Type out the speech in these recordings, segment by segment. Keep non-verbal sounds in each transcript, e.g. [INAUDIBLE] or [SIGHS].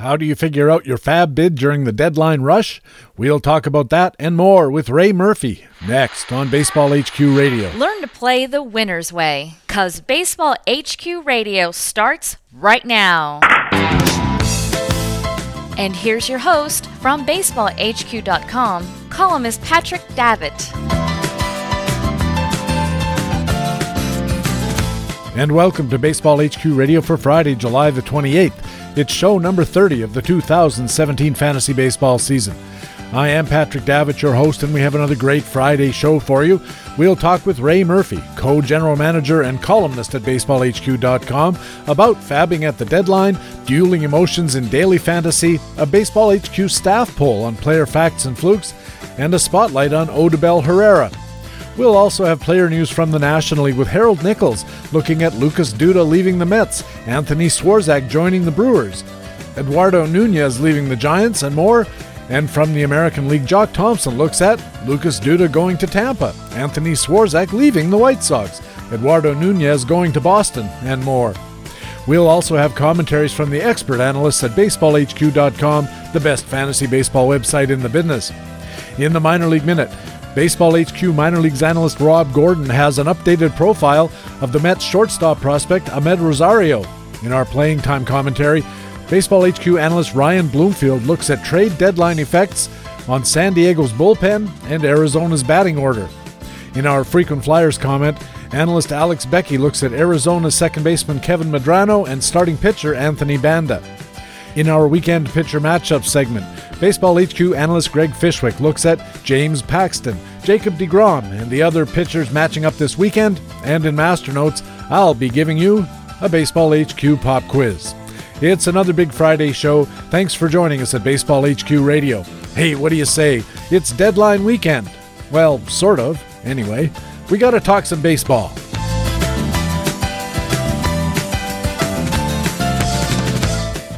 How do you figure out your FAAB bid during the deadline rush? We'll talk about that and more with Ray Murphy next on Baseball HQ Radio. Learn to play the winner's way because Baseball HQ Radio starts right now. And here's your host from BaseballHQ.com, columnist Patrick Davitt. And welcome to Baseball HQ Radio for Friday, July the 28th. It's show number 30 of the 2017 fantasy baseball season. I am Patrick Davitt, your host, and we have another great Friday show for you. We'll talk with Ray Murphy, co general manager and columnist at BaseballHQ.com, about FAABing at the deadline, dueling emotions in daily fantasy, a Baseball HQ staff poll on player facts and flukes, and a spotlight on Odubel Herrera. We'll also have player news from the National League with Harold Nichols looking at Lucas Duda leaving the Mets, Anthony Swarzak joining the Brewers, Eduardo Nunez leaving the Giants, and more. And from the American League, Jock Thompson looks at Lucas Duda going to Tampa, Anthony Swarzak leaving the White Sox, Eduardo Nunez going to Boston, and more. We'll also have commentaries from the expert analysts at BaseballHQ.com, the best fantasy baseball website in the business. In the Minor League Minute, Baseball HQ minor leagues analyst Rob Gordon has an updated profile of the Mets shortstop prospect Amed Rosario. In our playing time commentary, Baseball HQ analyst Ryan Bloomfield looks at trade deadline effects on San Diego's bullpen and Arizona's batting order. In our frequent flyers comment, analyst Alex Beckey looks at Arizona's second baseman Kevin Medrano and starting pitcher Anthony Banda. In our weekend pitcher matchup segment, Baseball HQ analyst Greg Fishwick looks at James Paxton, Jacob DeGrom, and the other pitchers matching up this weekend. And in Master Notes, I'll be giving you a Baseball HQ pop quiz. It's another Big Friday show. Thanks for joining us at Baseball HQ Radio. Hey, what do you say? It's deadline weekend. Well, sort of, anyway. We gotta talk some baseball.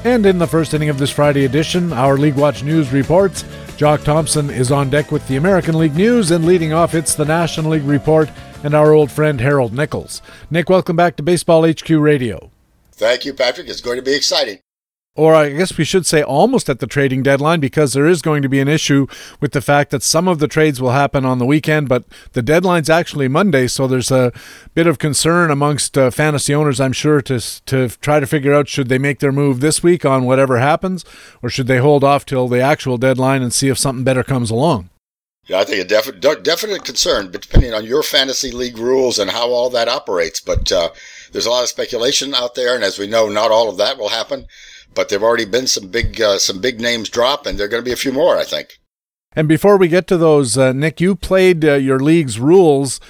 And in the first inning of this Friday edition, our League Watch News reports Jock Thompson is on deck with the American League News, and leading off, it's the National League Report and our old friend Harold Nichols. Nick, welcome back to Baseball HQ Radio. Thank you, Patrick. It's going to be exciting or I guess we should say almost at the trading deadline because there is going to be an issue with the fact that some of the trades will happen on the weekend, but the deadline's actually Monday, so there's a bit of concern amongst uh, fantasy owners, I'm sure, to to try to figure out should they make their move this week on whatever happens, or should they hold off till the actual deadline and see if something better comes along. Yeah, I think a definite concern, but depending on your fantasy league rules and how all that operates. But uh, there's a lot of speculation out there, and as we know, not all of that will happen but there've already been some big uh, some big names drop, and there are going to be a few more, I think. And before we get to those, uh, Nick, you played uh, your league's rules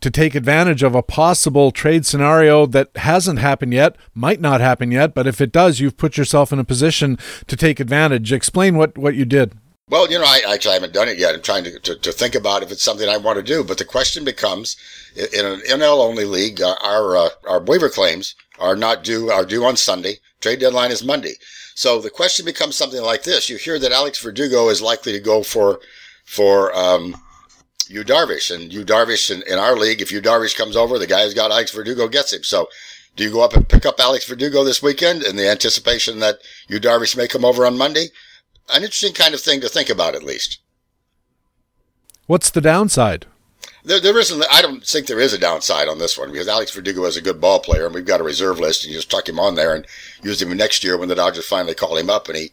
to take advantage of a possible trade scenario that hasn't happened yet, might not happen yet, but if it does, you've put yourself in a position to take advantage. Explain what, what you did. Well, you know, I actually haven't done it yet. I'm trying to, to, to think about if it's something I want to do. But the question becomes, in an NL only league, uh, our uh, our waiver claims are not due are due on Sunday. Trade deadline is Monday. So the question becomes something like this: You hear that Alex Verdugo is likely to go for for um, Yu Darvish, and Yu Darvish in, in our league, if Yu Darvish comes over, the guy who's got Alex Verdugo gets him. So do you go up and pick up Alex Verdugo this weekend in the anticipation that Yu Darvish may come over on Monday? an interesting kind of thing to think about, at least. What's the downside? There, there isn't. I don't think there is a downside on this one because Alex Verdugo is a good ball player, and we've got a reserve list, and you just tuck him on there and use him next year when the Dodgers finally call him up, and he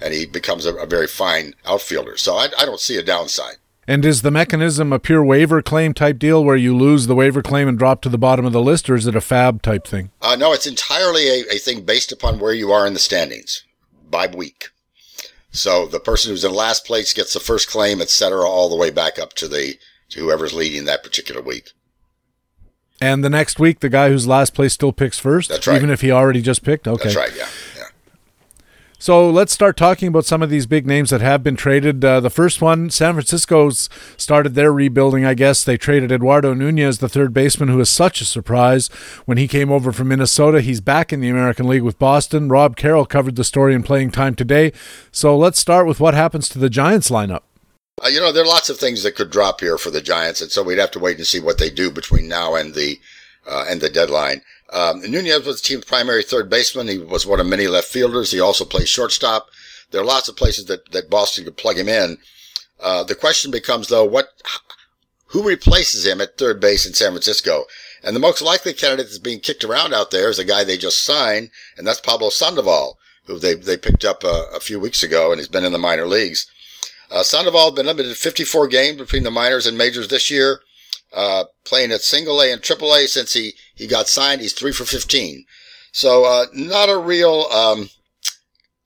and he becomes a, a very fine outfielder. So I, I don't see a downside. And is the mechanism a pure waiver claim type deal where you lose the waiver claim and drop to the bottom of the list, or is it a FAAB type thing? Uh, no, it's entirely a, a thing based upon where you are in the standings by week. So the person who's in last place gets the first claim, etc., all the way back up to the to whoever's leading that particular week. And the next week, the guy who's last place still picks first. That's right. Even if he already just picked. Okay. That's right. Yeah. So let's start talking about some of these big names that have been traded. Uh, the first one, San Francisco's started their rebuilding, I guess. They traded Eduardo Nunez, the third baseman, who was such a surprise when he came over from Minnesota. He's back in the American League with Boston. Rob Carroll covered the story in playing time today. So let's start with what happens to the Giants lineup. Uh, you know, there are lots of things that could drop here for the Giants, and so we'd have to wait and see what they do between now and the uh, and the deadline. Um, Nunez was the team's primary third baseman. He was one of many left fielders. He also plays shortstop. There are lots of places that, that Boston could plug him in. Uh, the question becomes though, what, who replaces him at third base in San Francisco? And the most likely candidate that's being kicked around out there is a guy they just signed, and that's Pablo Sandoval, who they, they picked up a, a few weeks ago and he's been in the minor leagues. Uh, Sandoval has been limited to 54 games between the minors and majors this year, uh, playing at single A and triple A since he, he got signed. He's three for 15. So, uh, not a real, um,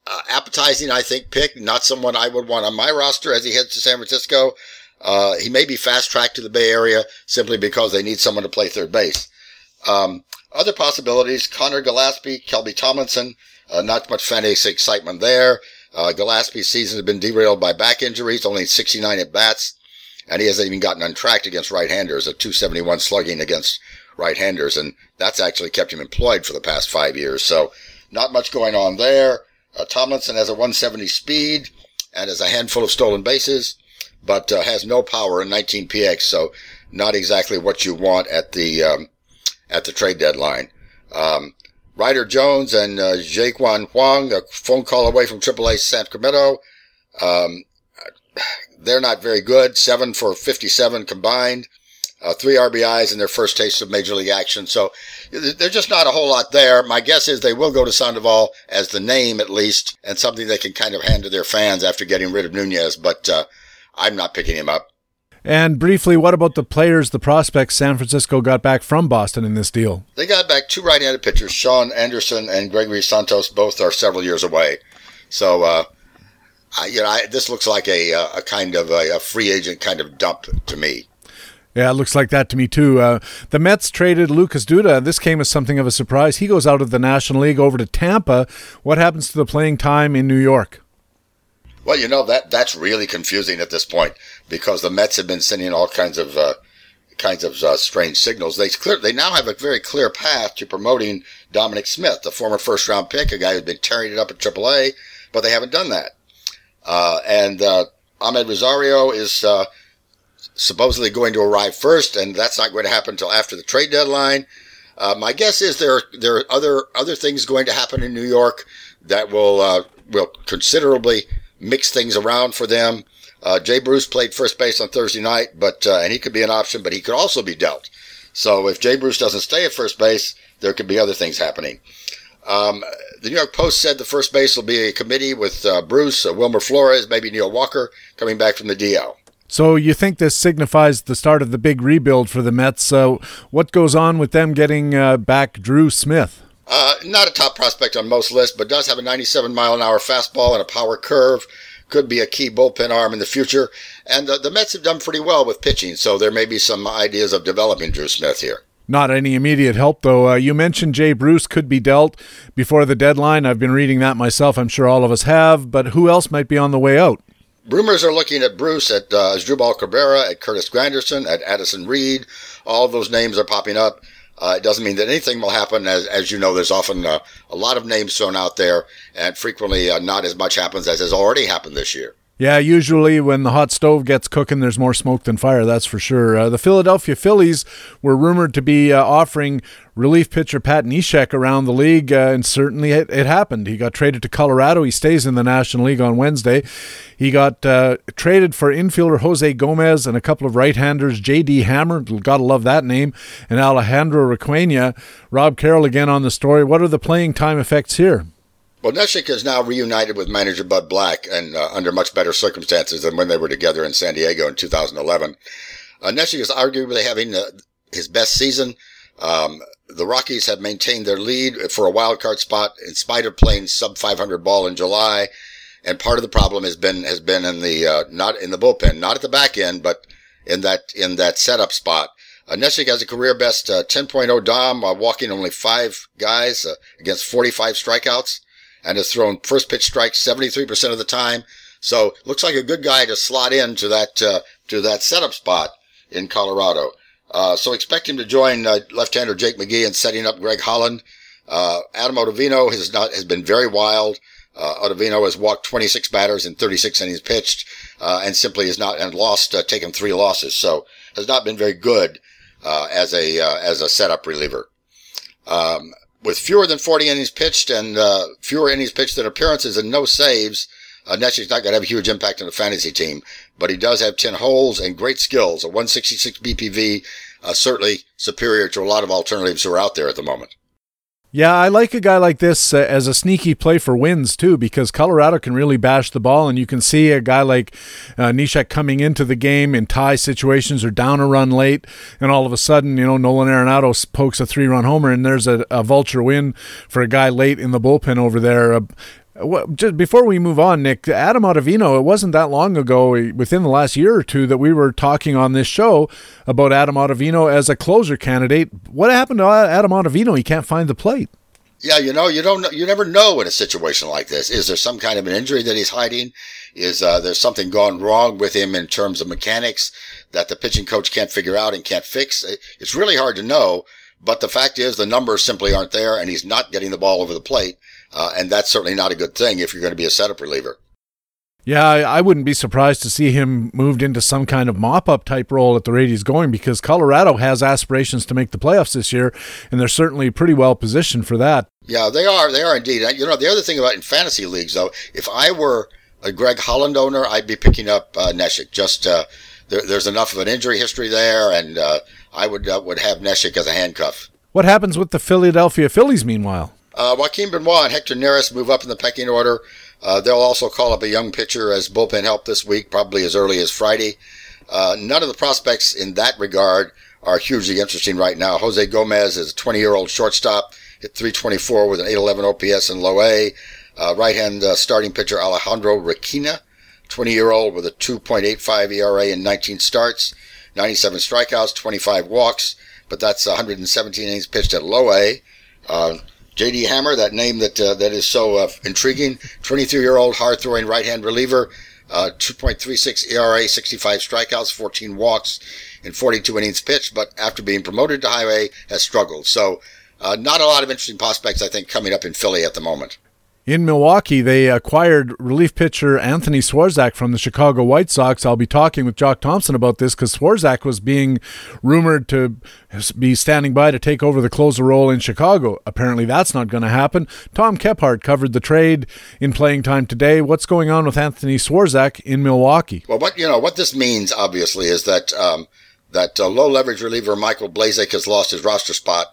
uh, appetizing, I think, pick. Not someone I would want on my roster as he heads to San Francisco. Uh, he may be fast tracked to the Bay Area simply because they need someone to play third base. Um, other possibilities, Conor Gillaspie, Kelby Tomlinson, uh, not much fantasy excitement there. Uh, Gillaspie's season has been derailed by back injuries, only 69 at bats, and he hasn't even gotten untracked against right-handers, a 271 slugging against right-handers, and that's actually kept him employed for the past five years. So not much going on there. Uh, Tomlinson has a 170 speed and has a handful of stolen bases, but uh, has no power in 19 PX, so not exactly what you want at the um, at the trade deadline. Um, Ryder Jones and uh, Jae-gyun Hwang, a phone call away from AAA San. Um, they're not very good. Seven for 57 combined. Uh, three RBIs in their first taste of major league action. So there's just not a whole lot there. My guess is they will go to Sandoval as the name at least and something they can kind of hand to their fans after getting rid of Nunez, but, uh, I'm not picking him up. And briefly, what about the players, the prospects San Francisco got back from Boston in this deal? They got back two right-handed pitchers, Sean Anderson and Gregory Santos. Both are several years away. So, uh, I, you know, I, this looks like a, a kind of a, a, free agent kind of dump to me. Yeah, it looks like that to me too. Uh, the Mets traded Lucas Duda. This came as something of a surprise. He goes out of the National League over to Tampa. What happens to the playing time in New York? Well, you know that that's really confusing at this point because the Mets have been sending all kinds of uh, kinds of uh, strange signals. They clear they now have a very clear path to promoting Dominic Smith, the former first round pick, a guy who's been tearing it up at AAA, but they haven't done that. Uh, and uh, Amed Rosario is uh, supposedly going to arrive first, and that's not going to happen until after the trade deadline. Uh, my guess is there there are other other things going to happen in New York that will will considerably mix things around for them. Uh, Jay Bruce played first base on Thursday night, but uh, and he could be an option, but he could also be dealt. So if Jay Bruce doesn't stay at first base, there could be other things happening. Um, the New York Post said the first base will be a committee with uh, Bruce, uh, Wilmer Flores, maybe Neil Walker coming back from the DL. So you think this signifies the start of the big rebuild for the Mets? So what goes on with them getting uh, back Drew Smith? Uh, not a top prospect on most lists, but does have a 97 mile an hour fastball and a power curve. Could be a key bullpen arm in the future. And the, the Mets have done pretty well with pitching, so there may be some ideas of developing Drew Smith here. Not any immediate help, though. Uh, you mentioned Jay Bruce could be dealt before the deadline. I've been reading that myself. I'm sure all of us have. But who else might be on the way out? Rumors are looking at Bruce, at uh, Cabrera, at Curtis Granderson, at Addison Reed. All of those names are popping up. Uh, it doesn't mean that anything will happen. As, as you know, there's often uh, a lot of names thrown out there, and frequently uh, not as much happens as has already happened this year. Yeah, usually when the hot stove gets cooking, there's more smoke than fire, that's for sure. Uh, the Philadelphia Phillies were rumored to be uh, offering relief pitcher Pat Neshek around the league, uh, and certainly it, it, happened. He got traded to Colorado. He stays in the National League on Wednesday. He got uh, traded for infielder Jose Gomez and a couple of right-handers, J.D. Hammer, gotta love that name, and Alejandro Requena. Rob Carroll again on the story. What are the playing time effects here? Well, Neshek is now reunited with manager Bud Black and uh, under much better circumstances than when they were together in San Diego in 2011. Uh, Neshek is arguably having uh, his best season. Um, the Rockies have maintained their lead for a wild card spot in spite of playing sub 500 ball in July. And part of the problem has been, has been in the, uh, not in the bullpen, not at the back end, but in that, in that setup spot. Uh, Neshek has a career best, uh, 10.0 Dom, uh, walking only five guys, uh, against 45 strikeouts and has thrown first pitch strikes 73% of the time. So looks like a good guy to slot in to that, uh, to that setup spot in Colorado. Uh, so expect him to join uh, left-hander Jake McGee in setting up Greg Holland. Uh, Adam Ottavino has not, has been very wild. Uh, Ottavino has walked 26 batters in 36 innings pitched, uh, and simply has not, and lost, uh, taken three losses. So has not been very good, uh, as a, as a setup reliever. Um, with fewer than 40 innings pitched and uh, fewer innings pitched than appearances and no saves, uh, Neshek's not going to have a huge impact on the fantasy team, but he does have 10 holes and great skills. A 166 BPV, uh, certainly superior to a lot of alternatives who are out there at the moment. Yeah, I like a guy like this uh, as a sneaky play for wins too, because Colorado can really bash the ball, and you can see a guy like uh, Neshek coming into the game in tie situations or down a run late, and all of a sudden, you know, Nolan Arenado pokes a three-run homer, and there's a, a vulture win for a guy late in the bullpen over there. Uh, just before we move on, Nick, Adam Ottavino, it wasn't that long ago, within the last year or two, that we were talking on this show about Adam Ottavino as a closer candidate. What happened to Adam Ottavino? He can't find the plate. Yeah, you know, you don't, you never know in a situation like this. Is there some kind of an injury that he's hiding? Is uh, there something gone wrong with him in terms of mechanics that the pitching coach can't figure out and can't fix? It's really hard to know. But the fact is, the numbers simply aren't there, and he's not getting the ball over the plate. Uh, and that's certainly not a good thing if you're going to be a setup reliever. Yeah, I, wouldn't be surprised to see him moved into some kind of mop up type role at the rate he's going because Colorado has aspirations to make the playoffs this year, and they're certainly pretty well positioned for that. Yeah, they are. They are indeed. You know, the other thing about in fantasy leagues, though, if I were a Greg Holland owner, I'd be picking up uh, Neshek. Just uh, there, there's enough of an injury history there, and uh, I would uh, would have Neshek as a handcuff. What happens with the Philadelphia Phillies meanwhile? Uh, Joaquin Benoit and Hector Neris move up in the pecking order. Uh, they'll also call up a young pitcher as bullpen help this week, probably as early as Friday. Uh, none of the prospects in that regard are hugely interesting right now. Jose Gomez is a 20 year old shortstop, hit 324 with an 811 OPS in low A. Uh, right hand uh, starting pitcher Alejandro Requena, 20 year old with a 2.85 ERA in 19 starts, 97 strikeouts, 25 walks, but that's 117 innings pitched at low A. Uh, J.D. Hammer, that name that uh, that is so uh, intriguing, 23-year-old hard-throwing right-hand reliever, uh, 2.36 ERA, 65 strikeouts, 14 walks, and 42 innings pitched. But after being promoted to high A, has struggled. So, uh, not a lot of interesting prospects, I think, coming up in Philly at the moment. In Milwaukee, they acquired relief pitcher Anthony Swarzak from the Chicago White Sox. I'll be talking with Jock Thompson about this because Swarzak was being rumored to be standing by to take over the closer role in Chicago. Apparently, that's not going to happen. Tom Kephart covered the trade in playing time today. What's going on with Anthony Swarzak in Milwaukee? Well, what you know, what this means obviously is that um, that uh, low leverage reliever Michael Blazek has lost his roster spot.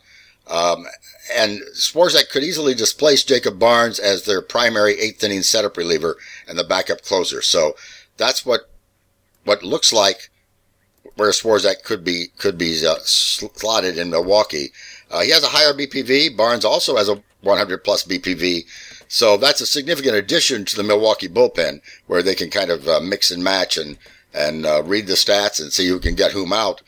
Um, and Swarzak could easily displace Jacob Barnes as their primary eighth inning setup reliever and the backup closer. So that's what what looks like where Swarzak could be could be uh, slotted in Milwaukee. Uh, he has a higher BPV. Barnes also has a 100 plus BPV. So that's a significant addition to the Milwaukee bullpen where they can kind of uh, mix and match and and uh, read the stats and see who can get whom out.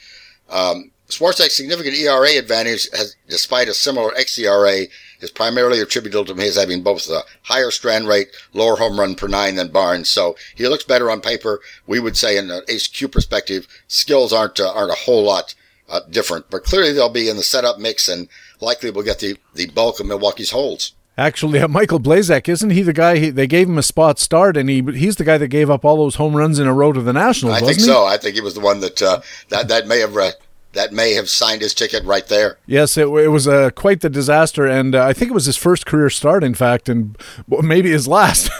Um, Swarzak's significant ERA advantage, has, despite a similar xERA, is primarily attributable to his having both a higher strand rate, lower home run per nine than Barnes. So he looks better on paper. We would say, in an HQ perspective, skills aren't uh, aren't a whole lot uh, different, but clearly they'll be in the setup mix and likely will get the the bulk of Milwaukee's holds. Actually, uh, Michael Blazek isn't he the guy? He, they gave him a spot start, and he he's the guy that gave up all those home runs in a row to the Nationals. I think he? so. I think he was the one that uh, that that may have uh, that may have signed his ticket right there. Yes, it, it was uh, quite the disaster, and uh, I think it was his first career start, in fact, and maybe his last. [LAUGHS]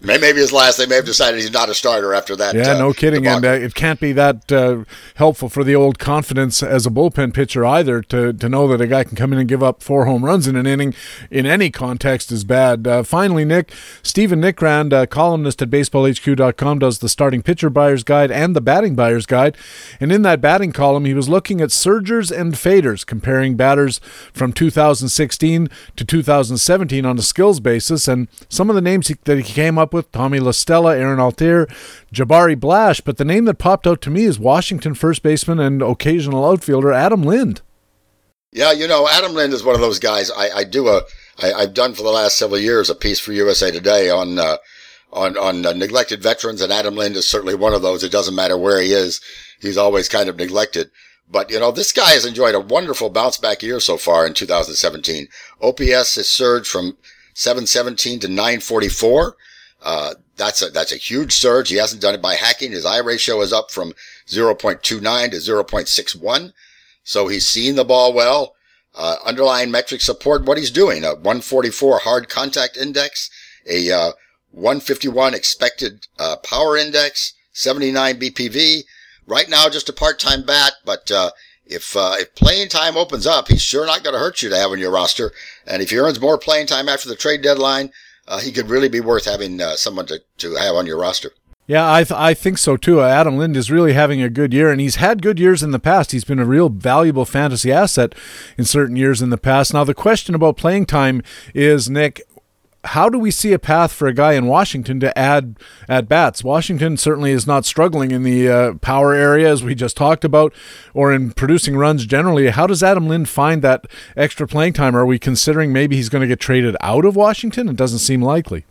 maybe his last. They may have decided he's not a starter after that. Yeah, uh, no kidding, and uh, it can't be that uh, helpful for the old confidence as a bullpen pitcher either to to know that a guy can come in and give up four home runs in an inning in any context is bad. Uh, finally, Nick Stephen Nickrand, columnist at BaseballHQ.com, does the starting pitcher buyer's guide and the batting buyer's guide, and in that that batting column, he was looking at surgers and faders, comparing batters from 2016 to 2017 on a skills basis. And some of the names he, that he came up with Tommy La Stella, Aaron Altherr, Jabari Blash. But the name that popped out to me is Washington first baseman and occasional outfielder Adam Lind. Yeah, you know, Adam Lind is one of those guys. I, I do a, I, I've done for the last several years a piece for USA Today on, uh, on, on uh, neglected veterans, and Adam Lind is certainly one of those. It doesn't matter where he is he's always kind of neglected. But, you know, this guy has enjoyed a wonderful bounce back year so far in 2017. OPS has surged from 717 to 944. Uh, that's a, that's a huge surge. He hasn't done it by hacking. His Eye ratio is up from 0.29 to 0.61. So he's seen the ball well. uh, underlying metrics support what he's doing. A 144 hard contact index, a uh, 151 expected uh, power index, 79 BPV. Right now, just a part-time bat, but uh, if uh, if playing time opens up, he's sure not going to hurt you to have on your roster. And if he earns more playing time after the trade deadline, uh, he could really be worth having someone to, to have on your roster. Yeah, I, th- I think so too. Uh, Adam Lind is really having a good year, and he's had good years in the past. He's been a real valuable fantasy asset in certain years in the past. Now, the question about playing time is, Nick, how do we see a path for a guy in Washington to add at bats? Washington certainly is not struggling in the uh, power area as we just talked about, or in producing runs generally. How does Adam Lind find that extra playing time? Are we considering maybe he's going to get traded out of Washington? It doesn't seem likely.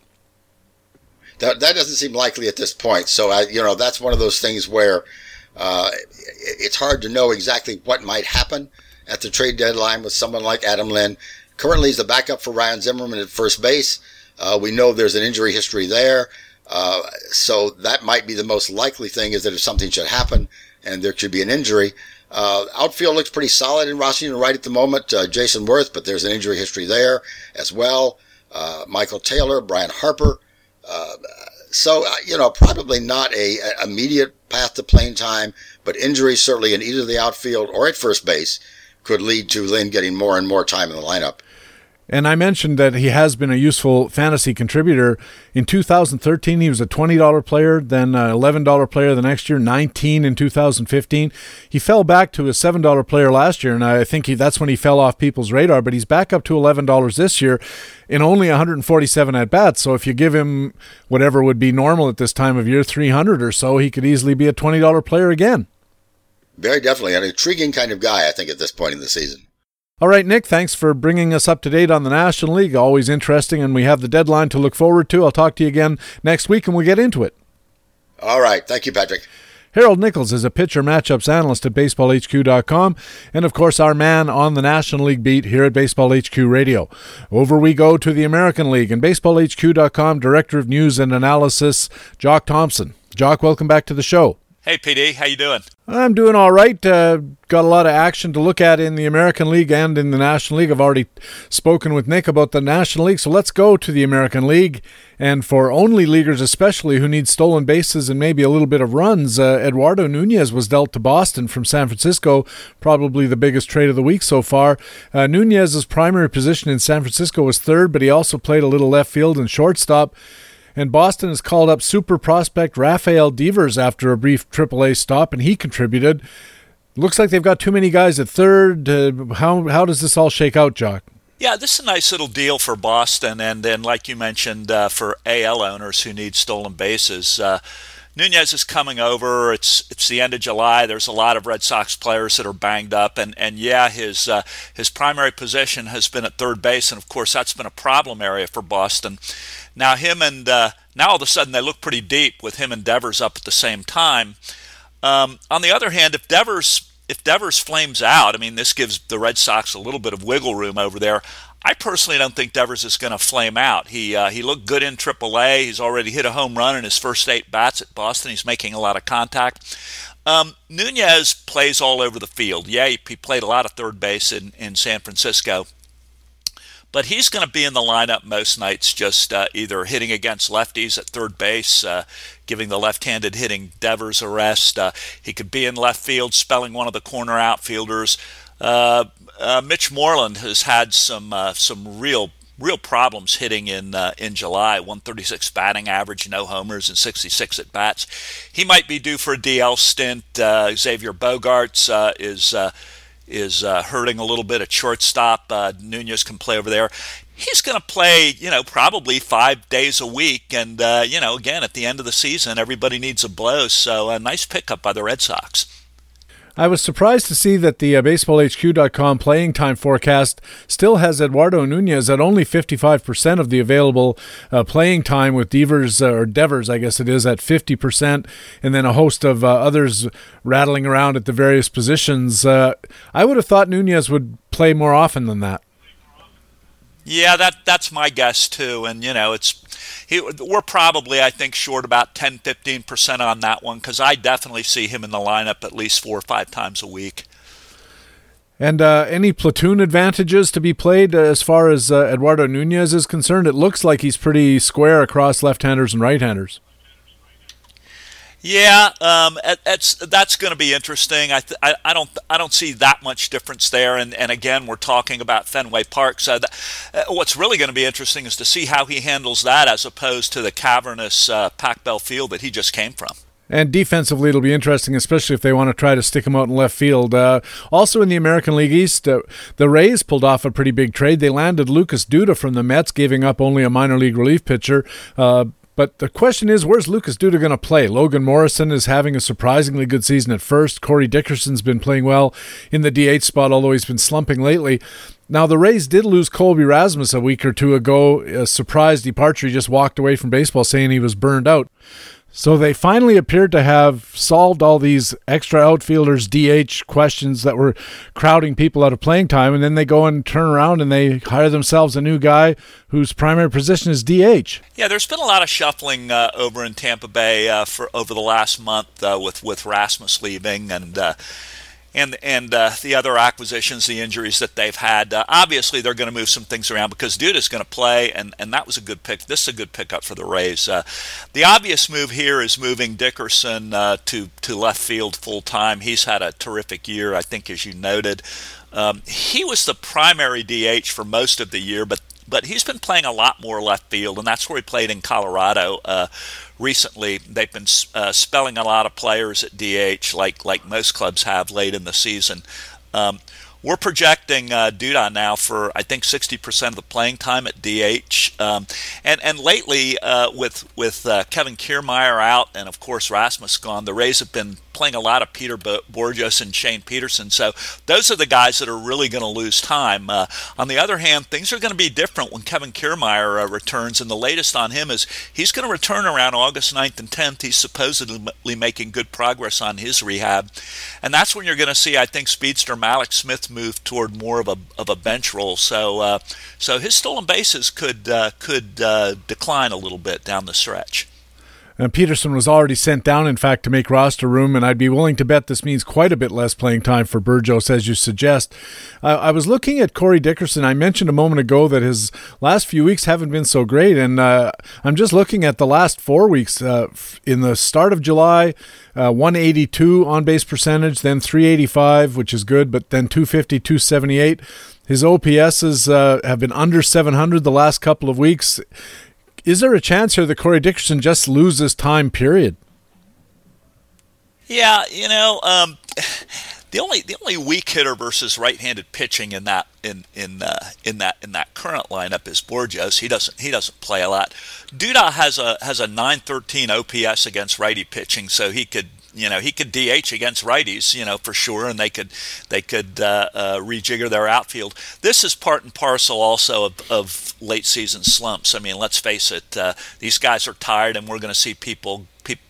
That that doesn't seem likely at this point. So I, you know, that's one of those things where uh, it's hard to know exactly what might happen at the trade deadline with someone like Adam Lind. Currently, he's the backup for Ryan Zimmerman at first base. Uh, we know there's an injury history there, uh, so that might be the most likely thing. Is that if something should happen and there could be an injury, uh, outfield looks pretty solid in Washington right at the moment. Uh, Jayson Werth, but there's an injury history there as well. Uh, Michael Taylor, Brian Harper. Uh, so, you know, probably not a, a, immediate path to playing time, but injuries certainly in either the outfield or at first base could lead to Lind getting more and more time in the lineup. And I mentioned that he has been a useful fantasy contributor. In 2013, he was a $20 player, then an $11 player the next year, 19 in 2015. He fell back to a $7 player last year, and I think he, that's when he fell off people's radar, but he's back up to $11 this year in only 147 at bats. So if you give him whatever would be normal at this time of year, 300 or so, he could easily be a $20 player again. Very definitely. An intriguing kind of guy, I think, at this point in the season. All right, Nick, thanks for bringing us up to date on the National League. Always interesting, and we have the deadline to look forward to. I'll talk to you again next week and we'll get into it. All right. Thank you, Patrick. Harold Nichols is a pitcher matchups analyst at baseballhq.com and, of course, our man on the National League beat here at Baseball HQ Radio. Over we go to the American League and baseballhq.com Director of News and Analysis, Jock Thompson. Jock, welcome back to the show. Hey, PD, how you doing? I'm doing all right. Uh, got a lot of action to look at in the American League and in the National League. I've already spoken with Nick about the National League, so let's go to the American League. And for only leaguers, especially who need stolen bases and maybe a little bit of runs, uh, Eduardo Nunez was dealt to Boston from San Francisco, probably the biggest trade of the week so far. Uh, Nunez's primary position in San Francisco was third, but he also played a little left field and shortstop. And Boston has called up super prospect Rafael Devers after a brief AAA stop, and he contributed. Looks like they've got too many guys at third. Uh, how how does this all shake out, Jock? Yeah, this is a nice little deal for Boston, and then, like you mentioned, uh, for AL owners who need stolen bases. Uh, Nunez is coming over. It's it's the end of July. There's a lot of Red Sox players that are banged up, and and yeah, his uh, his primary position has been at third base, and of course that's been a problem area for Boston. Now him and uh, now all of a sudden they look pretty deep with him and Devers up at the same time. Um, on the other hand, if Devers if Devers flames out, I mean this gives the Red Sox a little bit of wiggle room over there. I personally don't think Devers is going to flame out. He uh, he looked good in AAA. He's already hit a home run in his first eight bats at Boston. He's making a lot of contact. Um, Nunez plays all over the field. Yeah, he, he played a lot of third base in, in San Francisco but he's going to be in the lineup most nights, just uh, either hitting against lefties at third base, uh, giving the left-handed hitting Devers a rest. Uh, he could be in left field, spelling one of the corner outfielders. Uh, uh, Mitch Moreland has had some uh, some real real problems hitting in in July. 136 batting average, no homers, and 66 at bats. He might be due for a DL stint. Xander Bogaerts is is uh, hurting a little bit at shortstop. Uh, Nunez can play over there. He's going to play, you know, probably five days a week. And, uh, you know, again, at the end of the season, everybody needs a blow. So a nice pickup by the Red Sox. I was surprised to see that the uh, BaseballHQ.com playing time forecast still has Eduardo Nunez at only 55% of the available uh, playing time, with Devers, uh, or Devers, I guess it is, at 50%, and then a host of uh, others rattling around at the various positions. Uh, I would have thought Nunez would play more often than that. Yeah, that that's my guess too. And you know, it's he, we're probably I think short about 10 15% on that one cuz I definitely see him in the lineup at least 4 or 5 times a week. And uh, any platoon advantages to be played uh, as far as uh, Eduardo Nunez is concerned? It looks like he's pretty square across left-handers and right-handers. Yeah, um, that's that's going to be interesting. I, I, I don't I don't see that much difference there. And, and again, we're talking about Fenway Park. So that, uh, what's really going to be interesting is to see how he handles that as opposed to the cavernous uh, Pac Bell field that he just came from. And defensively, it'll be interesting, especially if they want to try to stick him out in left field. Uh, also, in the American League East, uh, the Rays pulled off a pretty big trade. They landed Lucas Duda from the Mets, giving up only a minor league relief pitcher. Uh, but the question is, where's Lucas Duda going to play? Logan Morrison is having a surprisingly good season at first. Corey Dickerson's been playing well in the DH spot, although he's been slumping lately. Now, the Rays did lose Colby Rasmus a week or two ago. A surprise departure. He just walked away from baseball saying he was burned out. So they finally appeared to have solved all these extra outfielders DH questions that were crowding people out of playing time, and then they go and turn around and they hire themselves a new guy whose primary position is DH. Yeah, there's been a lot of shuffling uh, over in Tampa Bay uh, for over the last month uh, with with Rasmus leaving and uh, and and uh, the other acquisitions, the injuries that they've had. Uh, obviously, they're going to move some things around because Duda is going to play, and, and that was a good pick. This is a good pickup for the Rays. Uh, the obvious move here is moving Dickerson uh, to to left field full time. He's had a terrific year, I think, as you noted. Um, he was the primary DH for most of the year, but but he's been playing a lot more left field, and that's where he played in Colorado uh, recently. They've been uh, spelling a lot of players at DH, like like most clubs have late in the season. Um, we're projecting uh, Duda now for I think 60% of the playing time at DH, um, and and lately uh, with with uh, Kevin Kiermaier out and of course Rasmus gone, the Rays have been playing a lot of Peter Bourjos and Shane Peterson. So those are the guys that are really going to lose time. Uh, on the other hand, things are going to be different when Kevin Kiermaier uh, returns, and the latest on him is he's going to return around August 9th and 10th. He's supposedly making good progress on his rehab, and that's when you're going to see, I think, speedster Mallex Smith move toward more of a of a bench role. So uh, so his stolen bases could uh, could uh, decline a little bit down the stretch. And Peterson was already sent down, in fact, to make roster room, and I'd be willing to bet this means quite a bit less playing time for Bourjos, as you suggest. I was looking at Corey Dickerson. I mentioned a moment ago that his last few weeks haven't been so great, and uh, I'm just looking at the last four weeks. Uh, in the start of July, uh, 182 on base percentage, then 385, which is good, but then 250, 278. His OPSs uh, have been under 700 the last couple of weeks. Is there a chance here that Corey Dickerson just loses time? Period. Yeah, you know, um, [SIGHS] the only the only weak hitter versus right-handed pitching in that in in uh, in that in that current lineup is Bourjos. He doesn't he doesn't play a lot. Duda has a has a 913 OPS against righty pitching, so he could you know he could DH against righties, you know for sure, and they could they could uh, uh, rejigger their outfield. This is part and parcel also of, of late season slumps. I mean, let's face it, uh, these guys are tired, and we're going to see people.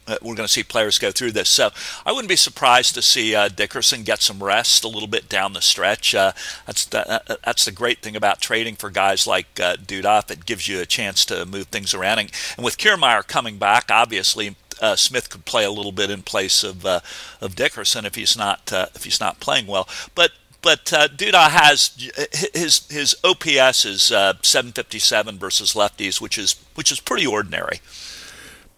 Uh, we're going to see players go through this, so I wouldn't be surprised to see uh, Dickerson get some rest a little bit down the stretch. Uh, that's the, that's the great thing about trading for guys like uh, Duda. It gives you a chance to move things around, and, and with Kiermaier coming back, obviously uh, Smith could play a little bit in place of uh, of Dickerson if he's not uh, if he's not playing well. But but uh, Duda has his his OPS is uh, 757 versus lefties, which is which is pretty ordinary.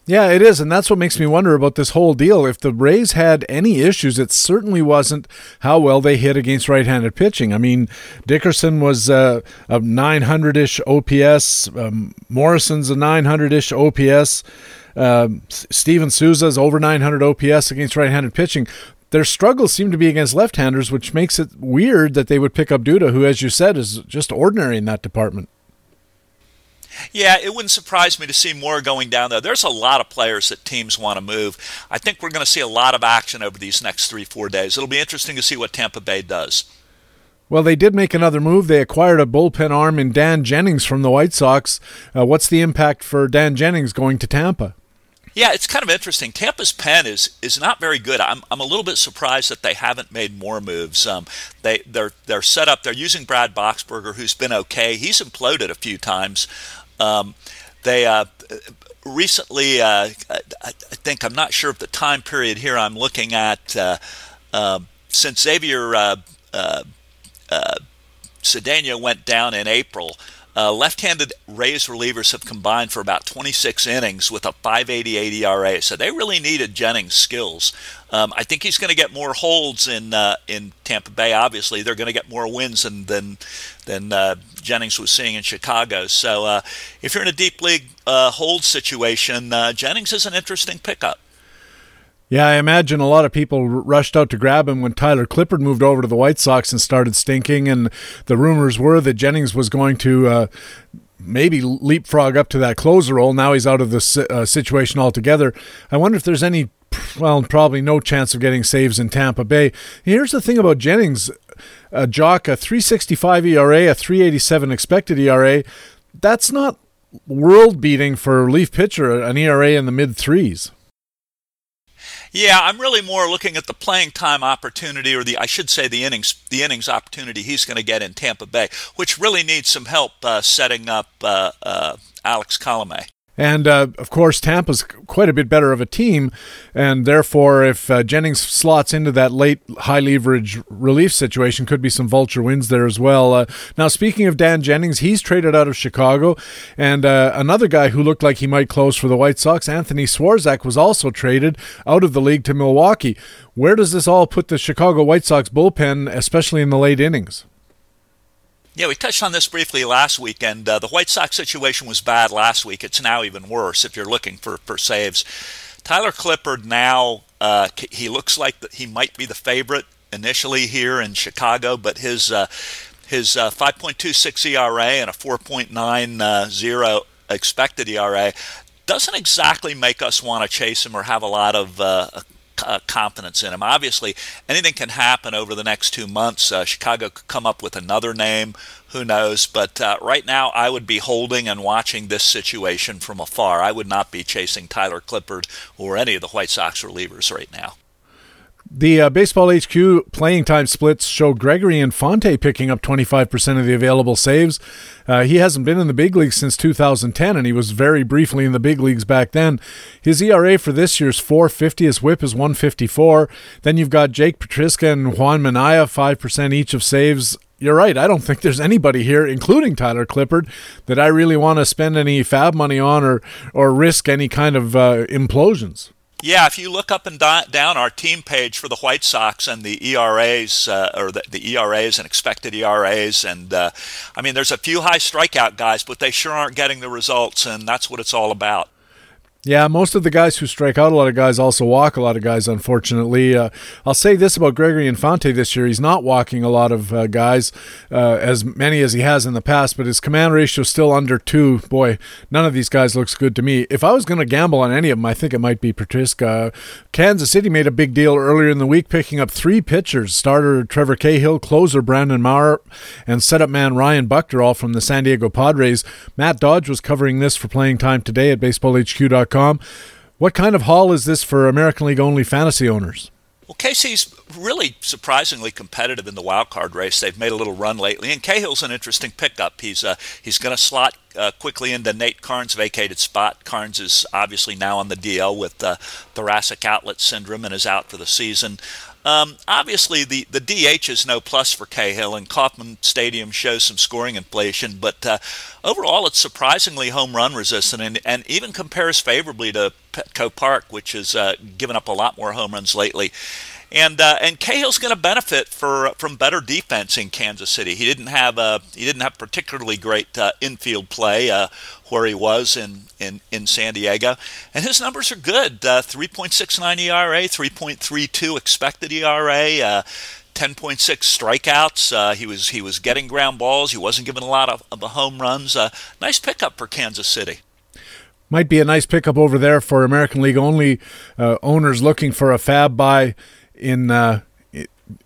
Yeah, it is, and that's what makes me wonder about this whole deal. If the Rays had any issues, it certainly wasn't how well they hit against right-handed pitching. I mean, Dickerson was uh, a 900-ish OPS, um, Morrison's a 900-ish OPS. Um, Steven Souza's over 900 OPS against right-handed pitching. Their struggles seem to be against left-handers, which makes it weird that they would pick up Duda, who, as you said, is just ordinary in that department. Yeah, it wouldn't surprise me to see more going down there. There's a lot of players that teams want to move. I think we're going to see a lot of action over these next three, four days. It'll be interesting to see what Tampa Bay does. Well, they did make another move. They acquired a bullpen arm in Dan Jennings from the White Sox. Uh, what's the impact for Dan Jennings going to Tampa? Yeah, it's kind of interesting. Tampa's pen is is not very good. I'm, I'm a little bit surprised that they haven't made more moves. Um, they they're they're set up. They're using Brad Boxberger, who's been okay. He's imploded a few times. Um, they uh, recently, uh, I, I, think I'm not sure of the time period here. I'm looking at uh, um, since Xavier uh, uh, uh, Cedeno went down in April. Uh, left-handed Rays relievers have combined for about 26 innings with a 5.88 ERA, so they really needed Jennings' skills. Um, I think he's going to get more holds in uh, in Tampa Bay. Obviously, they're going to get more wins than than, than uh, Jennings was seeing in Chicago. So, uh, if you're in a deep league uh, hold situation, uh, Jennings is an interesting pickup. Yeah, I imagine a lot of people rushed out to grab him when Tyler Clippard moved over to the White Sox and started stinking. And the rumors were that Jennings was going to uh, maybe leapfrog up to that closer role. Now he's out of the uh, situation altogether. I wonder if there's any, well, probably no chance of getting saves in Tampa Bay. Here's the thing about Jennings, uh, Jock, a 365 ERA, a 387 expected ERA. That's not world beating for a relief pitcher, an ERA in the mid threes. Yeah, I'm really more looking at the playing time opportunity, or the I should say the innings the innings opportunity he's going to get in Tampa Bay, which really needs some help uh, setting up uh, uh, Alex Colome. And uh, of course, Tampa's quite a bit better of a team, and therefore, if uh, Jennings slots into that late high leverage relief situation, could be some vulture wins there as well. Uh, now, speaking of Dan Jennings, he's traded out of Chicago, and uh, another guy who looked like he might close for the White Sox, Anthony Swarzak, was also traded out of the league to Milwaukee. Where does this all put the Chicago White Sox bullpen, especially in the late innings? Yeah, we touched on this briefly last week, and uh, the White Sox situation was bad last week. It's now even worse if you're looking for, for saves. Tyler Clippard now, uh, he looks like he might be the favorite initially here in Chicago, but his uh, his uh, 5.26 ERA and a 4.90 expected ERA doesn't exactly make us want to chase him or have a lot of uh, uh, confidence in him. Obviously, anything can happen over the next two months. Uh, Chicago could come up with another name. Who knows? But uh, right now, I would be holding and watching this situation from afar. I would not be chasing Tyler Clippard or any of the White Sox relievers right now. The uh, Baseball HQ playing time splits show Gregory Infante picking up 25% of the available saves. Uh, he hasn't been in the big leagues since 2010, and he was very briefly in the big leagues back then. His ERA for this year's 450. His whip is 154. Then you've got Jake Petricka and Juan Minaya, 5% each of saves you're right. I don't think there's anybody here, including Tyler Clippard, that I really want to spend any FAAB money on or or risk any kind of uh, implosions. Yeah, if you look up and down our team page for the White Sox and the ERAs, uh, or the, the, ERAs and expected ERAs, and uh, I mean, there's a few high strikeout guys, but they sure aren't getting the results, and that's what it's all about. Yeah, most of the guys who strike out a lot of guys also walk a lot of guys, unfortunately. Uh, I'll say this about Gregory Infante this year. He's not walking a lot of uh, guys, uh, as many as he has in the past, but his command ratio is still under two. Boy, none of these guys looks good to me. If I was going to gamble on any of them, I think it might be Petricka. Kansas City made a big deal earlier in the week, picking up three pitchers starter Trevor Cahill, closer Brandon Maurer, and setup man Ryan Buchter, all from the San Diego Padres. Matt Dodge was covering this for playing time today at baseballhq.com. What kind of haul is this for American League only fantasy owners? Well, KC's really surprisingly competitive in the wild card race. They've made a little run lately, and Cahill's an interesting pickup. He's uh, he's going to slot uh, quickly into Nate Karns' vacated spot. Karns is obviously now on the DL with uh, thoracic outlet syndrome and is out for the season. Um, obviously, the, the DH is no plus for Cahill, and Kauffman Stadium shows some scoring inflation, but uh, overall it's surprisingly home run resistant and, and even compares favorably to Petco Park, which has uh, given up a lot more home runs lately. And uh, and Cahill's going to benefit for from better defense in Kansas City. He didn't have a he didn't have particularly great uh, infield play uh, where he was in, in, in San Diego, and his numbers are good. Uh, 3.69 ERA, 3.32 expected ERA. Uh, 10.6 strikeouts. Uh, he was he was getting ground balls. He wasn't giving a lot of, of home runs. Uh, nice pickup for Kansas City. Might be a nice pickup over there for American League only uh, owners looking for a FAAB buy in uh,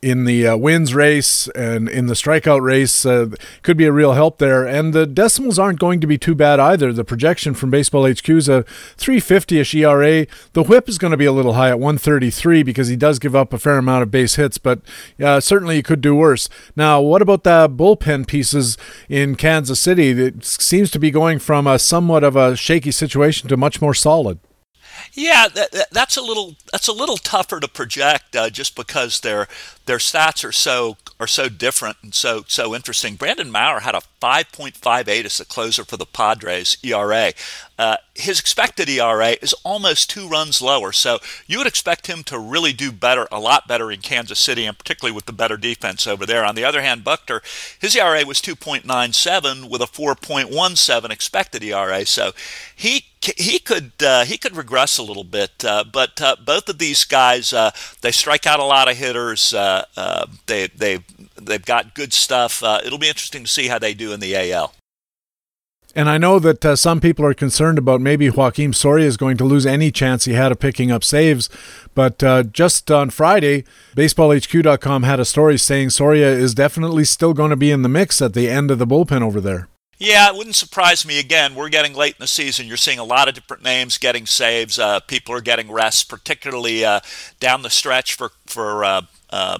in the uh, wins race and in the strikeout race uh, could be a real help there. And the decimals aren't going to be too bad either. The projection from Baseball HQ is a 350-ish ERA. The WHIP is going to be a little high at 133 because he does give up a fair amount of base hits, but uh, certainly he could do worse. Now, what about the bullpen pieces in Kansas City? It seems to be going from a somewhat of a shaky situation to much more solid. Yeah, that, that's a little that's a little tougher to project uh, just because they're their stats are so are so different and so so interesting. Brandon Maurer had a 5.58 as the closer for the Padres ERA. Uh, his expected ERA is almost two runs lower, so you would expect him to really do better, a lot better in Kansas City, and particularly with the better defense over there. On the other hand, Buchter, his ERA was 2.97 with a 4.17 expected ERA, so he he could uh, he could regress a little bit, uh, but uh, both of these guys uh, they strike out a lot of hitters. Uh, uh, they they they've got good stuff. it'll be interesting to see how they do in the AL. And I know that uh, some people are concerned about maybe Joakim Soria is going to lose any chance he had of picking up saves. But uh, just on Friday, BaseballHQ.com had a story saying Soria is definitely still going to be in the mix at the end of the bullpen over there. Yeah, it wouldn't surprise me. Again, we're getting late in the season. You're seeing a lot of different names getting saves. Uh, people are getting rests, particularly uh, down the stretch for for uh,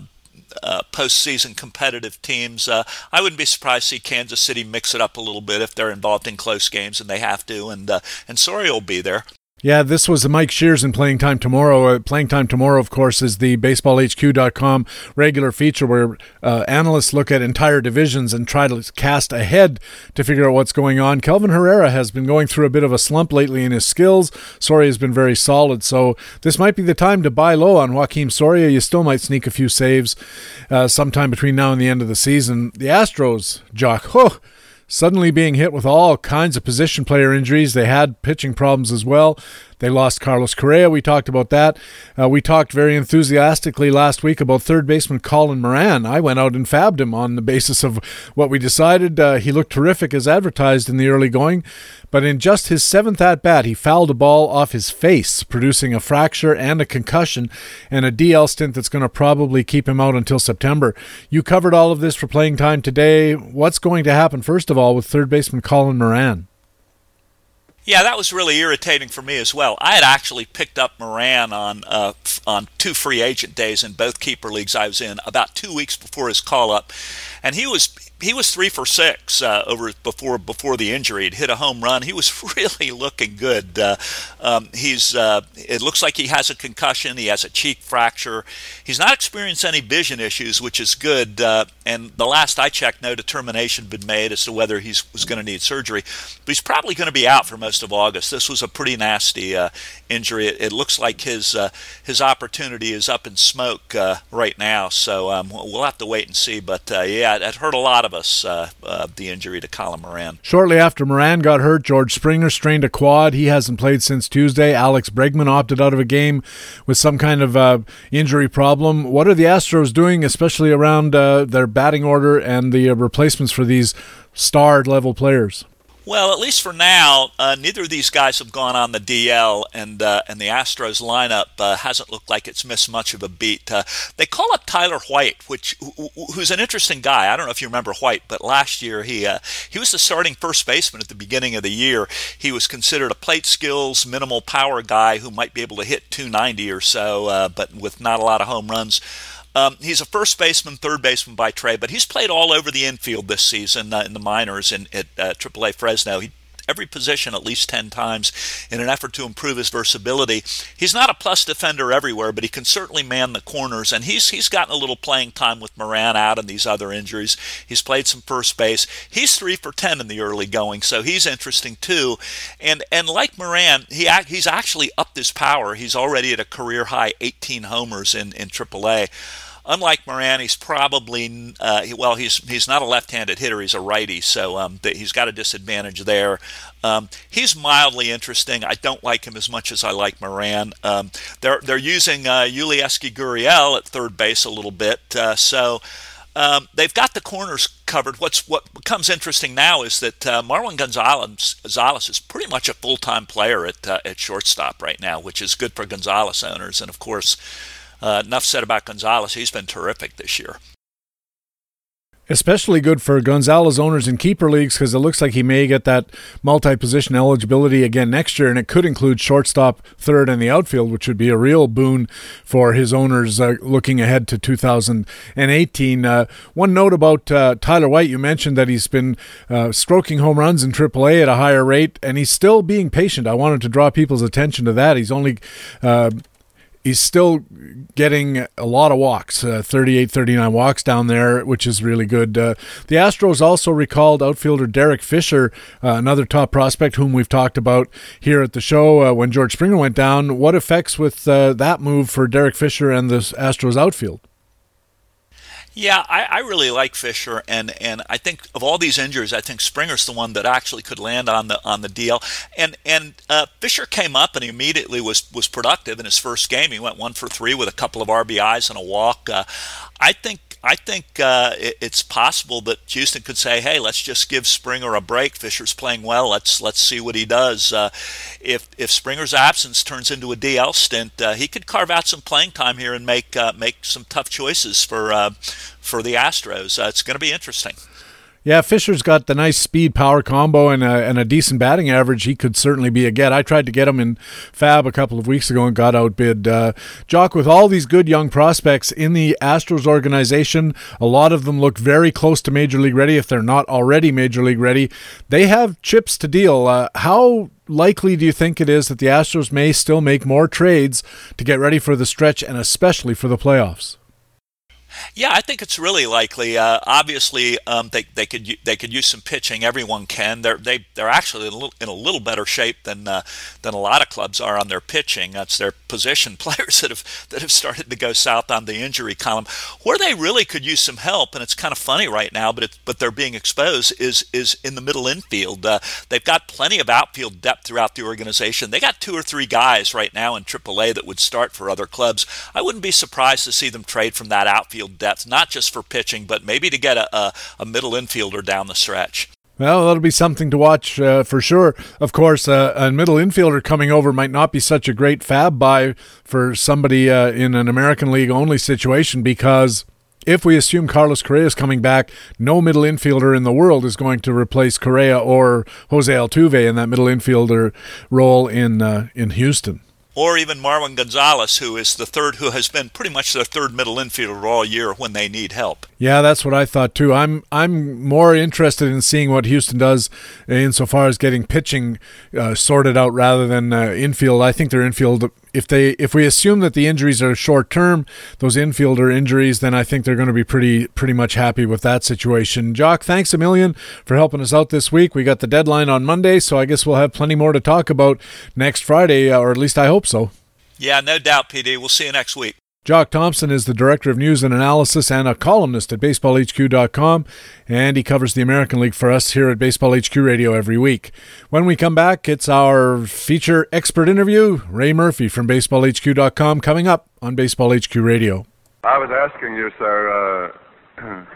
uh postseason competitive teams. Uh, I wouldn't be surprised to see Kansas City mix it up a little bit if they're involved in close games and they have to. And uh, and Soria will be there. Yeah, this was Mike Shears in Playing Time Tomorrow. Uh, Playing Time Tomorrow, of course, is the BaseballHQ.com regular feature where uh, analysts look at entire divisions and try to cast ahead to figure out what's going on. Kelvin Herrera has been going through a bit of a slump lately in his skills. Soria has been very solid, so this might be the time to buy low on Joakim Soria. You still might sneak a few saves uh, sometime between now and the end of the season. The Astros, Jock, oh, suddenly being hit with all kinds of position player injuries. They had pitching problems as well. They lost Carlos Correa. We talked about that. Uh, we talked very enthusiastically last week about third baseman Colin Moran. I went out and FAABed him on the basis of what we decided. Uh, he looked terrific as advertised in the early going, but in just his seventh at bat, he fouled a ball off his face, producing a fracture and a concussion and a DL stint that's going to probably keep him out until September. You covered all of this for playing time today. What's going to happen, first of all, with third baseman Colin Moran? Yeah, that was really irritating for me as well. I had actually picked up Moran on uh, on two free agent days in both keeper leagues I was in about two weeks before his call up, and he was he was three for six uh, over before before the injury. He'd hit a home run. He was [LAUGHS] really looking good. Uh, um, he's uh, it looks like he has a concussion. He has a cheek fracture. He's not experienced any vision issues, which is good. Uh, and the last I checked, no determination had been made as to whether he was going to need surgery. But he's probably going to be out for most of August. This was a pretty nasty uh, injury. It, it, looks like his uh, his opportunity is up in smoke right now. So um, we'll have to wait and see. But yeah, it hurt a lot of us uh, uh, the injury to Colin Moran. Shortly after Moran got hurt, George Springer strained a quad. He hasn't played since Tuesday. Alex Bregman opted out of a game with some kind of uh, injury problem. What are the Astros doing, especially around uh, their batting order and the uh, replacements for these star level players? Well, at least for now, uh, neither of these guys have gone on the DL, and uh, and the Astros lineup uh, hasn't looked like it's missed much of a beat. Uh, they call up Tyler White, which who's an interesting guy. I don't know if you remember White, but last year he uh, he was the starting first baseman at the beginning of the year. He was considered a plate skills, minimal power guy who might be able to hit 290 or so, uh, but with not a lot of home runs. Um, he's a first baseman, third baseman by trade, but he's played all over the infield this season uh, in the minors in, at uh, AAA Fresno. He every position at least 10 times in an effort to improve his versatility. He's not a plus defender everywhere, but he can certainly man the corners, and he's he's gotten a little playing time with Moran out and these other injuries. He's played some first base. He's 3 for 10 in the early going, so he's interesting too. And and like Moran, he he's actually upped his power. He's already at a career high 18 homers in in AAA unlike Moran, he's probably uh, well, he's he's not a left-handed hitter; he's a righty, so um, he's got a disadvantage there. Um, he's mildly interesting. I don't like him as much as I like Moran. Um, they're they're using uh, Yulieski Gurriel at third base a little bit, uh, so. Um, they've got the corners covered. What's what becomes interesting now is that uh, Marwin Gonzalez, Gonzalez, is pretty much a full-time player at uh, at shortstop right now, which is good for Gonzalez owners. And of course, uh, enough said about Gonzalez. He's been terrific this year. Especially good for Gonzalez owners in keeper leagues because it looks like he may get that multi position eligibility again next year, and it could include shortstop, third, and the outfield, which would be a real boon for his owners uh, looking ahead to 2018. Uh, one note about uh, Tyler White you mentioned that he's been uh, stroking home runs in AAA at a higher rate, and he's still being patient. I wanted to draw people's attention to that. He's only uh, he's still getting a lot of walks, uh, 38, 39 walks down there, which is really good. Uh, the Astros also recalled outfielder Derek Fisher, uh, another top prospect whom we've talked about here at the show uh, when George Springer went down. What effects with uh, that move for Derek Fisher and the Astros outfield? Yeah, I, I, really like Fisher, and, and I think of all these injuries, I think Springer's the one that actually could land on the on the deal. And and uh, Fisher came up and he immediately was was productive in his first game. He went one for three with a couple of RBIs and a walk. Uh, I think I think uh, it, it's possible that Houston could say, "Hey, let's just give Springer a break. Fisher's playing well. Let's let's see what he does." Uh, if if Springer's absence turns into a DL stint, uh, he could carve out some playing time here and make uh, make some tough choices for uh, for the Astros. Uh, it's going to be interesting. Yeah, Fisher's got the nice speed power combo and a, and a decent batting average. He could certainly be a get. I tried to get him in FAAB a couple of weeks ago and got outbid. Uh, Jock, with all these good young prospects in the Astros organization, a lot of them look very close to Major League ready if they're not already Major League ready. They have chips to deal. Uh, how likely do you think it is that the Astros may still make more trades to get ready for the stretch and especially for the playoffs? Yeah, I think it's really likely. Uh, obviously, um, they they could they could use some pitching. Everyone can. They're they they're actually in a little, in a little better shape than uh, than a lot of clubs are on their pitching. That's their position [LAUGHS] players that have that have started to go south on the injury column. Where they really could use some help, and it's kind of funny right now, but but they're being exposed is is in the middle infield. Uh, they've got plenty of outfield depth throughout the organization. They got two or three guys right now in AAA that would start for other clubs. I wouldn't be surprised to see them trade from that outfield depth, not just for pitching, but maybe to get a, a, a middle infielder down the stretch. Well, that'll be something to watch uh, for sure. Of course, uh, a middle infielder coming over might not be such a great FAAB buy for somebody uh, in an American League only situation because if we assume Carlos Correa is coming back, no middle infielder in the world is going to replace Correa or Jose Altuve in that middle infielder role in uh, in Houston or even Marwin Gonzalez, who is the third, who has been pretty much their third middle infielder all year when they need help. Yeah, that's what I thought too. I'm I'm more interested in seeing what Houston does insofar as getting pitching uh, sorted out rather than uh, infield. I think their infield if they if we assume that the injuries are short term, those infielder injuries, then I think they're going to be pretty pretty much happy with that situation. Jock, thanks a million for helping us out this week. We got the deadline on Monday, so I guess we'll have plenty more to talk about next Friday, or at least I hope so. Yeah, no doubt, PD. We'll see you next week. Jock Thompson is the Director of News and Analysis and a columnist at BaseballHQ.com, and he covers the American League for us here at Baseball HQ Radio every week. When we come back, it's our feature expert interview, Ray Murphy from BaseballHQ.com, coming up on Baseball HQ Radio. I was asking you, sir, uh,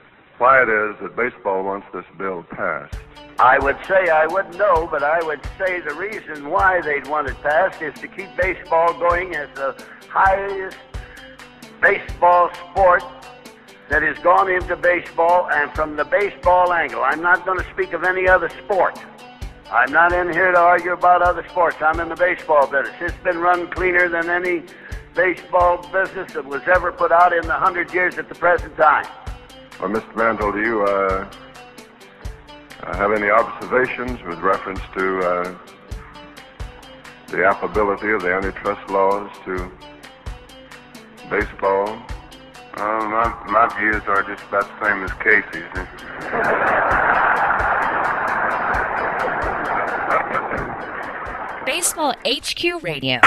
[CLEARS THROAT] why it is that baseball wants this bill passed. I would say I wouldn't know, but I would say the reason why they'd want it passed is to keep baseball going as the highest baseball sport that has gone into baseball and from the baseball angle. I'm not going to speak of any other sport. I'm not in here to argue about other sports. I'm in the baseball business. It's been run cleaner than any baseball business that was ever put out in the hundred years at the present time. Well, Mr. Mantle, do you uh, uh, have any observations with reference to uh, the applicability of the antitrust laws to baseball? Uh, my, my views are just about the same as Casey's. [LAUGHS] Baseball HQ Radio.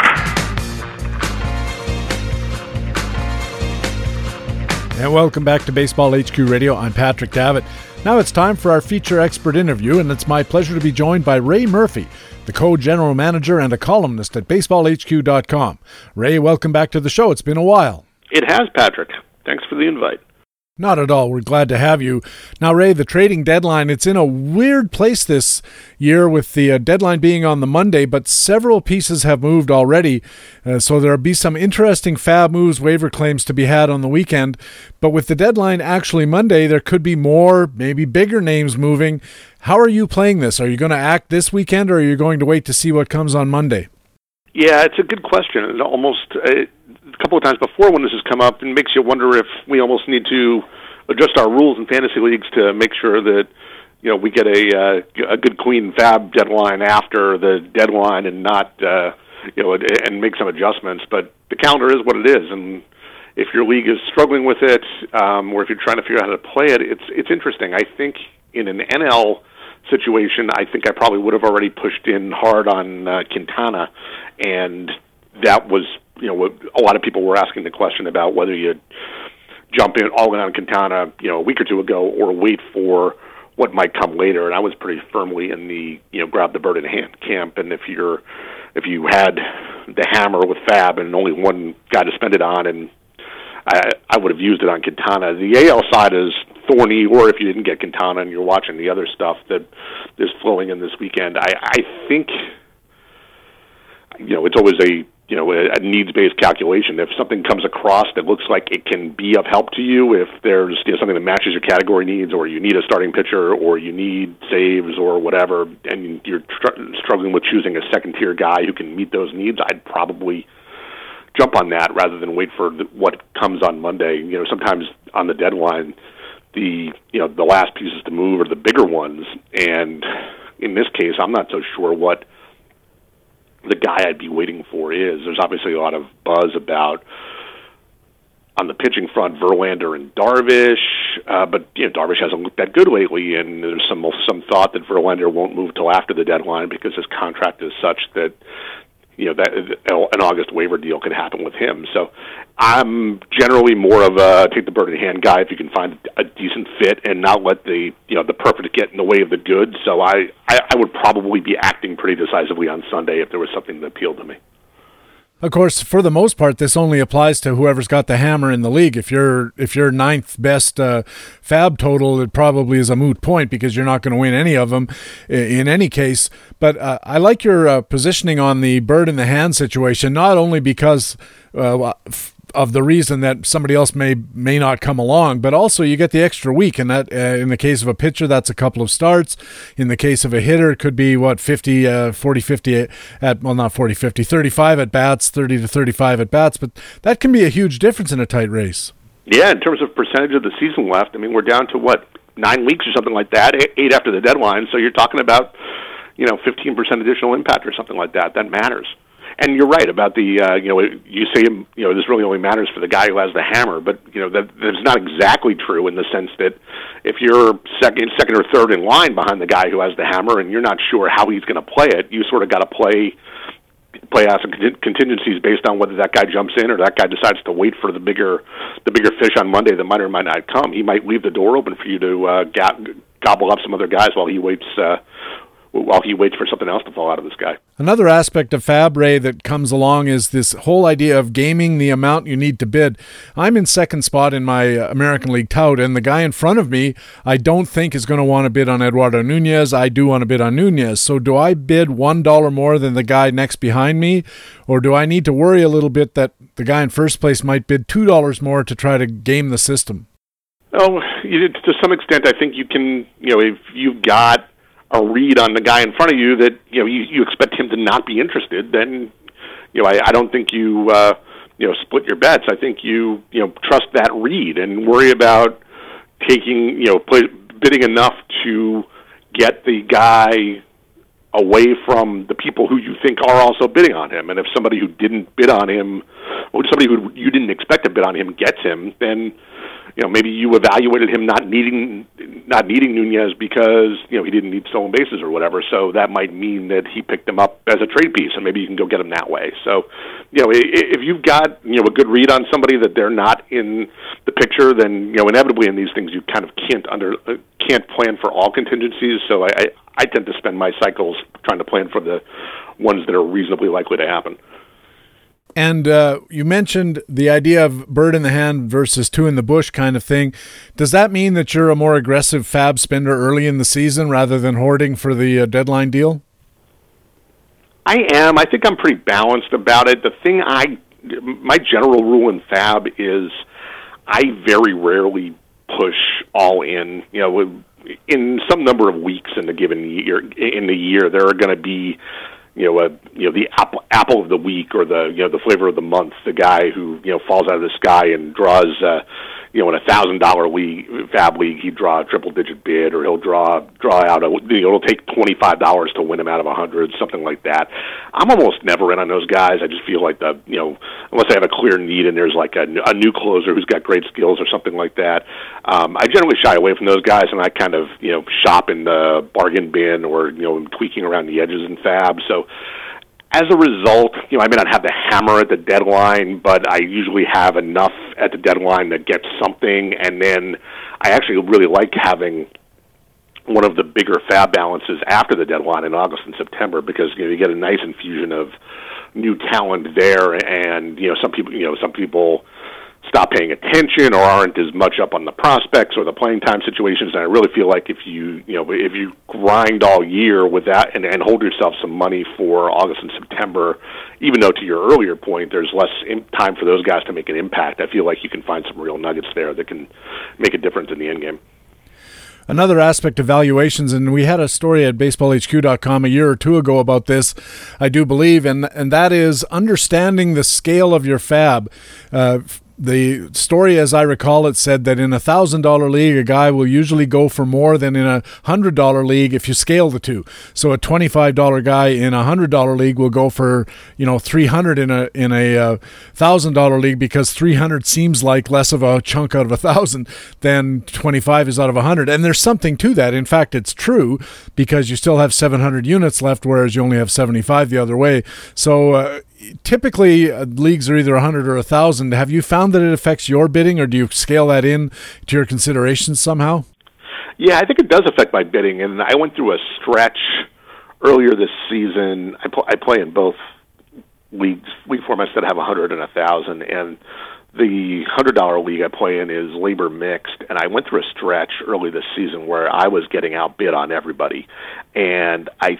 And welcome back to Baseball HQ Radio. I'm Patrick Davitt. Now it's time for our feature expert interview, and it's my pleasure to be joined by Ray Murphy, the co general manager and a columnist at baseballhq.com. Ray, welcome back to the show. It's been a while. It has, Patrick. Thanks for the invite. Not at all. We're glad to have you. Now, Ray, the trading deadline, it's in a weird place this year with the uh, deadline being on the Monday, but several pieces have moved already. Uh, so there'll be some interesting FAAB moves, waiver claims to be had on the weekend. But with the deadline actually Monday, there could be more, maybe bigger names moving. How are you playing this? Are you going to act this weekend or are you going to wait to see what comes on Monday? Yeah, it's a good question. It almost. Couple of times before when this has come up, and makes you wonder if we almost need to adjust our rules in fantasy leagues to make sure that you know we get a uh, a good clean FAAB deadline after the deadline and not uh, you know, and make some adjustments. But the calendar is what it is, and if your league is struggling with it, um, or if you're trying to figure out how to play it, it's it's interesting. I think in an NL situation, I think I probably would have already pushed in hard on uh, Quintana, and that was you know a lot of people were asking the question about whether you jump in all in on Quintana, you know, a week or two ago, or wait for what might come later. And I was pretty firmly in the you know grab the bird in hand camp. And if you're if you had the hammer with FAAB and only one guy to spend it on, and I, I would have used it on Quintana. The AL side is thorny, or if you didn't get Quintana and you're watching the other stuff that is flowing in this weekend, I, I think you know it's always a you know a, needs based calculation. If something comes across that looks like it can be of help to you, if there's you know, something that matches your category needs, or you need a starting pitcher, or you need saves, or whatever, and you're tr- struggling with choosing a second tier guy who can meet those needs, I'd probably jump on that rather than wait for the, what comes on Monday. You know, sometimes on the deadline, the you know the last pieces to move are the bigger ones, and in this case, I'm not so sure what the guy I'd be waiting for is. There's obviously a lot of buzz about on the pitching front, Verlander and Darvish, uh, but you know Darvish hasn't looked that good lately, and there's some some thought that Verlander won't move till after the deadline because his contract is such that you know that an August waiver deal could happen with him. So I'm generally more of a take the bird in hand guy if you can find a decent fit and not let the you know the perfect get in the way of the good. So I I, I would probably be acting pretty decisively on Sunday if there was something that appealed to me. Of course, for the most part, this only applies to whoever's got the hammer in the league. If you're if you're ninth best uh, FAAB total, it probably is a moot point because you're not going to win any of them in any case. But uh, I like your uh, positioning on the bird in the hand situation, not only because uh, of the reason that somebody else may may not come along, but also you get the extra week, and that uh, in the case of a pitcher, that's a couple of starts. In the case of a hitter, it could be what 50, uh, 40, 50 at well, not 40, 50, 35 at bats, 30 to 35 at bats, but that can be a huge difference in a tight race. Yeah, in terms of percentage of the season left, I mean, we're down to what nine weeks or something like that, eight after the deadline. So you're talking about you know 15% additional impact or something like that. That matters and you're right about the uh, you know you say you know this really only matters for the guy who has the hammer, but you know that that's not exactly true in the sense that if you're second second or third in line behind the guy who has the hammer and you're not sure how he's going to play it, you sort of got to play play out some contingencies based on whether that guy jumps in or that guy decides to wait for the bigger the bigger fish on Monday that might or might not come. He might leave the door open for you to uh, gobble up some other guys while he waits uh, while he waits for something else to fall out of the sky. Another aspect of Fabre that comes along is this whole idea of gaming the amount you need to bid. I'm in second spot in my American League tout, and the guy in front of me, I don't think is going to want to bid on Eduardo Nunez. I do want to bid on Nunez. So do I bid $1 more than the guy next behind me, or do I need to worry a little bit that the guy in first place might bid $2 more to try to game the system? Oh, to some extent, I think you can. You know, if you've got a read on the guy in front of you that you know you, you expect him to not be interested, then you know I, I don't think you uh, you know split your bets. I think you you know trust that read and worry about taking you know play, bidding enough to get the guy away from the people who you think are also bidding on him. And if somebody who didn't bid on him, or somebody who you didn't expect to bid on him gets him, then you know, maybe you evaluated him not needing not needing Nunez because you know he didn't need stolen bases or whatever. So that might mean that he picked him up as a trade piece, and maybe you can go get him that way. So, you know, if you've got you know a good read on somebody that they're not in the picture, then you know inevitably in these things you kind of can't under uh, can't plan for all contingencies. So I, I I tend to spend my cycles trying to plan for the ones that are reasonably likely to happen. And uh, you mentioned the idea of bird in the hand versus two in the bush kind of thing. Does that mean that you're a more aggressive FAAB spender early in the season rather than hoarding for the uh, deadline deal? I am. I think I'm pretty balanced about it. The thing I, my general rule in FAAB is I very rarely push all in. You know, in some number of weeks in the given year, in the year, there are going to be you know, a, you know the apple apple of the week or the you know the flavor of the month, the guy who you know falls out of the sky and draws uh, you know, in a thousand dollar league, FAAB league, he'd draw a triple digit bid, or he'll draw draw out a. You know, it'll take twenty five dollars to win him out of a hundred, something like that. I'm almost never in on those guys. I just feel like the you know, unless I have a clear need and there's like a, a new closer who's got great skills or something like that. Um, I generally shy away from those guys, and I kind of you know shop in the bargain bin or you know tweaking around the edges in FAAB. So as a result, you know, I may not have the hammer at the deadline, but I usually have enough at the deadline to get something, and then I actually really like having one of the bigger FAAB balances after the deadline in August and September because you know you get a nice infusion of new talent there, and you know some people, you know, some people stop paying attention or aren't as much up on the prospects or the playing time situations. And I really feel like if you you know if you grind all year with that and, and hold yourself some money for August and September, even though to your earlier point there's less in, time for those guys to make an impact, I feel like you can find some real nuggets there that can make a difference in the end game. Another aspect of valuations, and we had a story at baseballhq.com a year or two ago about this, I do believe, and and that is understanding the scale of your FAAB. Uh, the story, as I recall it, said that in a thousand dollar league, a guy will usually go for more than in a hundred dollar league if you scale the two. So a twenty five dollar guy in a hundred dollar league will go for you know three hundred in a in a uh, thousand dollar league because three hundred seems like less of a chunk out of a thousand than twenty five is out of a hundred. And there's something to that. In fact, it's true because you still have seven hundred units left, whereas you only have seventy five the other way. So. Uh, typically uh, leagues are either 100 or 1000 have you found that it affects your bidding or do you scale that in to your considerations somehow? Yeah i think it does affect my bidding and i went through a stretch earlier this season. I, pl- I play in both leagues. League formats that have 100 and 1000 and the hundred dollar league I play in is LABR mixed, and I went through a stretch early this season where I was getting outbid on everybody, and I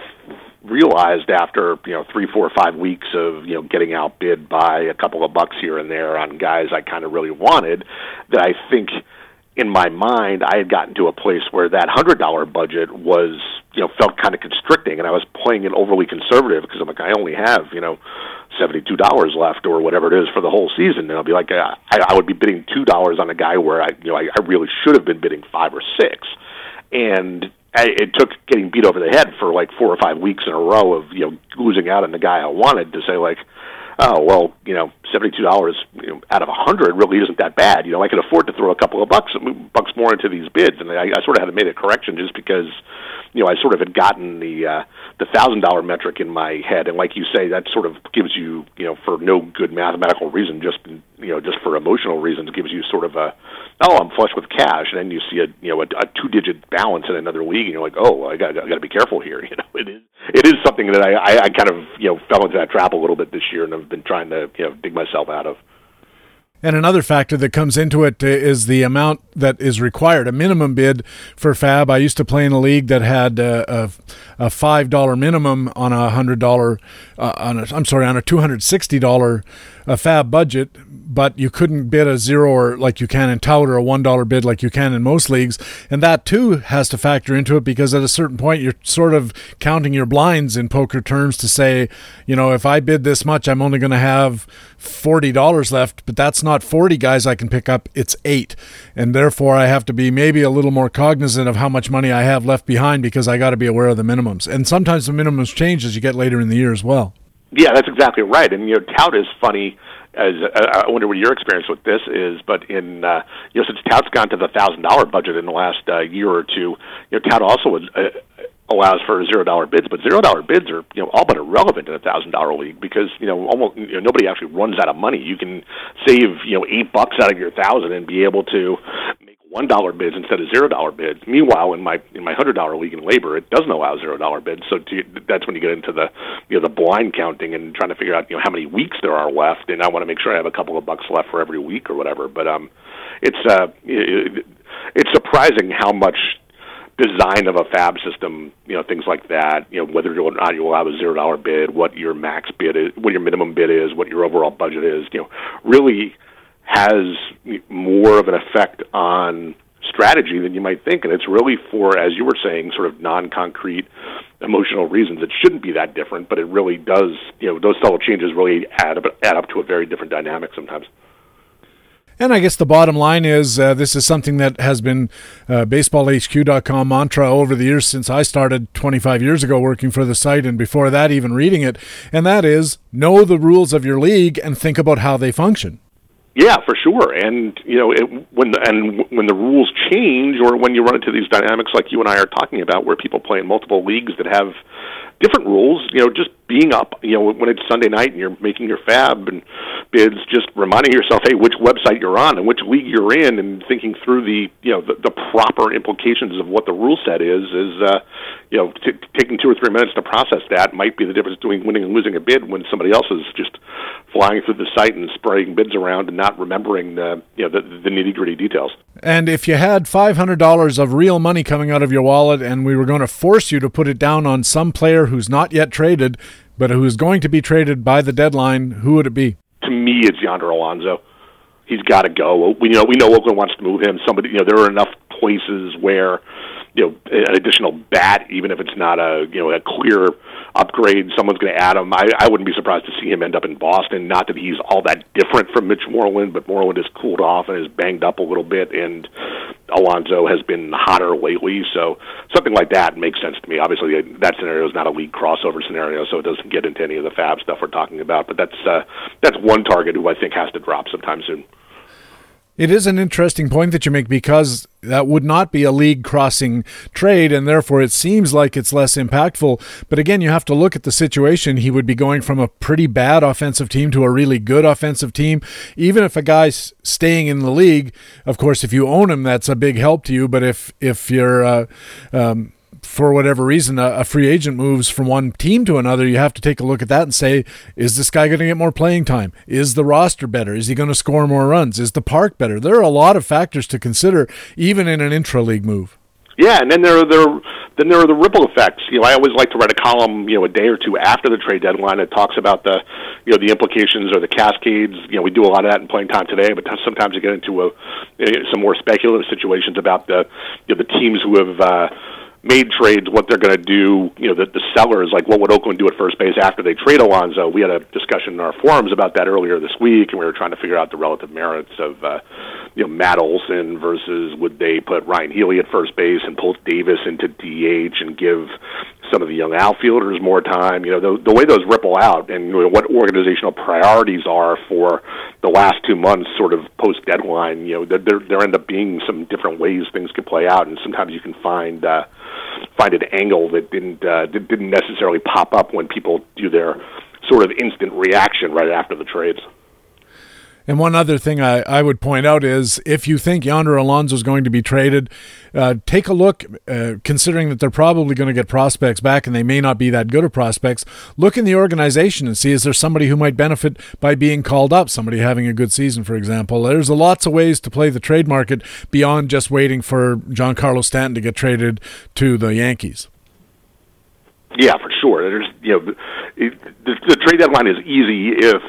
realized after you know three, four, five weeks of you know getting outbid by a couple of bucks here and there on guys I kind of really wanted, that I think in my mind I had gotten to a place where that hundred dollar budget was you know felt kind of constricting, and I was playing it overly conservative because I'm like I only have you know seventy two dollars left or whatever it is for the whole season, and I'll be like I, I would be bidding two dollars on a guy where I you know I, I really should have been bidding five or six, and it took getting beat over the head for like four or five weeks in a row of you know losing out on the guy I wanted to say like, oh well, you know, seventy two dollars you know, out of a hundred really isn't that bad. You know, I could afford to throw a couple of bucks bucks more into these bids, and I, I sort of had to make a correction just because you know I sort of had gotten the uh, the thousand dollar metric in my head, and like you say, that sort of gives you you know for no good mathematical reason, just you know just for emotional reasons, gives you sort of a oh I'm flush with cash, and then you see a you know a, a two digit balance in another league, and you're like oh I got I got to be careful here. [LAUGHS] You know it is it is something that I, I I kind of you know fell into that trap a little bit this year, and I've been trying to you know dig myself out of. And another factor that comes into it is the amount that is required. A minimum bid for FAAB. I used to play in a league that had a, a, a five dollar minimum on a hundred dollar. Uh, on a, I'm sorry, on a two hundred sixty dollar uh, FAAB budget, but you couldn't bid a zero or like you can in tout or a one dollar bid like you can in most leagues, and that too has to factor into it because at a certain point you're sort of counting your blinds in poker terms to say, you know, if I bid this much, I'm only going to have forty dollars left, but that's not forty guys I can pick up; it's eight, and therefore I have to be maybe a little more cognizant of how much money I have left behind because I got to be aware of the minimums, and sometimes the minimums change as you get later in the year as well. Yeah, that's exactly right. And you know, tout is funny. As uh, I wonder what your experience with this is, but in uh, you know, since tout's gone to the thousand dollar budget in the last uh, year or two, you know, tout also uh, allows for zero dollar bids, but zero dollar bids are you know all but irrelevant in a thousand dollar league because you know almost you know, nobody actually runs out of money. You can save you know eight bucks out of your thousand and be able to one dollar bids instead of zero dollar bids. Meanwhile, in my in my hundred dollar league in LABR, it doesn't allow zero dollar bids. So to, that's when you get into the you know the blind counting and trying to figure out you know how many weeks there are left, and I want to make sure I have a couple of bucks left for every week or whatever. But um, it's uh, it, it's surprising how much design of a FAAB system, you know, things like that, you know, whether or not you allow a zero dollar bid, what your max bid is, what your minimum bid is, what your overall budget is, you know, really has more of an effect on strategy than you might think. And it's really for, as you were saying, sort of non concrete emotional reasons. It shouldn't be that different, but it really does. You know, those subtle changes really add up, add up to a very different dynamic sometimes. And I guess the bottom line is uh, this is something that has been uh, baseballhq.com mantra over the years since I started 25 years ago working for the site and before that even reading it. And that is know the rules of your league and think about how they function. Yeah, for sure. And you know, it, when the, and when the rules change, or when you run into these dynamics like you and I are talking about, where people play in multiple leagues that have different rules, you know, just being up, you know, when it's Sunday night and you're making your FAAB and bids, just reminding yourself, hey, which website you're on and which league you're in, and thinking through the, you know, the, the proper implications of what the rule set is, is, uh, you know, t- taking two or three minutes to process that might be the difference between winning and losing a bid when somebody else is just flying through the site and spraying bids around and not remembering the, you know, the, the nitty gritty details. And if you had $500 of real money coming out of your wallet and we were going to force you to put it down on some player who's not yet traded, but who's going to be traded by the deadline, who would it be? To me, it's Yonder Alonso. He's got to go. We you know we know Oakland wants to move him. Somebody, you know, there are enough places where you know an additional bat, even if it's not a you know a clear upgrade, someone's going to add him. I, I wouldn't be surprised to see him end up in Boston. Not that he's all that different from Mitch Moreland, but Moreland has cooled off and is banged up a little bit, and Alonso has been hotter lately. So something like that makes sense to me. Obviously, that scenario is not a league crossover scenario, so it doesn't get into any of the FAAB stuff we're talking about. But that's uh, that's one target who I think has to drop sometime soon. It is an interesting point that you make because that would not be a league crossing trade, and therefore it seems like it's less impactful. But again, you have to look at the situation. He would be going from a pretty bad offensive team to a really good offensive team. Even if a guy's staying in the league, of course, if you own him, that's a big help to you. But if if you're uh, um, for whatever reason, a, a, free agent moves from one team to another, you have to take a look at that and say, is this guy going to get more playing time? Is the roster better? Is he going to score more runs? Is the park better? There are a lot of factors to consider, even in an intra league move. Yeah, and then there are there then there are the ripple effects. You know, I always like to write a column, you know, a day or two after the trade deadline that talks about the, you know, the implications or the cascades. You know, we do a lot of that in playing time today, but sometimes you get into a, some more speculative situations about the, you know, the teams who have. Uh, made trades, what they're going to do. You know, the, the sellers, like what would Oakland do at first base after they trade Alonso? We had a discussion in our forums about that earlier this week, and we were trying to figure out the relative merits of, uh, you know, Matt Olson versus would they put Ryon Healy at first base and pull Davis into DH and give some of the young outfielders more time. You know, the, the way those ripple out and you know, what organizational priorities are for the last two months, sort of post deadline. You know, there, there there end up being some different ways things could play out, and sometimes you can find. Uh, find an angle that didn't uh, didn't necessarily pop up when people do their sort of instant reaction right after the trades. And one other thing I, I would point out is if you think Yonder Alonso is going to be traded, uh, take a look, uh, considering that they're probably going to get prospects back and they may not be that good of prospects. Look in the organization and see is there somebody who might benefit by being called up, somebody having a good season, for example. There's lots of ways to play the trade market beyond just waiting for Giancarlo Stanton to get traded to the Yankees. Yeah, for sure. There's you know, it, the, the trade deadline is easy if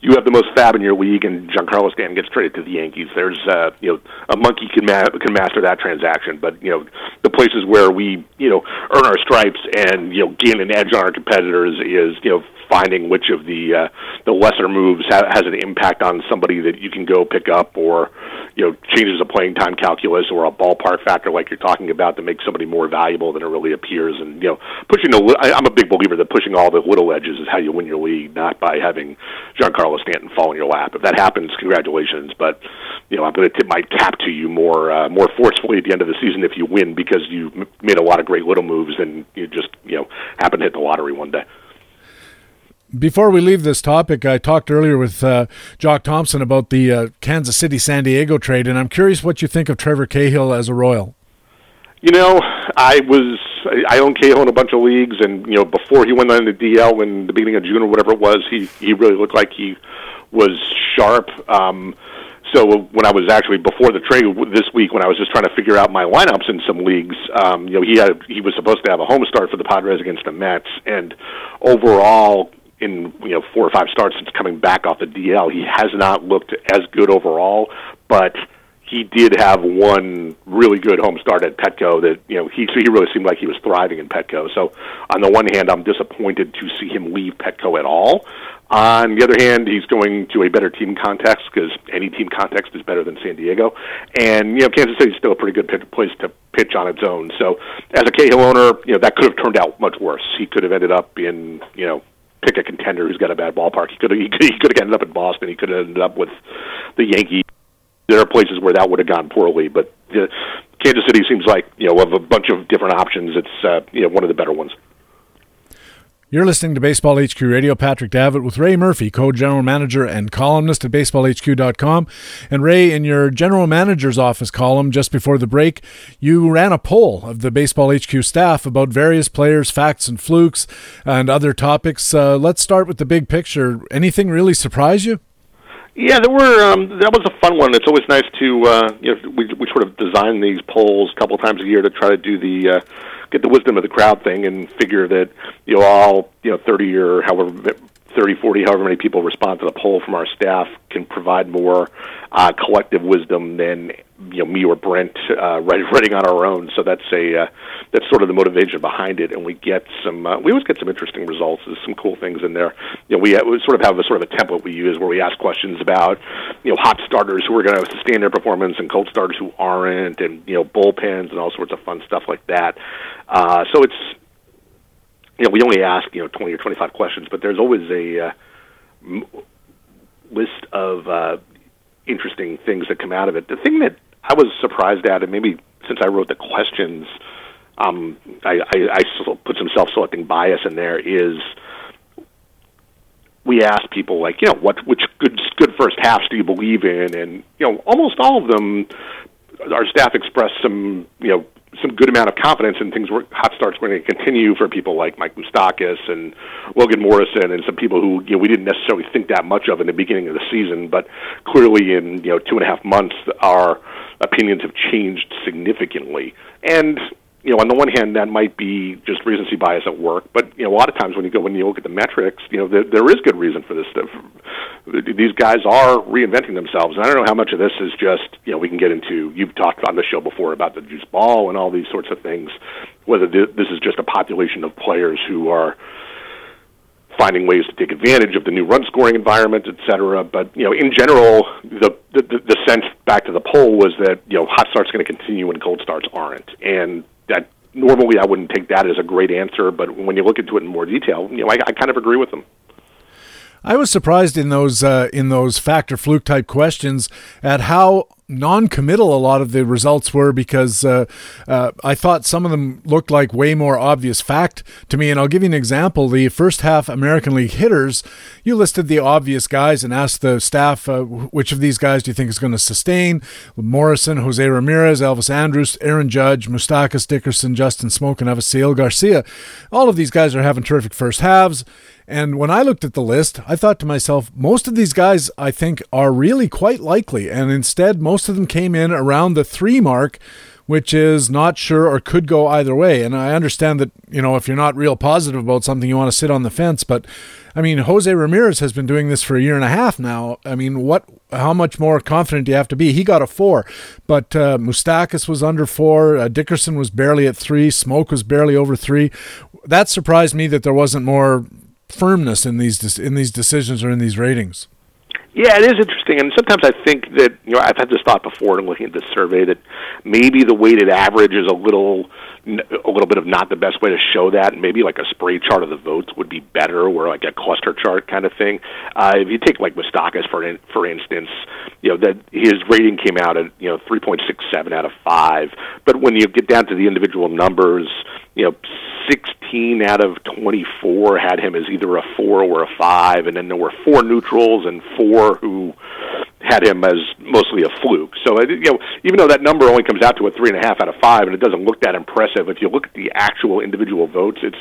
you have the most FAAB in your league, and Giancarlo Stanton gets traded to the Yankees. There's, uh, you know, a monkey can ma- can master that transaction, but you know, the places where we, you know, earn our stripes and you know gain an edge on our competitors is, you know, finding which of the uh, the lesser moves ha- has an impact on somebody that you can go pick up, or you know changes a playing time calculus or a ballpark factor like you're talking about to make somebody more valuable than it really appears. And you know, pushing the I, I'm a big believer that pushing all the little edges is how you win your league, not by having Giancarlo Stanton fall in your lap. If that happens, congratulations. But you know, I'm going to tip my cap to you more uh, more forcefully at the end of the season if you win because you made a lot of great little moves and you just you know happen to hit the lottery one day. Before we leave this topic, I talked earlier with uh, Jock Thompson about the uh, Kansas City San Diego trade, and I'm curious what you think of Trevor Cahill as a Royal. You know, I was I own Cahill in a bunch of leagues, and you know, before he went on the DL in the beginning of June or whatever it was, he he really looked like he was sharp. Um, so when I was actually before the trade this week, when I was just trying to figure out my lineups in some leagues, um, you know, he had he was supposed to have a home start for the Padres against the Mets, and overall, in you know four or five starts since coming back off the DL. He has not looked as good overall, but he did have one really good home start at Petco that you know he so he really seemed like he was thriving in Petco. So on the one hand, I'm disappointed to see him leave Petco at all. On the other hand, he's going to a better team context because any team context is better than San Diego. And you know, Kansas City is still a pretty good place to pitch on its own. So as a Cahill owner, you know that could have turned out much worse. He could have ended up in you know pick a contender who's got a bad ballpark. He could he could, he could have ended up in Boston. He could have ended up with the Yankees. There are places where that would have gone poorly, but uh, Kansas City seems like you know of a bunch of different options. It's uh, you know one of the better ones. You're listening to Baseball HQ Radio. Patrick Davitt with Ray Murphy, co-general manager and columnist at baseballhq.com. And Ray, in your general manager's office column just before the break, you ran a poll of the Baseball HQ staff about various players, facts and flukes, and other topics. Uh, let's start with the big picture. Anything really surprise you? Yeah, there were. Um, that was a fun one. It's always nice to uh, you know we we sort of design these polls a couple times a year to try to do the uh, get the wisdom of the crowd thing and figure that you know all you know thirty or however 30, 40, however many people respond to the poll from our staff can provide more uh, collective wisdom than you know me or Brent uh, [LAUGHS] writing on our own. So that's a uh, that's sort of the motivation behind it, and we get some. Uh, we always get some interesting results. There's some cool things in there. You know, we, uh, we sort of have a sort of a template we use where we ask questions about you know hot starters who are going to sustain their performance and cold starters who aren't, and you know bullpens and all sorts of fun stuff like that. Uh, so it's you know we only ask you know 20 or 25 questions, but there's always a uh, m- list of uh, interesting things that come out of it. The thing that I was surprised at, and maybe since I wrote the questions, um, I, I, I put some self-selecting bias in there. Is we asked people like, you know, what which good good first halves do you believe in, and you know, almost all of them, our staff expressed some, you know, some good amount of confidence in things. Were, hot starts going to continue for people like Mike Moustakas and Logan Morrison, and some people who you know we didn't necessarily think that much of in the beginning of the season, but clearly in you know two and a half months, our opinions have changed significantly. And you know, on the one hand, that might be just recency bias at work, but you know, a lot of times when you go when you look at the metrics, you know, there, there is good reason for this stuff. These guys are reinventing themselves, and I don't know how much of this is just you know we can get into. You've talked on the show before about the juice ball and all these sorts of things. Whether this is just a population of players who are finding ways to take advantage of the new run scoring environment, et cetera. But you know, in general, the the, the sense back to the poll was that you know hot starts going to continue and cold starts aren't, and normally I wouldn't take that as a great answer. But when you look into it in more detail, you know, I, I kind of agree with them. I was surprised in those uh, in those factor fluke type questions at how non-committal a lot of the results were because uh, uh, I thought some of them looked like way more obvious fact to me. And I'll give you an example: the first half American League hitters. You listed the obvious guys and asked the staff uh, which of these guys do you think is going to sustain? Morrison, Jose Ramirez, Elvis Andrus, Aaron Judge, Moustakas Dickerson, Justin Smoak, and Avisail Garcia. All of these guys are having terrific first halves. And when I looked at the list, I thought to myself, most of these guys I think are really quite likely. And instead, most of them came in around the three mark, which is not sure or could go either way. And I understand that, you know, if you're not real positive about something, you want to sit on the fence. But I mean, Jose Ramirez has been doing this for a year and a half now. I mean, what? How much more confident do you have to be? He got a four, but uh, Moustakas was under four. Uh, Dickerson was barely at three. Smoak was barely over three. That surprised me that there wasn't more firmness in these in these decisions or in these ratings. Yeah, it is interesting, and sometimes I think that you know I've had this thought before in looking at this survey that maybe the weighted average is a little a little bit of not the best way to show that, and maybe like a spray chart of the votes would be better, or like a cluster chart kind of thing. Uh, if you take like Moustakas for in, for instance, you know that his rating came out at you know three point six seven out of five, but when you get down to the individual numbers, you know 16 out of 24 had him as either a four or a five, and then there were four neutrals and four who had him as mostly a fluke. So you know, even though that number only comes out to a three and a half out of five, and it doesn't look that impressive, if you look at the actual individual votes, it's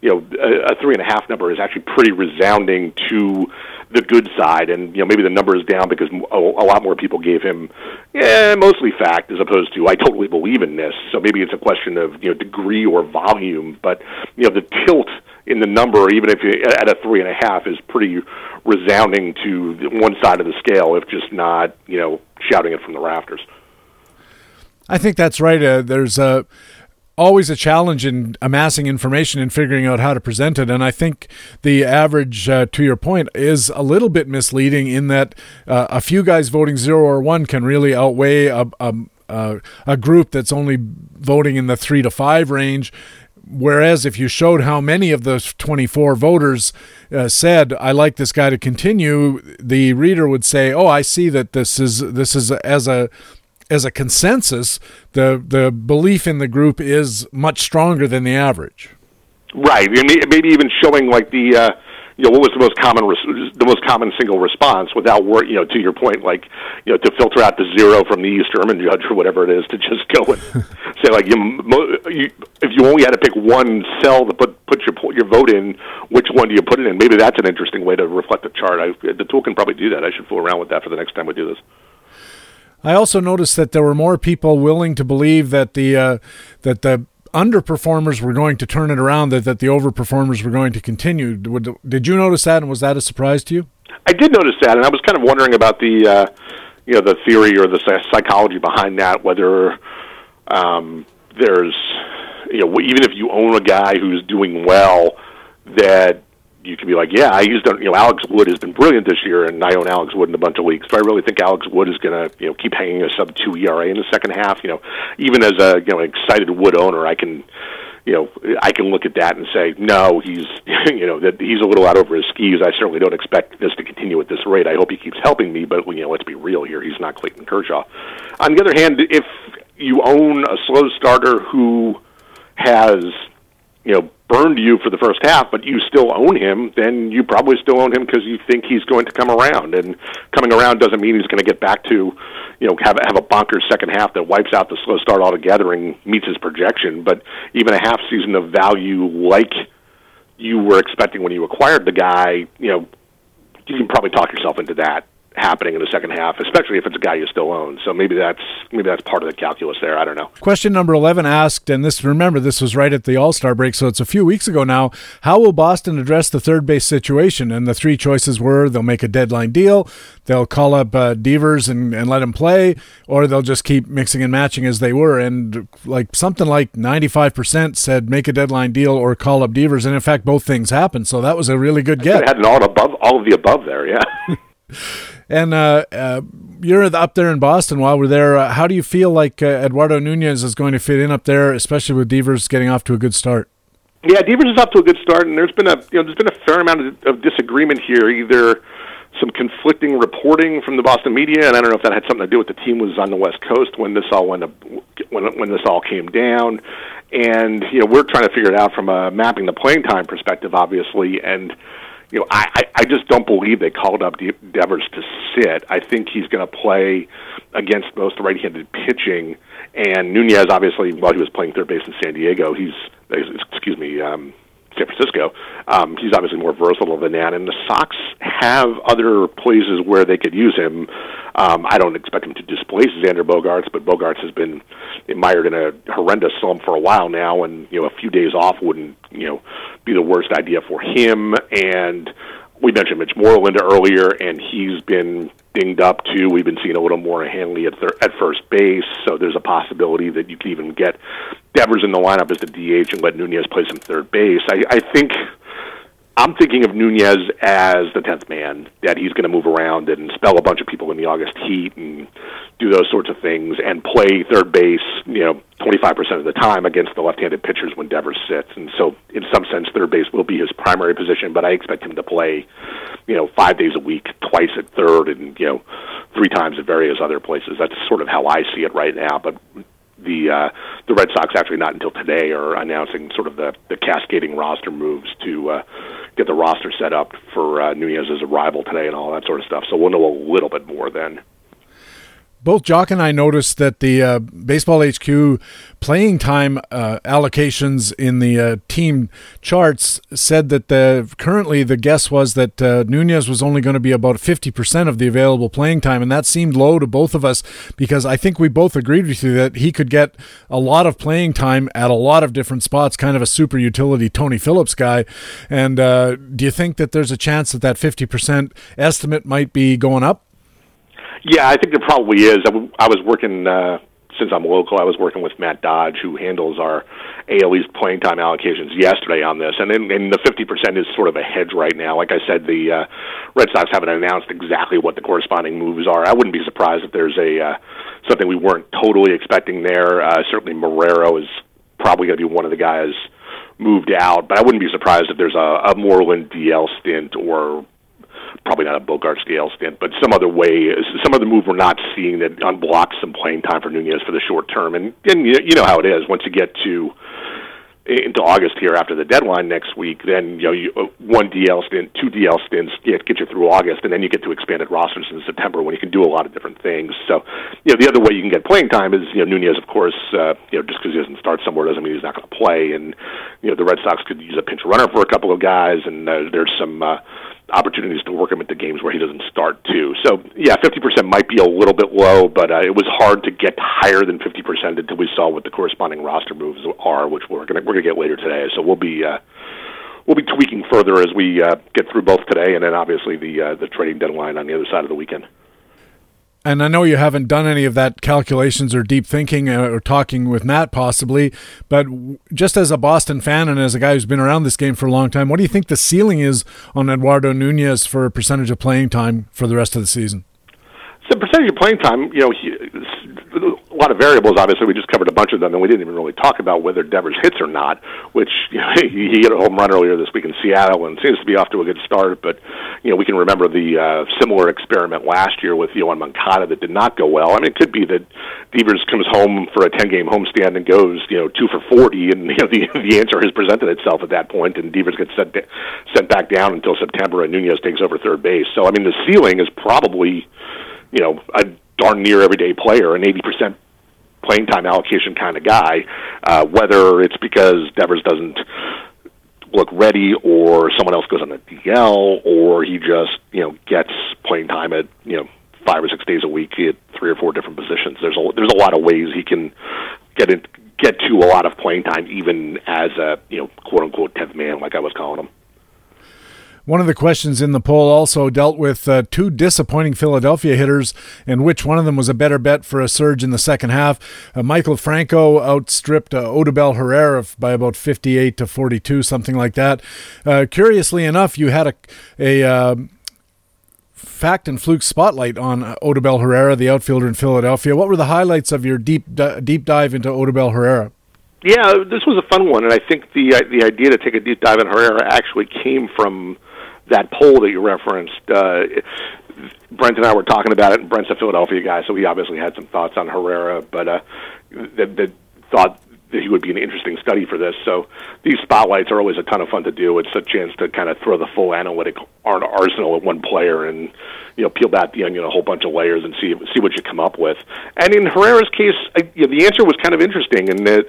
you know a, a three and a half number is actually pretty resounding to the good side, and you know maybe the number is down because a, a lot more people gave him, yeah, mostly fact as opposed to I totally believe in this. So maybe it's a question of you know degree or volume, but you know the tilt in the number, even if you at a three and a half, is pretty resounding to one side of the scale, if just not you know shouting it from the rafters. I think that's right. Uh, there's a always a challenge in amassing information and figuring out how to present it. And I think the average, uh, to your point, is a little bit misleading in that uh, a few guys voting zero or one can really outweigh a, a, a group that's only voting in the three to five range. Whereas if you showed how many of those 24 voters uh, said, "I like this guy to continue," the reader would say, "Oh, I see that this is this is as a as a consensus, the the belief in the group is much stronger than the average. Right. Maybe even showing like the uh, you know what was the most common res- the most common single response without wor- you know to your point like you know to filter out the zero from the East German judge or whatever it is to just go and [LAUGHS] say like you, you if you only had to pick one cell to put put your your vote in which one do you put it in? Maybe that's an interesting way to reflect the chart. I, the tool can probably do that. I should fool around with that for the next time we do this. I also noticed that there were more people willing to believe that the uh, that the underperformers were going to turn it around, that, that the overperformers were going to continue. Did you notice that, and was that a surprise to you? I did notice that, and I was kind of wondering about the uh, you know the theory or the psychology behind that. Whether um, there's you know even if you own a guy who's doing well, that you could be like, yeah, he's done. You know, Alex Wood has been brilliant this year, and I own Alex Wood in a bunch of leagues. So I really think Alex Wood is going to, you know, keep hanging a sub two ERA in the second half. You know, even as a you know excited Wood owner, I can, you know, I can look at that and say, no, he's, [LAUGHS] you know, that he's a little out over his skis. I certainly don't expect this to continue at this rate. I hope he keeps helping me, but you know, let's be real here. He's not Clayton Kershaw. On the other hand, if you own a slow starter who has, you know burned you for the first half, but you still own him, then you probably still own him because you think he's going to come around. And coming around doesn't mean he's going to get back to, you know, have have a bonkers second half that wipes out the slow start altogether and meets his projection. But even a half season of value like you were expecting when you acquired the guy, you know, you can probably talk yourself into that happening in the second half, especially if it's a guy you still own. So maybe that's maybe that's part of the calculus there. I don't know. Question number eleven asked, and this remember this was right at the All Star break, so it's a few weeks ago now. How will Boston address the third base situation? And the three choices were: they'll make a deadline deal, they'll call up uh, Devers and, and let him play, or they'll just keep mixing and matching as they were. And like something like ninety five percent said make a deadline deal or call up Devers, and in fact both things happened. So that was a really good get. Had an all above all of the above there, yeah. [LAUGHS] And uh, uh, you're up there in Boston while we're there. Uh, how do you feel like uh, Eduardo Nunez is going to fit in up there, especially with Devers getting off to a good start? Yeah, Devers is off to a good start, and there's been a you know there's been a fair amount of, of disagreement here. Either some conflicting reporting from the Boston media, and I don't know if that had something to do with the team was on the West Coast when this all went up, when when this all came down, and you know we're trying to figure it out from a mapping the playing time perspective, obviously, and you know, I, I just don't believe they called up Devers to sit. I think he's going to play against most right-handed pitching. And Nunez, obviously, while he was playing third base in San Diego, he's excuse me, um, San Francisco. Um, he's obviously more versatile than that, and the Sox have other places where they could use him. Um, I don't expect him to displace Xander Bogaerts, but Bogaerts has been mired in a horrendous slump for a while now, and you know a few days off wouldn't you know be the worst idea for him. And we mentioned Mitch Moreland earlier, and he's been dinged up too. We've been seeing a little more Hanley at thir- at first base, so there's a possibility that you could even get Devers in the lineup as the DH and let Nunez play some third base. I, I think I'm thinking of Nunez as the tenth man, that he's going to move around and spell a bunch of people in the August heat and do those sorts of things and play third base, you know, 25% of the time against the left-handed pitchers when Devers sits. And so, in some sense, third base will be his primary position, but I expect him to play, you know, five days a week, twice at third, and you know, three times at various other places. That's sort of how I see it right now. But the uh, the Red Sox actually not until today are announcing sort of the, the cascading roster moves to uh, get the roster set up for uh, Nunez's arrival today and all that sort of stuff. So we'll know a little bit more then both Jock and I noticed that the uh, Baseball HQ playing time uh, allocations in the uh, team charts said that the currently the guess was that uh, Nunez was only going to be about 50% of the available playing time, and that seemed low to both of us because I think we both agreed with you that he could get a lot of playing time at a lot of different spots, kind of a super utility Tony Phillips guy. And uh, do you think that there's a chance that that 50% estimate might be going up? Yeah, I think there probably is. I, w- I was working uh, since I'm local, I was working with Matt Dodge, who handles our AL East playing time allocations yesterday on this, and then and the 50% is sort of a hedge right now. Like I said, the uh, Red Sox haven't announced exactly what the corresponding moves are. I wouldn't be surprised if there's a uh, something we weren't totally expecting there. Uh, certainly, Marrero is probably going to be one of the guys moved out, but I wouldn't be surprised if there's a, a Moreland DL stint or probably not a Bogaerts DL stint, but some other way, some other move we're not seeing that unblocks some playing time for Nunez for the short term. And, and you know how it is once you get to into August here after the deadline next week, then you know you, uh, one DL stint, two DL stints get get you through August, and then you get to expanded rosters in September when you can do a lot of different things. So, you know, the other way you can get playing time is you know Nunez, of course, uh, you know just because he doesn't start somewhere doesn't mean he's not going to play, and you know the Red Sox could use a pinch runner for a couple of guys, and uh, there's some. Uh, opportunities to work him the games where he doesn't start too. So yeah, 50% might be a little bit low, but uh, it was hard to get higher than 50% until we saw what the corresponding roster moves are, which we're gonna we're gonna get later today. So we'll be uh, we'll be tweaking further as we uh, get through both today and then obviously the uh, the trading deadline on the other side of the weekend. And I know you haven't done any of that calculations or deep thinking uh, or talking with Matt possibly, but just as a Boston fan and as a guy who's been around this game for a long time, what do you think the ceiling is on Eduardo Nunez for a percentage of playing time for the rest of the season? So percentage of playing time, you know, he, a lot of variables. Obviously, we just covered a bunch of them, and we didn't even really talk about whether Devers hits or not. Which [LAUGHS] you know, he, he hit a home run earlier this week in Seattle, and seems to be off to a good start. But you know, we can remember the uh, similar experiment last year with Yoan Moncada that did not go well. I mean, it could be that Devers comes home for a ten-game homestand and goes, you know, two for forty, and you know, [LAUGHS] the the answer has presented itself at that point, and Devers gets sent sent back down until September, and Nunez takes over third base. So, I mean, the ceiling is probably, you know, a darn near everyday player, an eighty percent playing time allocation kind of guy. Uh, whether it's because Devers doesn't look ready, or someone else goes on the DL, or he just you know gets playing time at you know five or six days a week at three or four different positions. There's a there's a lot of ways he can get in, get to a lot of playing time, even as a you know quote unquote tenth man, like I was calling him. One of the questions in the poll also dealt with uh, two disappointing Philadelphia hitters and which one of them was a better bet for a surge in the second half. Uh, Maikel Franco outstripped uh, Odubel Herrera by about 58 to 42, something like that. Uh, curiously enough, you had a, a uh, fact and fluke spotlight on uh, Odubel Herrera, the outfielder in Philadelphia. What were the highlights of your deep deep dive into Odubel Herrera? Yeah, this was a fun one, and I think the the idea to take a deep dive in Herrera actually came from that poll that you referenced, uh, Brent and I were talking about it, and Brent's a Philadelphia guy, so he obviously had some thoughts on Herrera, but uh, that, that thought that he would be an interesting study for this. So these spotlights are always a ton of fun to do. It's a chance to kind of throw the full analytic arsenal at one player and you know peel back the onion a whole bunch of layers and see see what you come up with. And in Herrera's case, I, you know, the answer was kind of interesting in that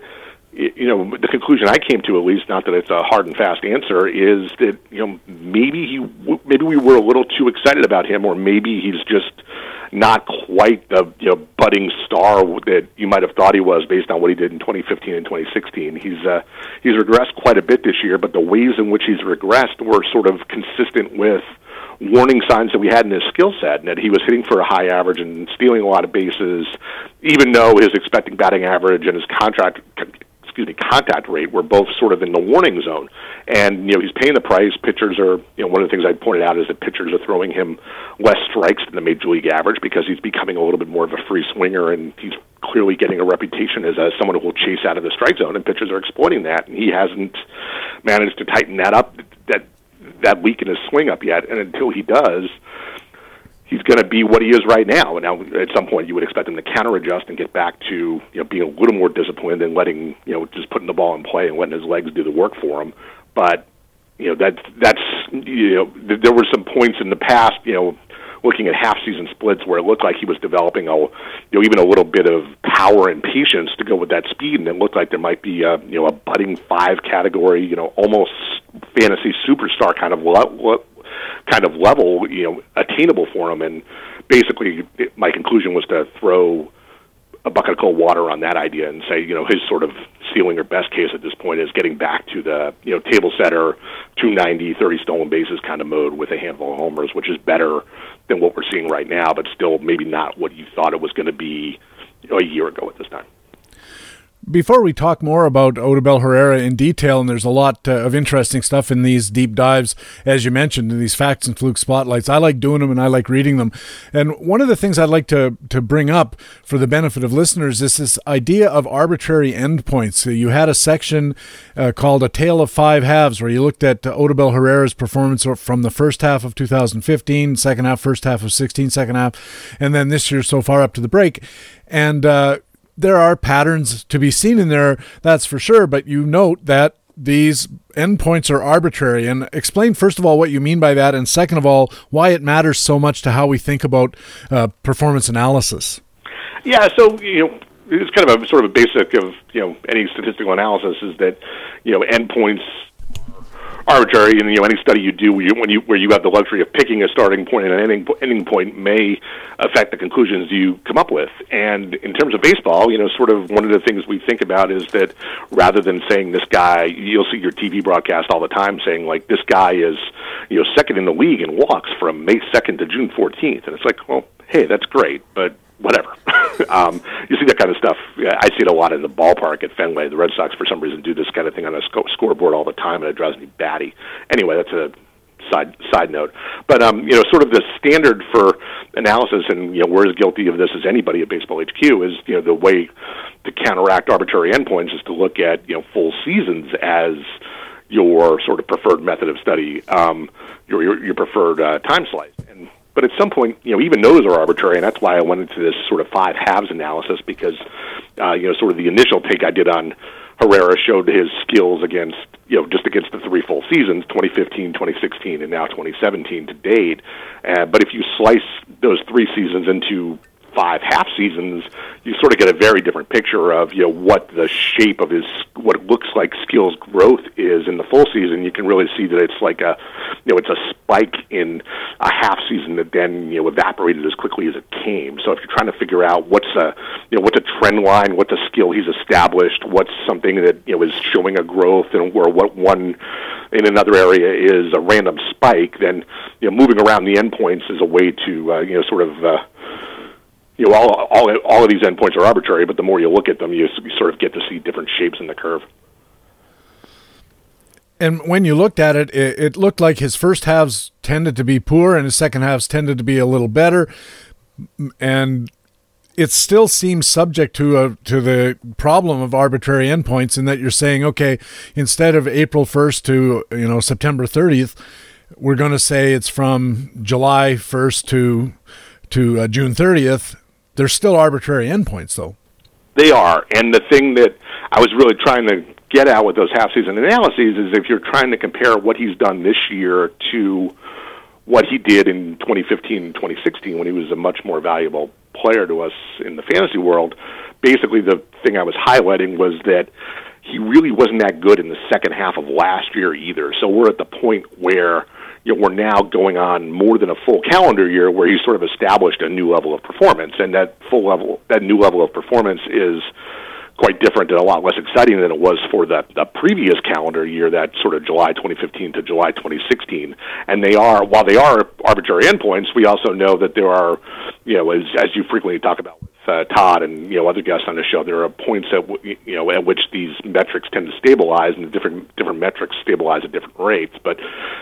you know, the conclusion I came to, at least, not that it's a hard and fast answer, is that you know maybe he, maybe we were a little too excited about him, or maybe he's just not quite the you know budding star that you might have thought he was based on what he did in 2015 and 2016. He's uh, he's regressed quite a bit this year, but the ways in which he's regressed were sort of consistent with warning signs that we had in his skill set, and that he was hitting for a high average and stealing a lot of bases, even though his expecting batting average and his contract excuse me, contact rate were both sort of in the warning zone. And, you know, he's paying the price. Pitchers are, you know, one of the things I pointed out is that pitchers are throwing him less strikes than the major league average because he's becoming a little bit more of a free swinger and he's clearly getting a reputation as a, someone who will chase out of the strike zone and pitchers are exploiting that and he hasn't managed to tighten that up that that weak in his swing up yet and until he does he's going to be what he is right now. And now, at some point, you would expect him to counter adjust and get back to you know being a little more disciplined and letting you know just putting the ball in play and letting his legs do the work for him. But you know that that's you know th- there were some points in the past you know looking at half season splits where it looked like he was developing a you know even a little bit of power and patience to go with that speed and it looked like there might be a you know a budding five category you know almost fantasy superstar kind of le- le- kind of level, you know, attainable for him. And basically, it, my conclusion was to throw a bucket of cold water on that idea and say, you know, his sort of ceiling or best case at this point is getting back to the, you know, table setter, 290, 30 stolen bases kind of mode with a handful of homers, which is better than what we're seeing right now, but still maybe not what you thought it was going to be a year ago at this time. Before we talk more about Odubel Herrera in detail, and there's a lot uh, of interesting stuff in these deep dives, as you mentioned, in these facts and fluke spotlights. I like doing them and I like reading them. And one of the things I'd like to, to bring up for the benefit of listeners is this idea of arbitrary endpoints. So you had a section uh, called A Tale of Five Halves, where you looked at uh, Odubel Herrera's performance from the first half of 2015, second half, first half of 16, second half, and then this year so far up to the break. And uh, there are patterns to be seen in there, that's for sure. But you note that these endpoints are arbitrary. And explain, first of all, what you mean by that. And second of all, why it matters so much to how we think about uh, performance analysis. Yeah, so, you know, it's kind of a sort of a basic of, you know, any statistical analysis is that, you know, endpoints arbitrary, and you know any study you do where you, when you where you have the luxury of picking a starting point and an ending ending point may affect the conclusions you come up with. And in terms of baseball, you know, sort of one of the things we think about is that rather than saying this guy, you'll see your TV broadcast all the time saying like this guy is you know second in the league in walks from May second to June fourteenth, and it's like, well, hey, that's great, but whatever. [LAUGHS] um, you see that kind of stuff. I see it a lot in the ballpark at Fenway. The Red Sox, for some reason, do this kind of thing on a sc- scoreboard all the time, and it drives me batty. Anyway, that's a side side note. But um, you know, sort of the standard for analysis, and you know, we're as guilty of this as anybody at Baseball HQ. Is you know the way to counteract arbitrary endpoints is to look at you know full seasons as your sort of preferred method of study, um, your, your your preferred uh, time slice, and but at some point, you know, even those are arbitrary, and that's why I went into this sort of five halves analysis because, uh, you know, sort of the initial take I did on Herrera showed his skills against, you know, just against the three full seasons, 2015, 2016, and now 2017 to date. Uh, but if you slice those three seasons into five half seasons, you sort of get a very different picture of you know what the shape of his what it looks like skills growth is in the full season. You can really see that it's like a you know it's a spike in a half season that then you know evaporated as quickly as it came. So if you're trying to figure out what's a you know what's a trend line, what's a skill he's established, what's something that you know is showing a growth, and or what one in another area is a random spike, then you know moving around the endpoints is a way to uh, you know sort of uh, you know, all, all, all of these endpoints are arbitrary, but the more you look at them, you, you sort of get to see different shapes in the curve. And when you looked at it, it, it looked like his first halves tended to be poor and his second halves tended to be a little better. And it still seems subject to a to the problem of arbitrary endpoints in that you're saying, okay, instead of April 1st to you know September 30th, we're going to say it's from July 1st to to uh, June 30th, they're still arbitrary endpoints, though. They are, and the thing that I was really trying to get at with those half-season analyses is if you're trying to compare what he's done this year to what he did in 2015 and 2016 when he was a much more valuable player to us in the fantasy world. Basically, the thing I was highlighting was that he really wasn't that good in the second half of last year either. So we're at the point where you know, we're now going on more than a full calendar year where he's sort of established a new level of performance, and that full level, that new level of performance is quite different and a lot less exciting than it was for the, the previous calendar year, that sort of July 2015 to July 2016. And they are, while they are arbitrary endpoints, we also know that there are, you know, as, as you frequently talk about uh, Todd and you know other guests on the show, there are points at w- you know at which these metrics tend to stabilize, and the different different metrics stabilize at different rates. But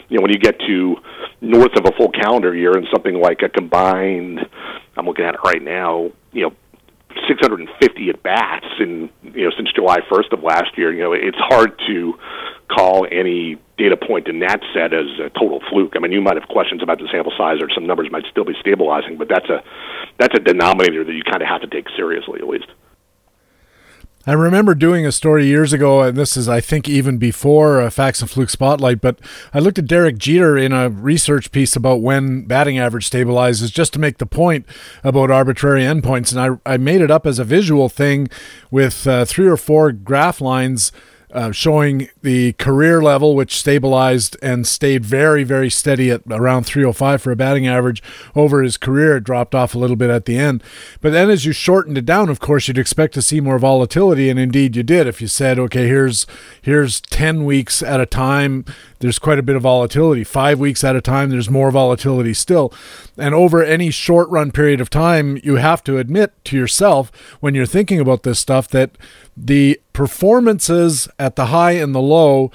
you know when you get to north of a full calendar year and something like a combined, I'm looking at it right now, you know 650 at bats in you know since July 1st of last year. You know, it's hard to call any data point in that set as a total fluke. I mean, you might have questions about the sample size, or some numbers might still be stabilizing, but that's a that's a denominator that you kind of have to take seriously at least. I remember doing a story years ago, and this is, I think, even before uh, Facts and Fluke Spotlight, but I looked at Derek Jeter in a research piece about when batting average stabilizes just to make the point about arbitrary endpoints. And I, I made it up as a visual thing with uh, three or four graph lines uh, showing the career level, which stabilized and stayed very, very steady at around 305 for a batting average over his career. It dropped off a little bit at the end. But then as you shortened it down, of course, you'd expect to see more volatility, and indeed you did. If you said, okay, here's here's 10 weeks at a time, there's quite a bit of volatility. Five weeks at a time, there's more volatility still. And over any short run period of time, you have to admit to yourself when you're thinking about this stuff that the performances at the high and the low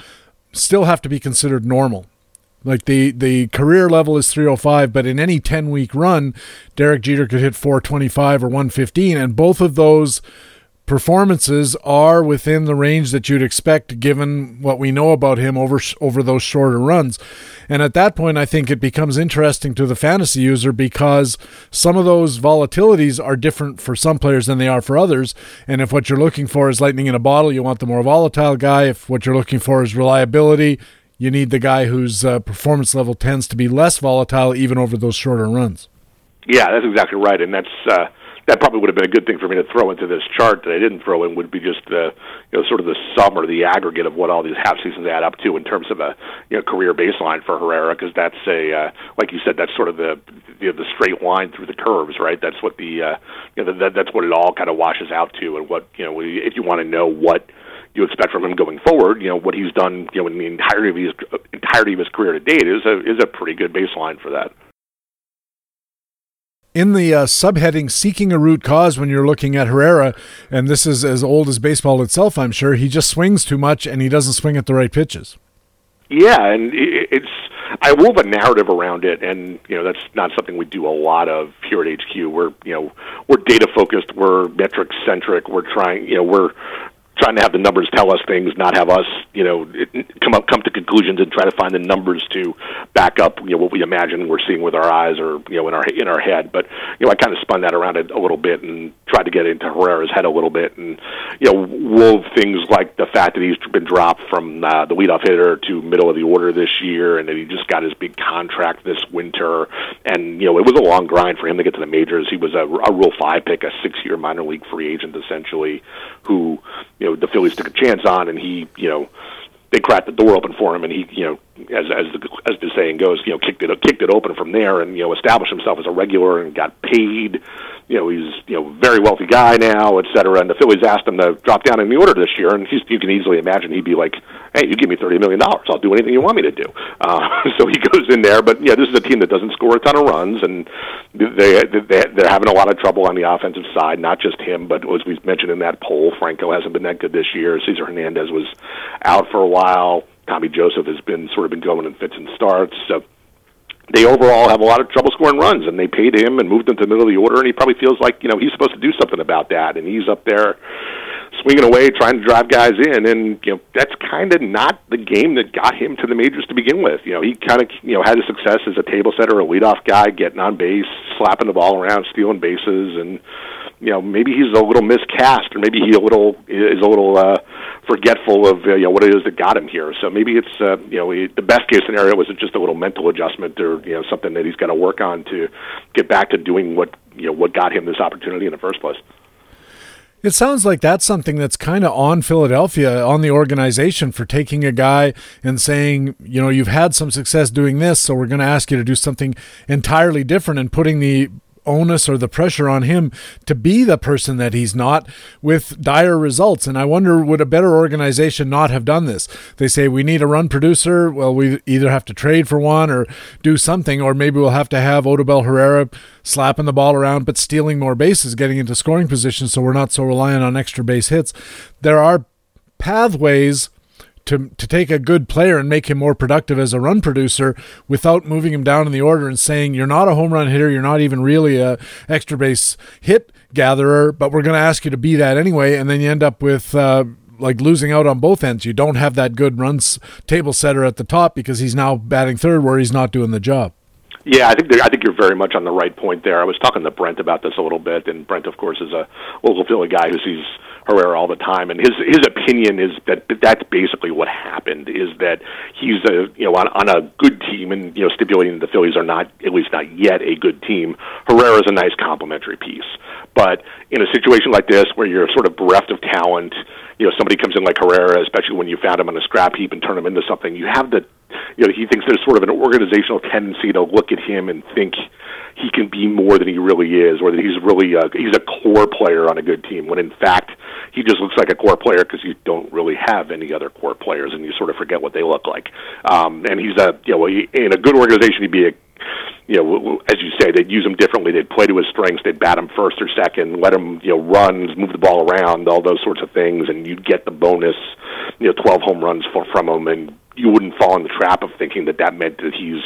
still have to be considered normal. Like the the career level is 305, but in any 10 week run, Derek Jeter could hit 425 or 115, and both of those performances are within the range that you'd expect given what we know about him over over those shorter runs. And at that point I think it becomes interesting to the fantasy user because some of those volatilities are different for some players than they are for others. And if what you're looking for is lightning in a bottle, you want the more volatile guy. If what you're looking for is reliability, you need the guy whose uh, performance level tends to be less volatile even over those shorter runs. Yeah, that's exactly right, and that's uh, that probably would have been a good thing for me to throw into this chart that I didn't throw in would be just the you know sort of the sum or the aggregate of what all these half seasons add up to in terms of a you know career baseline for Herrera because that's a uh, like you said that's sort of the you know, the straight line through the curves right that's what the uh, you know that, that's what it all kind of washes out to and what you know if you want to know what you expect from him going forward. You know what he's done. You know in the entirety of his entirety of his career to date is a is a pretty good baseline for that in the uh, subheading seeking a root cause when you're looking at Herrera, and this is as old as baseball itself, I'm sure, he just swings too much and he doesn't swing at the right pitches. Yeah, and it's I wove a narrative around it, and you know that's not something we do a lot of here at HQ. We're you know we're data focused, we're metric centric, we're trying you know we're trying to have the numbers tell us things, not have us, you know, come up come to conclusions and try to find the numbers to back up, you know, what we imagine we're seeing with our eyes or you know in our in our head. But you know, I kind of spun that around a little bit and tried to get into Herrera's head a little bit, and you know, wove things like the fact that he's been dropped from uh, the leadoff hitter to middle of the order this year, and that he just got his big contract this winter, and you know, it was a long grind for him to get to the majors. He was a, a Rule Five pick, a six-year minor league free agent, essentially, who you know the Phillies took a chance on, and he you know they cracked the door open for him, and he, you know, as as the as the saying goes, you know, kicked it kicked it open from there, and you know, established himself as a regular and got paid you know he's you know very wealthy guy now, et cetera. And the Phillies asked him to drop down in the order this year, and he's, you can easily imagine he'd be like, "Hey, you give me thirty million dollars, I'll do anything you want me to do." Uh, [LAUGHS] so he goes in there, but yeah, this is a team that doesn't score a ton of runs, and they, they they're having a lot of trouble on the offensive side. Not just him, but as we mentioned in that poll, Franco hasn't been that good this year. Cesar Hernandez was out for a while. Tommy Joseph has been sort of been going in fits and starts. So they overall have a lot of trouble scoring runs, and they paid him and moved him to the middle of the order, and he probably feels like you know he's supposed to do something about that, and he's up there swinging away trying to drive guys in, and you know that's kind of not the game that got him to the majors to begin with. You know he kind of you know had his success as a table setter, a leadoff guy, getting on base, slapping the ball around, stealing bases, and you know maybe he's a little miscast, or maybe he a little is a little. uh forgetful of uh, you know what it is that got him here. So maybe it's uh, you know he, the best case scenario was just a little mental adjustment or you know something that he's got to work on to get back to doing what you know what got him this opportunity in the first place. It sounds like that's something that's kind of on Philadelphia, on the organization for taking a guy and saying, you know, you've had some success doing this, so we're going to ask you to do something entirely different and putting the onus or the pressure on him to be the person that he's not with dire results. And I wonder, would a better organization not have done this? They say we need a run producer. Well, we either have to trade for one or do something, or maybe we'll have to have Odubel Herrera slapping the ball around but stealing more bases, getting into scoring position so we're not so reliant on extra base hits. There are pathways to to take a good player and make him more productive as a run producer without moving him down in the order and saying you're not a home run hitter, you're not even really a extra base hit gatherer, but we're going to ask you to be that anyway, and then you end up with. Uh, like losing out on both ends. You don't have that good runs table setter at the top because he's now batting third where he's not doing the job. Yeah, I think I think you're very much on the right point there. I was talking to Brent about this a little bit, and Brent, of course, is a local Philly guy who sees Herrera all the time, and his his opinion is that that's basically what happened. Is that he's a you know on, on a good team, and you know stipulating that the Phillies are not at least not yet a good team. Herrera is a nice complementary piece. But in a situation like this, where you're sort of bereft of talent, you know, somebody comes in like Herrera, especially when you found him on a scrap heap and turn him into something, you have the, you know, he thinks there's sort of an organizational tendency to look at him and think he can be more than he really is, or that he's really a, he's a core player on a good team. When in fact, he just looks like a core player because you don't really have any other core players, and you sort of forget what they look like. Um, and he's a, you know, in a good organization, he'd be a you know, as you say, they'd use him differently. They'd play to his strengths. They'd bat him first or second, let him, you know, run, move the ball around, all those sorts of things, and you'd get the bonus, you know, 12 home runs for, from him, and you wouldn't fall in the trap of thinking that that meant that he's,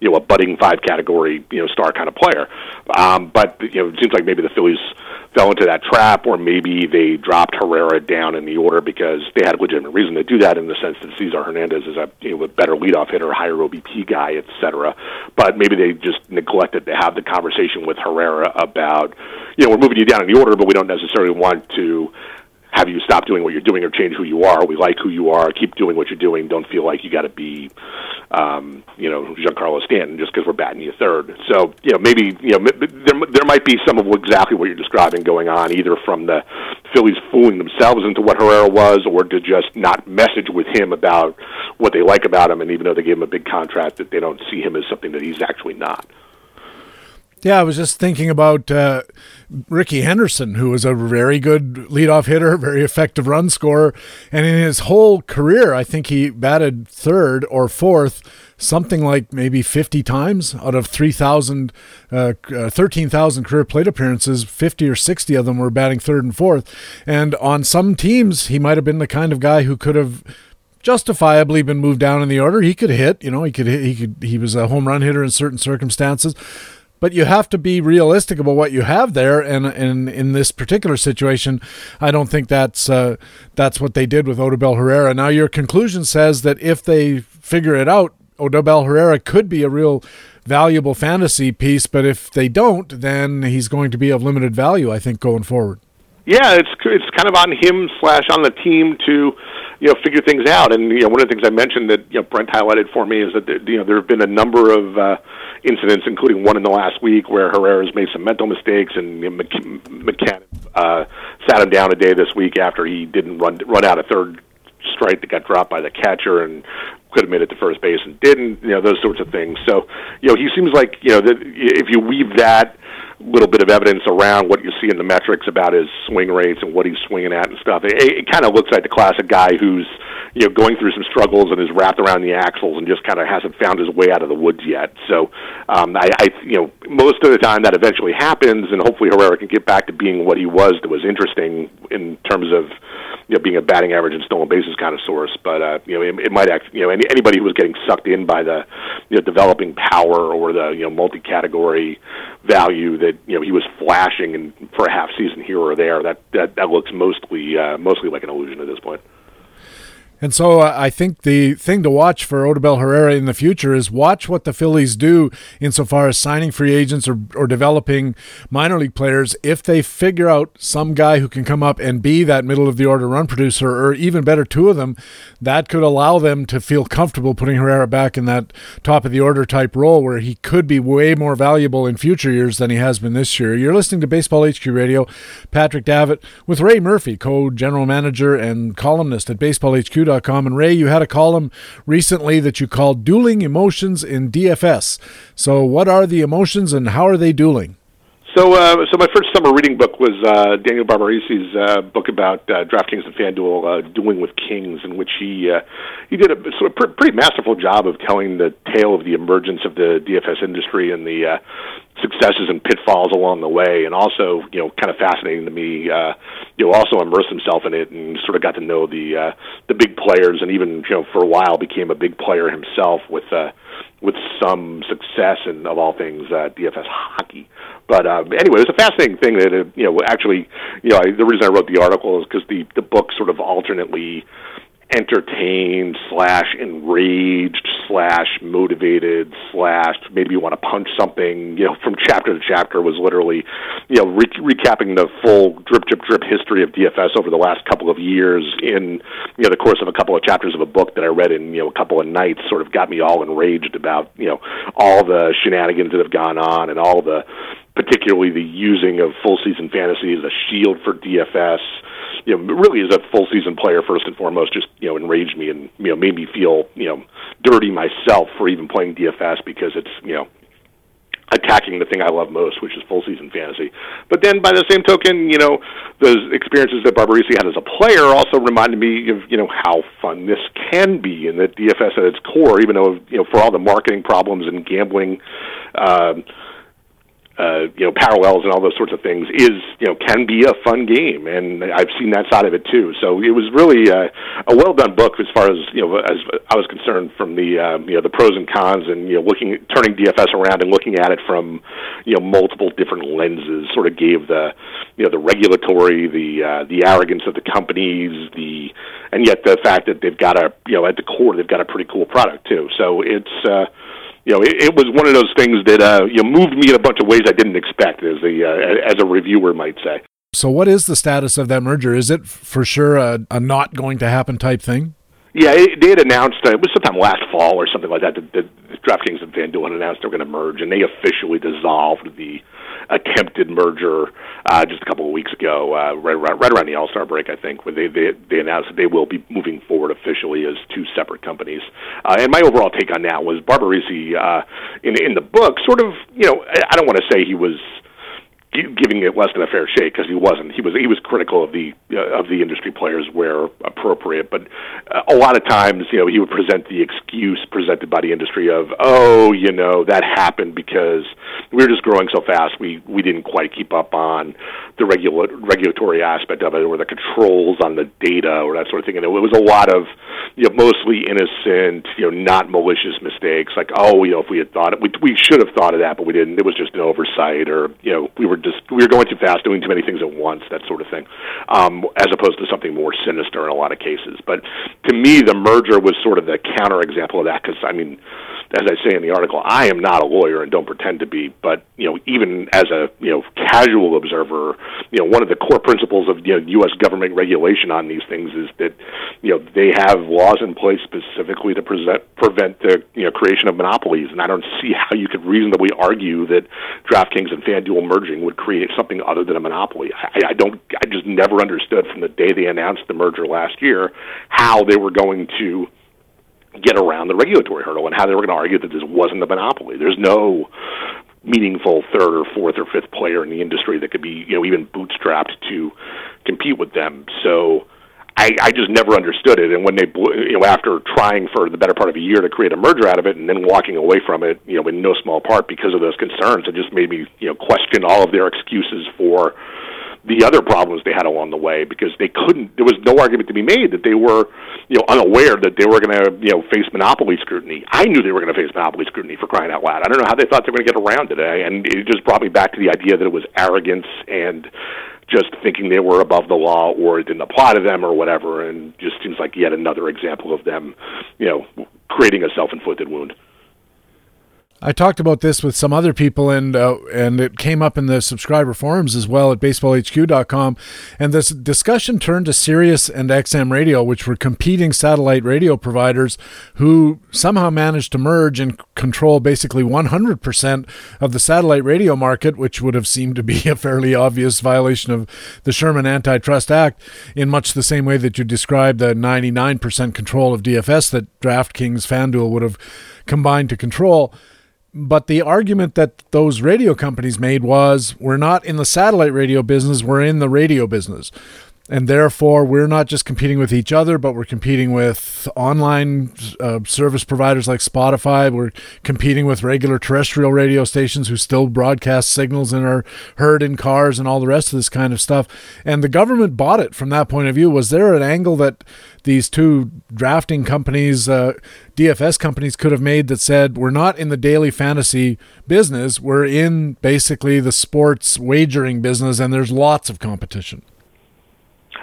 you know, a budding five category, you know, star kind of player. Um, but you know, it seems like maybe the Phillies fell into that trap, or maybe they dropped Herrera down in the order because they had a legitimate reason to do that in the sense that Cesar Hernandez is a you know a better leadoff hitter, higher OBP guy, etc. But maybe they just neglected to have the conversation with Herrera about, you know, we're moving you down in the order, but we don't necessarily want to have you stop doing what you're doing or change who you are. We like who you are. Keep doing what you're doing. Don't feel like you got to be, um, you know, Giancarlo Stanton just because we're batting you third. So you know, maybe you know there there might be some of exactly what you're describing going on, either from the Phillies fooling themselves into what Herrera was, or to just not message with him about what they like about him, and even though they gave him a big contract, that they don't see him as something that he's actually not. Yeah, I was just thinking about uh, Rickey Henderson, who was a very good leadoff hitter, very effective run scorer, and in his whole career, I think he batted third or fourth, something like maybe 50 times out of 3,000, uh, uh, 13,000 career plate appearances. 50 or 60 of them were batting third and fourth, and on some teams, he might have been the kind of guy who could have justifiably been moved down in the order. He could hit, you know, he could hit, he could he was a home run hitter in certain circumstances but you have to be realistic about what you have there. And, and in this particular situation, I don't think that's uh, that's what they did with Odubel Herrera. Now, your conclusion says that if they figure it out, Odubel Herrera could be a real valuable fantasy piece, but if they don't, then he's going to be of limited value, I think, going forward. Yeah, it's it's kind of on him slash on the team to you know figure things out. And you know one of the things I mentioned that you know Brent highlighted for me is that you know there have been a number of uh, incidents, including one in the last week where Herrera's made some mental mistakes, and you know, Mackanin uh, sat him down a day this week after he didn't run run out a third strike that got dropped by the catcher and could have made it to first base and didn't. You know those sorts of things. So you know he seems like you know that if you weave that little bit of evidence around what you see in the metrics about his swing rates and what he's swinging at and stuff. It, it kind of looks like the classic guy who's you know going through some struggles and is wrapped around the axles and just kind of hasn't found his way out of the woods yet. So um, I, I you know most of the time that eventually happens, and hopefully Herrera can get back to being what he was that was interesting in terms of you know being a batting average and stolen bases kind of source. But uh, you know it, it might act you know any, anybody who was getting sucked in by the you know developing power or the you know multi-category value that you know he was flashing and for a half season here or there that that, that looks mostly uh, mostly like an illusion at this point. And so uh, I think the thing to watch for Odubel Herrera in the future is watch what the Phillies do insofar as signing free agents or, or developing minor league players. If they figure out some guy who can come up and be that middle of the order run producer, or even better, two of them, that could allow them to feel comfortable putting Herrera back in that top of the order type role where he could be way more valuable in future years than he has been this year. You're listening to Baseball HQ Radio. Patrick Davitt with Ray Murphy, co general manager and columnist at BaseballHQ.com and Ray, you had a column recently that you called Dueling Emotions in DFS. So, what are the emotions and how are they dueling? So, uh, so my first summer reading book was uh, Daniel Barbarisi's uh, book about uh, DraftKings and FanDuel uh, dueling with kings, in which he uh, he did a sort of pr- pretty masterful job of telling the tale of the emergence of the DFS industry and the uh, successes and pitfalls along the way, and also you know kind of fascinating to me. Uh, you know, also immersed himself in it and sort of got to know the uh, the big players, and even you know for a while became a big player himself with. Uh, with some success in of all things uh, DFS hockey. But uh, anyway, it was a fascinating thing that uh, you know actually you know I, the reason I wrote the article is because the the book sort of alternately entertained slash enraged slash motivated slash maybe you want to punch something you know from chapter to chapter was literally you know re- recapping the full drip drip drip history of DFS over the last couple of years in you know the course of a couple of chapters of a book that I read in you know a couple of nights sort of got me all enraged about you know all the shenanigans that have gone on and all the particularly the using of full season fantasy as a shield for DFS. You know, really as a full season player first and foremost, just you know enraged me and you know made me feel you know dirty myself for even playing DFS because it's you know attacking the thing I love most, which is full season fantasy. But then, by the same token, you know, those experiences that Barbarisi had as a player also reminded me of you know how fun this can be, and that DFS at its core, even though you know for all the marketing problems and gambling. Uh, uh, you know parallels and all those sorts of things is you know can be a fun game, and I've seen that side of it too. So it was really uh, a well done book as far as you know as I was concerned from the um, you know the pros and cons and you know looking turning DFS around and looking at it from you know multiple different lenses. Sort of gave the you know the regulatory, the uh, the arrogance of the companies, the and yet the fact that they've got a you know at the core they've got a pretty cool product too. So it's uh, you know, it, it was one of those things that uh, you know, moved me in a bunch of ways I didn't expect, as a uh, as a reviewer might say. So, what is the status of that merger? Is it for sure a, a not going to happen type thing? Yeah, it, they had announced uh, it was sometime last fall or something like that. That, that DraftKings and FanDuel had announced they were going to merge, and they officially dissolved the attempted merger uh, just a couple of weeks ago, uh, right, right, right around the All Star break, I think, when they, they they announced that they will be moving forward officially as two separate companies. Uh, and my overall take on that was Barbarisi uh, in in the book, sort of, you know, I don't want to say he was giving it less than a fair shake because he wasn't. He was he was critical of the uh, of the industry players where appropriate, but uh, a lot of times, you know, he would present the excuse presented by the industry of, oh, you know, that happened because we were just growing so fast, we we didn't quite keep up on the regula- regulatory aspect of it, or the controls on the data, or that sort of thing. And it was a lot of, you know, mostly innocent, you know, not malicious mistakes, like, oh, you know, if we had thought it, we we should have thought of that, but we didn't. It was just an oversight, or you know, we were just we were going too fast, doing too many things at once, that sort of thing, um, as opposed to something more sinister in a lot of cases. But to me, the merger was sort of the counter example of that because I mean, as I say in the article, I am not a lawyer and don't pretend to be, but you know, even as a you know casual observer, you know, one of the core principles of you know U.S. government regulation on these things is that you know they have laws in place specifically to present, prevent the you know creation of monopolies, and I don't see how you could reasonably argue that DraftKings and FanDuel merging would create something other than a monopoly. I, I don't. I just never understood from the day they announced the merger last year how they were going to get around the regulatory hurdle and how they were going to argue that this wasn't a monopoly. There's no meaningful third or fourth or fifth player in the industry that could be, you know, even bootstrapped to compete with them. So I, I just never understood it. And when they, you know, after trying for the better part of a year to create a merger out of it, and then walking away from it, you know, in no small part because of those concerns, it just made me, you know, question all of their excuses for the other problems they had along the way because they couldn't there was no argument to be made that they were you know unaware that they were going to you know face monopoly scrutiny. I knew they were going to face monopoly scrutiny for crying out loud. I don't know how they thought they were going to get around it eh? and it just brought me back to the idea that it was arrogance and just thinking they were above the law or it didn't apply to them or whatever and just seems like yet another example of them you know creating a self-inflicted wound I talked about this with some other people, and uh, and it came up in the subscriber forums as well at baseballhq.com. And this discussion turned to Sirius and XM Radio, which were competing satellite radio providers who somehow managed to merge and control basically 100% of the satellite radio market, which would have seemed to be a fairly obvious violation of the Sherman Antitrust Act, in much the same way that you described the 99% control of DFS that DraftKings FanDuel would have combined to control. But the argument that those radio companies made was we're not in the satellite radio business, we're in the radio business. And therefore, we're not just competing with each other, but we're competing with online uh, service providers like Spotify. We're competing with regular terrestrial radio stations who still broadcast signals and are heard in cars and all the rest of this kind of stuff. And the government bought it from that point of view. Was there an angle that these two drafting companies, uh, DFS companies, could have made that said, we're not in the daily fantasy business, we're in basically the sports wagering business, and there's lots of competition?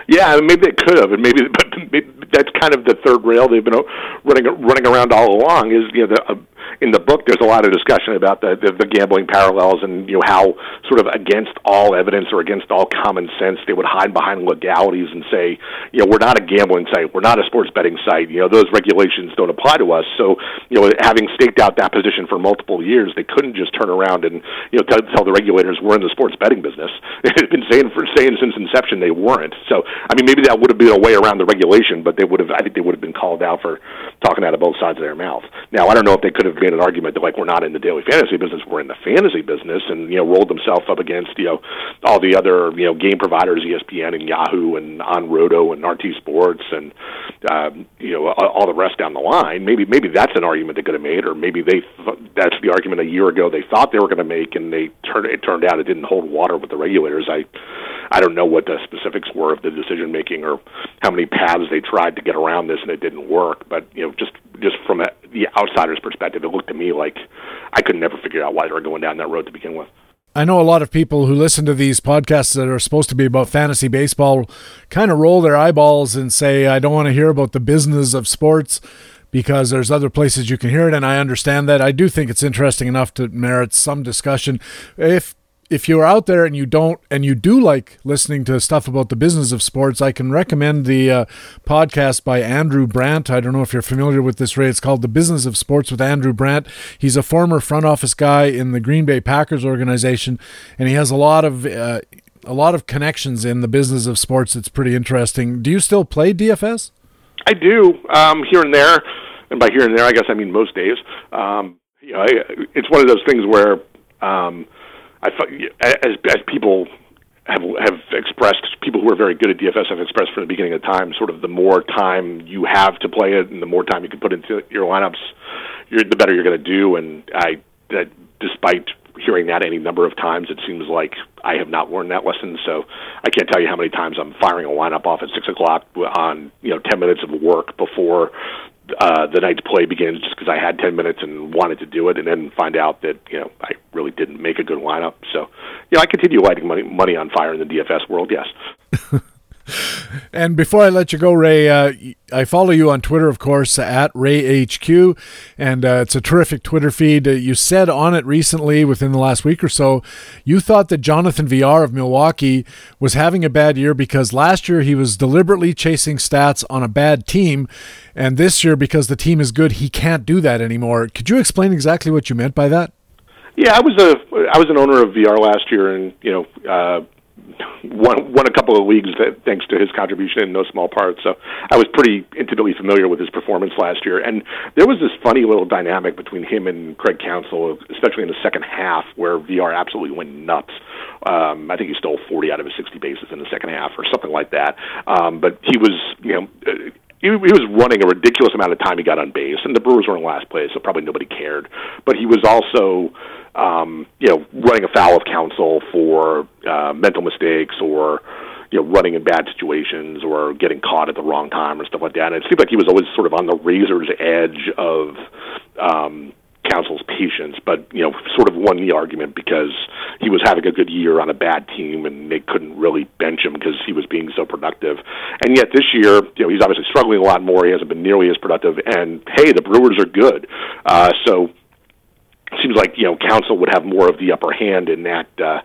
Yeah, maybe it could have, and maybe, [LAUGHS] but maybe, that's kind of the third rail they've been running running around all along. Is you know the uh, in the book, there's a lot of discussion about the, the, the gambling parallels and you know how sort of against all evidence or against all common sense they would hide behind legalities and say, you know, we're not a gambling site, we're not a sports betting site. You know, those regulations don't apply to us. So, you know, having staked out that position for multiple years, they couldn't just turn around and you know tell, tell the regulators we're in the sports betting business. [LAUGHS] They've been saying for saying since inception they weren't. So, I mean, maybe that would have been a way around the regulation, but they would have. I think they would have been called out for talking out of both sides of their mouth. Now, I don't know if they could have made an argument that like we're not in the daily fantasy business, we're in the fantasy business, and you know rolled themselves up against you know all the other you know game providers, ESPN and Yahoo and On Roto and RT Sports and um, you know all the rest down the line. Maybe maybe that's an argument they could have made, or maybe they th- that's the argument a year ago they thought they were going to make, and they turned it turned out it didn't hold water with the regulators. I I don't know what the specifics were of the decision making or how many paths they tried to get around this and it didn't work. But you know, just just from a, the outsider's perspective, it looked to me like I could never figure out why they were going down that road to begin with. I know a lot of people who listen to these podcasts that are supposed to be about fantasy baseball kind of roll their eyeballs and say, I don't want to hear about the business of sports because there's other places you can hear it. And I understand that. I do think it's interesting enough to merit some discussion. If if you're out there and you don't and you do like listening to stuff about the business of sports, I can recommend the uh, podcast by Andrew Brandt. I don't know if you're familiar with this, Ray. It's called The Business of Sports with Andrew Brandt. He's a former front office guy in the Green Bay Packers organization, and he has a lot of uh, a lot of connections in the business of sports. It's pretty interesting. Do you still play DFS? I do um, here and there, and by here and there, I guess I mean most days. Um, you know, I, it's one of those things where. Um, I as as people have have expressed people who are very good at DFS have expressed from the beginning of time sort of the more time you have to play it and the more time you can put into your lineups, you're, the better you're going to do. And I, that despite hearing that any number of times, it seems like I have not learned that lesson. So I can't tell you how many times I'm firing a lineup off at six o'clock on you know ten minutes of work before uh, the night's play begins just because I had 10 minutes and wanted to do it, and then find out that you know I really didn't make a good lineup. So, you know, I continue lighting money money on fire in the DFS world. Yes. [LAUGHS] and before I let you go, Ray, uh, I follow you on Twitter, of course, at RayHQ, and uh, it's a terrific Twitter feed. Uh, you said on it recently, within the last week or so, you thought that Jonathan Villar of Milwaukee was having a bad year because last year he was deliberately chasing stats on a bad team, and this year, because the team is good, he can't do that anymore. Could you explain exactly what you meant by that? Yeah, I was a I was an owner of Villar last year, and you know. Won won a couple of leagues that, thanks to his contribution in no small part. So I was pretty intimately familiar with his performance last year, and there was this funny little dynamic between him and Craig Counsell, especially in the second half, where Villar absolutely went nuts. Um, I think he stole 40 out of his 60 bases in the second half, or something like that. Um, but he was, you know. He, he was running a ridiculous amount of time he got on base, and the Brewers were in last place, so probably nobody cared. But he was also um, you know, running afoul of Counsell for uh, mental mistakes or you know, running in bad situations or getting caught at the wrong time or stuff like that. And it seemed like he was always sort of on the razor's edge of um, Counsell's patience, but you know, sort of won the argument because he was having a good year on a bad team, and they couldn't really bench him because he was being so productive. And yet this year, you know, he's obviously struggling a lot more. He hasn't been nearly as productive. And hey, the Brewers are good, uh, so seems like you know Counsell would have more of the upper hand in that uh,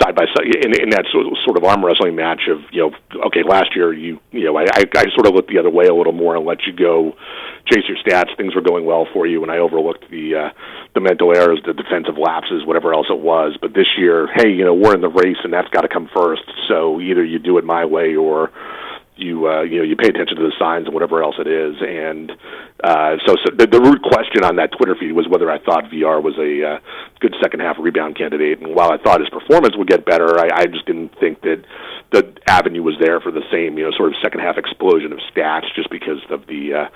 side by side in, in that sort of arm wrestling match of you know okay last year you you know I, I I sort of looked the other way a little more and let you go chase your stats. Things were going well for you and I overlooked the uh, the mental errors the defensive lapses whatever else it was. But this year hey you know we're in the race and that's got to come first. So either you do it my way or you uh, you know you pay attention to the signs and whatever else it is. And uh, so, so the, the root question on that Twitter feed was whether I thought Villar was a uh, good second half rebound candidate. And while I thought his performance would get better, I, I just didn't think that the avenue was there for the same you know sort of second half explosion of stats just because of the uh,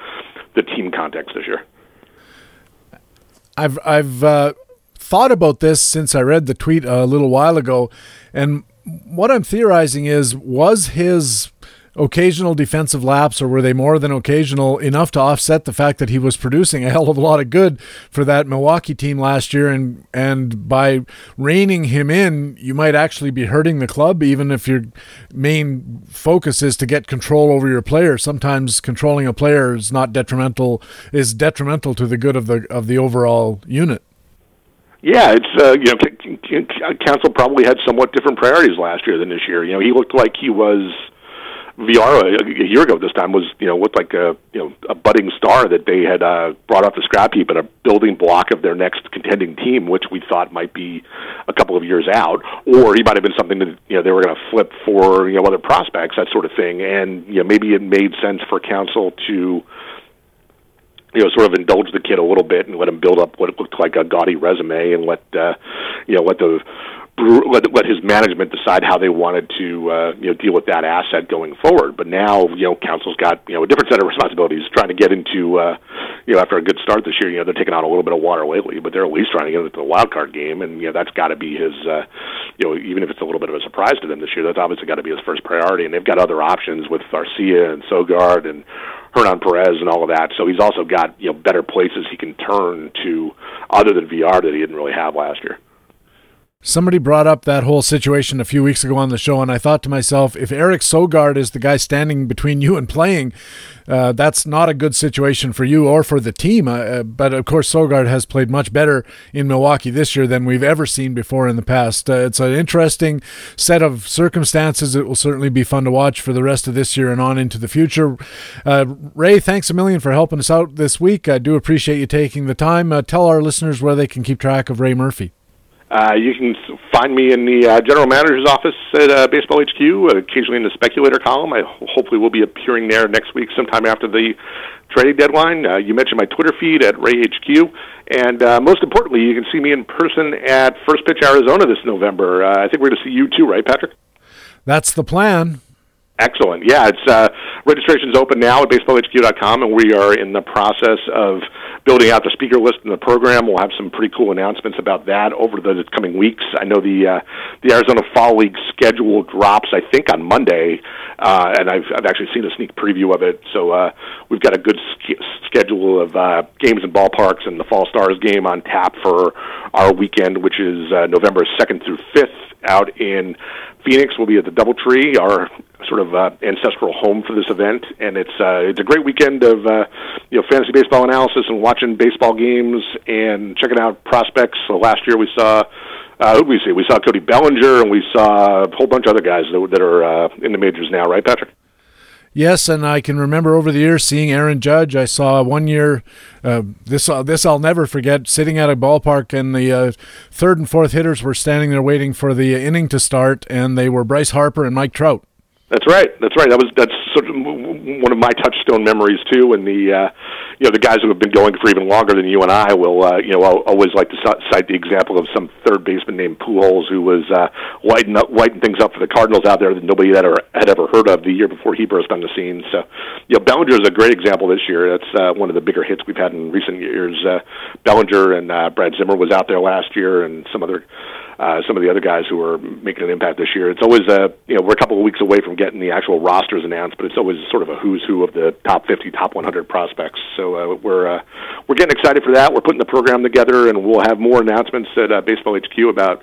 the team context this year. I've I've uh, thought about this since I read the tweet a little while ago, and what I'm theorizing is was his occasional defensive laps, or were they more than occasional enough to offset the fact that he was producing a [LAUGHS] hell of a lot of good for that Milwaukee team last year? And and by reining him in, you might actually be hurting the club, even if your main focus is to get control over your player. Sometimes controlling a player is not detrimental is detrimental to the good of the of the overall unit. Yeah, it's uh, you know, Counsell probably had somewhat different priorities last year than this year. You know, he looked like he was Villar a, a year ago this time was you know looked like a you know a budding star that they had uh, brought off the scrap heap and a building block of their next contending team, which we thought might be a couple of years out, or he might have been something that you know they were going to flip for you know other prospects, that sort of thing, and you know maybe it made sense for Counsell to you know, sort of indulge the kid a little bit and let him build up what looked like a gaudy resume, and let uh, you know let the let, let his management decide how they wanted to uh, you know deal with that asset going forward. But now you know Counsell's got you know a different set of responsibilities, trying to get into uh, you know after a good start this year. You know they're taking on a little bit of water lately, but they're at least trying to get into the wild card game, and you know that's got to be his uh, you know even if it's a little bit of a surprise to them this year, that's obviously got to be his first priority. And they've got other options with Garcia and Sogard and Hernan Perez and all of that. So he's also got you know better places he can turn to other than Villar that he didn't really have last year. Somebody brought up that whole situation a few weeks ago on the show, and I thought to myself, if Eric Sogard is the guy standing between [LAUGHS] you and playing, uh, that's not a good situation for you or for the team. Uh, uh, but of course, Sogard has played much better in Milwaukee this year than we've ever seen before in the past. Uh, it's an interesting set of circumstances. It will certainly be fun to watch for the rest of this year and on into the future. Uh, Ray, thanks a million for helping us out this week. I do appreciate you taking the time. Uh, tell our listeners where they can keep track of Ray Murphy. Uh, you can find me in the uh, general manager's office at uh, Baseball HQ, occasionally in the speculator column. I hopefully will be appearing there next week, sometime after the trading deadline. Uh, you mentioned my Twitter feed at RayHQ, and uh, most importantly, you can see me in person at First Pitch Arizona this November. Uh, I think we're going to see you too, right, Patrick? That's the plan. Excellent. Yeah, it's uh, registration's open now at baseballhq.com, and we are in the process of building out the speaker list in the program. We'll have some pretty cool announcements about that over the coming weeks. I know the uh, the Arizona Fall League schedule drops, I think, on Monday, uh, and I've I've actually seen a sneak preview of it. So uh, we've got a good sk- schedule of uh, games and ballparks, and the Fall Stars game on tap for our weekend, which is uh, November second through fifth out in Phoenix. We'll be at the DoubleTree, our sort of uh, ancestral home for this event, and it's uh, it's a great weekend of uh, you know fantasy baseball analysis and watching baseball games and checking out prospects. So last year we saw. Uh, who did we see? We saw Cody Bellinger, and we saw a whole bunch of other guys that, that are uh, in the majors now, right, Patrick? Yes, and I can remember over the years seeing Aaron Judge. I saw one year, uh, this uh, this I'll never forget, sitting at a ballpark, and the uh, third and fourth hitters were standing there waiting for the inning to start, and they were Bryce Harper and Mike Trout. That's right. That's right. That was that's sort of one of my touchstone memories too. And the uh, you know the guys who have been going for even longer than you and I will uh, you know I'll always like to cite the example of some third baseman named Pujols who was uh, lighting up things up for the Cardinals out there that nobody had ever had ever heard of the year before he burst on the scene. So you know Bellinger is a great example this year. That's uh, one of the bigger hits we've had in recent years. Uh, Bellinger and uh, Brad Zimmer was out there last year, and some other uh, some of the other guys who are making an impact this year. It's always a you know we're a couple of weeks away from getting the actual rosters announced, but it's always sort of a who's who of the top 50, top 100 prospects. So uh, we're uh, we're getting excited for that. We're putting the program together, and we'll have more announcements at uh, Baseball HQ about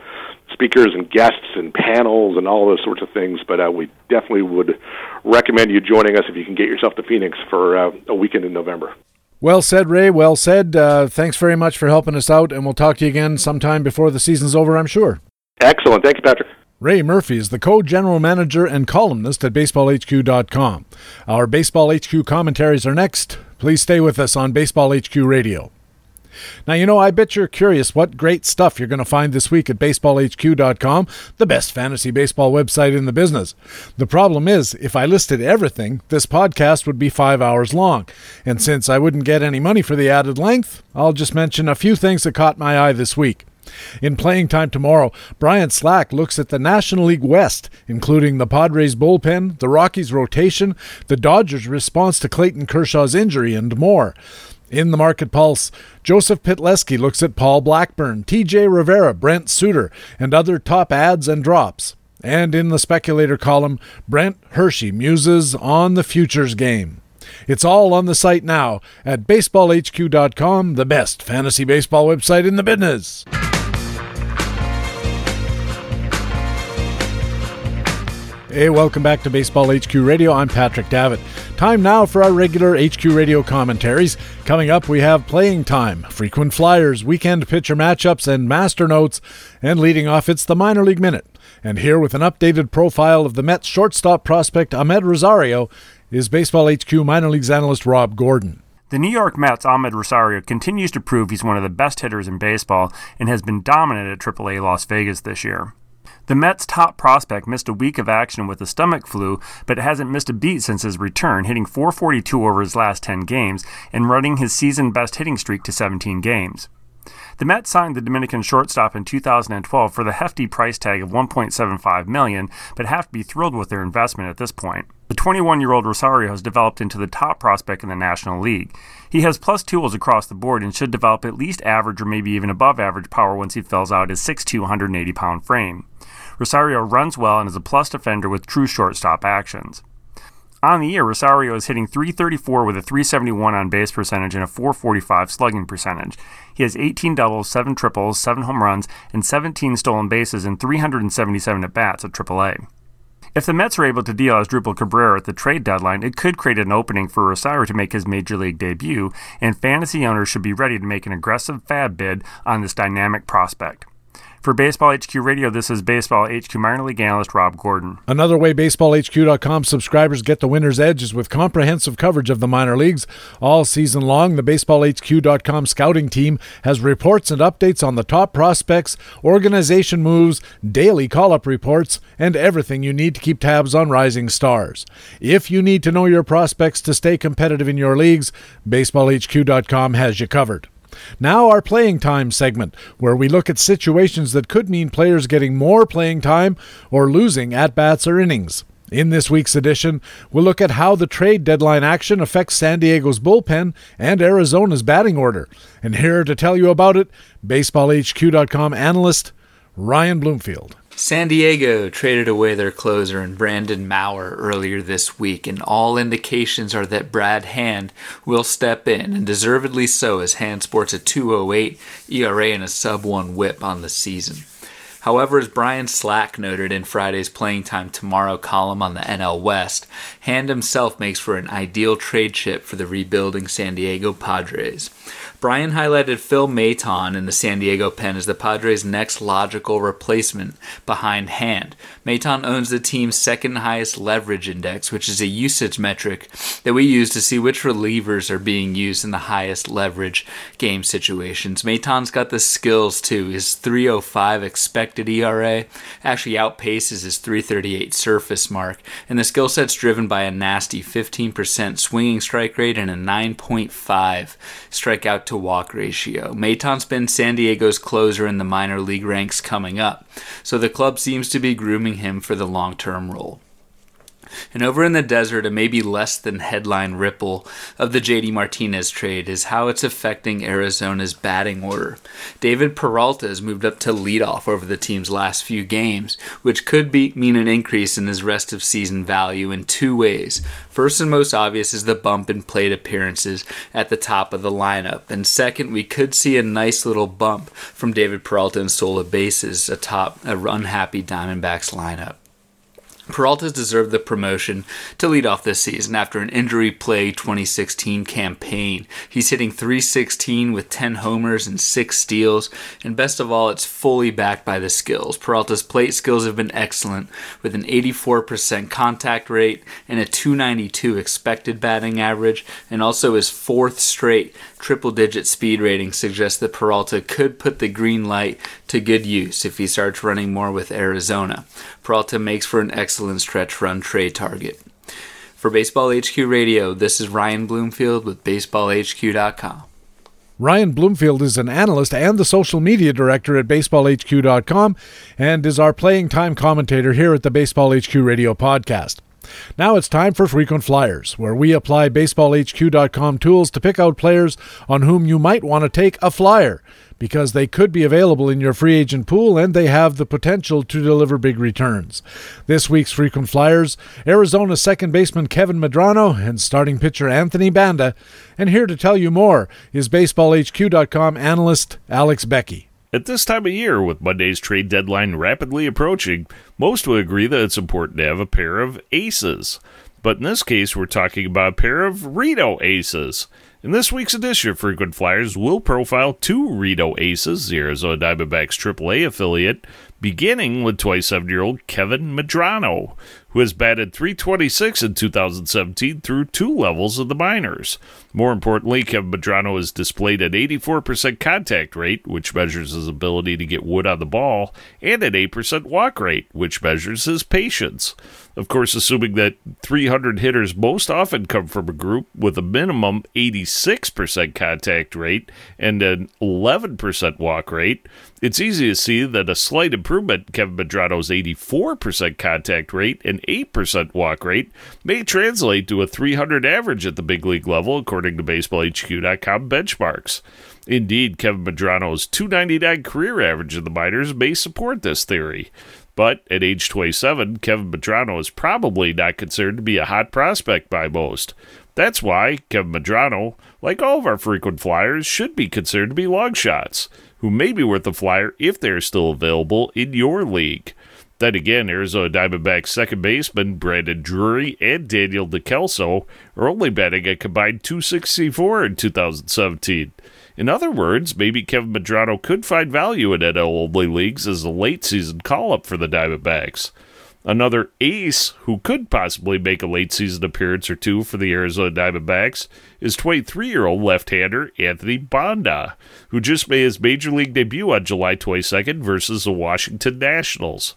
speakers and guests and panels and all those sorts of things. But uh, we definitely would recommend you joining us if you can get yourself to Phoenix for uh, a weekend in November. Well said, Ray. Well said. Uh, thanks very much for helping us out, and we'll talk to you again sometime before the season's over, I'm sure. Excellent. Thanks, Patrick. Ray Murphy is the co-general manager and columnist at BaseballHQ.com. Our Baseball HQ commentaries are next. Please stay with us on Baseball HQ Radio. Now, you know, I bet you're curious what great stuff you're going to find this week at baseballhq.com, the best fantasy baseball website in the business. The problem is, if I listed everything, this podcast would be five hours long. And since I wouldn't get any money for the added length, I'll just mention a few things that caught my eye this week. In playing time tomorrow, Brian Slack looks at the National League West, including the Padres bullpen, the Rockies rotation, the Dodgers' response to Clayton Kershaw's injury, and more. In the Market Pulse, Joseph Pytleski looks at Paul Blackburn, TJ Rivera, Brent Suter, and other top adds and drops. And in the speculator column, Brent Hershey muses on the futures game. It's all on the site now at baseballhq.com, the best fantasy baseball website in the business. Hey, welcome back to Baseball HQ Radio. I'm Patrick Davitt. Time now for our regular HQ Radio commentaries. Coming up, we have playing time, frequent flyers, weekend pitcher matchups, and master notes. And leading off, it's the minor league minute. And here, with an updated profile of the Mets shortstop prospect Amed Rosario, is Baseball HQ minor leagues analyst Rob Gordon. The New York Mets' Amed Rosario continues to prove he's one of the best hitters in baseball and has been dominant at AAA Las Vegas this year. The Mets' top prospect missed a week of action with a stomach flu, but hasn't missed a beat since his return, hitting 442 over his last 10 games and running his season best hitting streak to 17 games. The Mets signed the Dominican shortstop in 2012 for the hefty price tag of 1.75 million, but have to be thrilled with their investment at this point. The 21-year-old Rosario has developed into the top prospect in the National League. He has plus tools across the board and should develop at least average or maybe even above average power once he fills out his 6'2", 180 pound frame. Rosario runs well and is a plus defender with true shortstop actions. On the year, Rosario is hitting 334 with a 371 on base percentage and a 445 slugging percentage. He has 18 doubles, 7 triples, 7 home runs, and 17 stolen bases in 377 at bats at AAA. If the Mets are able to deal Asdrubal Cabrera at the trade deadline, it could create an opening for Rosario to make his major league debut, and fantasy owners should be ready to make an aggressive FAAB bid on this dynamic prospect. For Baseball HQ Radio, this is Baseball HQ minor league analyst Rob Gordon. Another way BaseballHQ.com subscribers get the winner's edge is with comprehensive coverage of the minor leagues. All season long, the BaseballHQ.com scouting team has reports and updates on the top prospects, organization moves, daily call up reports, and everything you need to keep tabs on rising stars. If you need to know your prospects to stay competitive in your leagues, BaseballHQ.com has you covered. Now, our playing time segment, where we look at situations that could mean players getting more playing time or losing at bats or innings. In this week's edition, we'll look at how the trade deadline action affects San Diego's bullpen and Arizona's batting order. And here to tell you about it, BaseballHQ.com analyst Ryan Bloomfield. San Diego traded away their closer in Brandon Maurer earlier this week, and all indications are that Brad Hand will step in, and deservedly so, as Hand sports a 208 ERA and a sub 1 whip on the season. However, as Brian Slack noted in Friday's Playing Time Tomorrow column on the NL West, Hand himself makes for an ideal trade chip for the rebuilding San Diego Padres. Brian highlighted Phil Maton in the San Diego pen as the Padres' next logical replacement behind Hand. Maton owns the team's second highest leverage index, which is a usage metric that we use to see which relievers are being used in the highest leverage game situations. Maton's got the skills too. His 305 expected ERA actually outpaces his 338 surface mark, and the skill set's driven by a nasty 15% swinging strike rate and a 9.5 strikeout to walk ratio. Maton's been San Diego's closer in the minor league ranks coming up, so the club seems to be grooming him for the long term role. And over in the desert, a maybe less than headline ripple of the JD Martinez trade is how it's affecting Arizona's batting order. David Peralta has moved up to leadoff over the team's last few games, which could be, mean an increase in his rest of season value in two ways. First and most obvious is the bump in plate appearances at the top of the lineup. And second, we could see a nice little bump from David Peralta and Sola bases atop a unhappy Diamondbacks lineup. Peralta's deserved the promotion to lead off this season after an injury plagued 2016 campaign. He's hitting 316 with 10 homers and 6 steals, and best of all, it's fully backed by the skills. Peralta's plate skills have been excellent with an 84% contact rate and a 292 expected batting average, and also his fourth straight triple digit speed rating suggests that Peralta could put the green light to good use if he starts running more with Arizona. Peralta makes for an excellent stretch run trade target. For Baseball HQ Radio, this is Ryan Bloomfield with BaseballHQ.com. Ryan Bloomfield is an analyst and the social media director at BaseballHQ.com and is our playing time commentator here at the Baseball HQ Radio podcast. Now it's time for Frequent Flyers, where we apply baseballhq.com tools to pick out players on whom you might want to take a flyer because they could be available in your free agent pool and they have the potential to deliver big returns. This week's Frequent Flyers, Arizona second baseman Kevin Medrano and starting pitcher Anthony Banda. And here to tell you more is baseballhq.com analyst Alex Beckey. At this time of year, with Monday's trade deadline rapidly approaching, most would agree that it's important to have a pair of aces. But in this case, we're talking about a pair of Reno aces. In this week's edition of Frequent Flyers, we'll profile two Reno aces, the Arizona Diamondbacks AAA affiliate, beginning with 27 year old Kevin Medrano, who has batted 326 in 2017 through two levels of the minors. More importantly, Kevin Medrano has displayed an 84% contact rate, which measures his ability to get wood on the ball, and an 8% walk rate, which measures his patience. Of course, assuming that 300 hitters most often come from a group with a minimum 86% contact rate and an 11% walk rate, it's easy to see that a slight improvement in Kevin Medrano's 84% contact rate and 8% walk rate may translate to a 300 average at the big league level, according to BaseballHQ.com benchmarks. Indeed, Kevin Medrano's 299 career average in the minors may support this theory. But at age 27, Kevin Medrano is probably not considered to be a hot prospect by most. That's why Kevin Medrano, like all of our frequent flyers, should be considered to be long shots, who may be worth a flyer if they're still available in your league. Then again, Arizona Diamondbacks second baseman Brandon Drury and Daniel Descalso are only batting a combined 264 in 2017. In other words, maybe Kevin Medrano could find value in NL only leagues as a late season call up for the Diamondbacks. Another ace who could possibly make a late season appearance or two for the Arizona Diamondbacks is 23 year old left hander Anthony Banda, who just made his major league debut on July 22nd versus the Washington Nationals.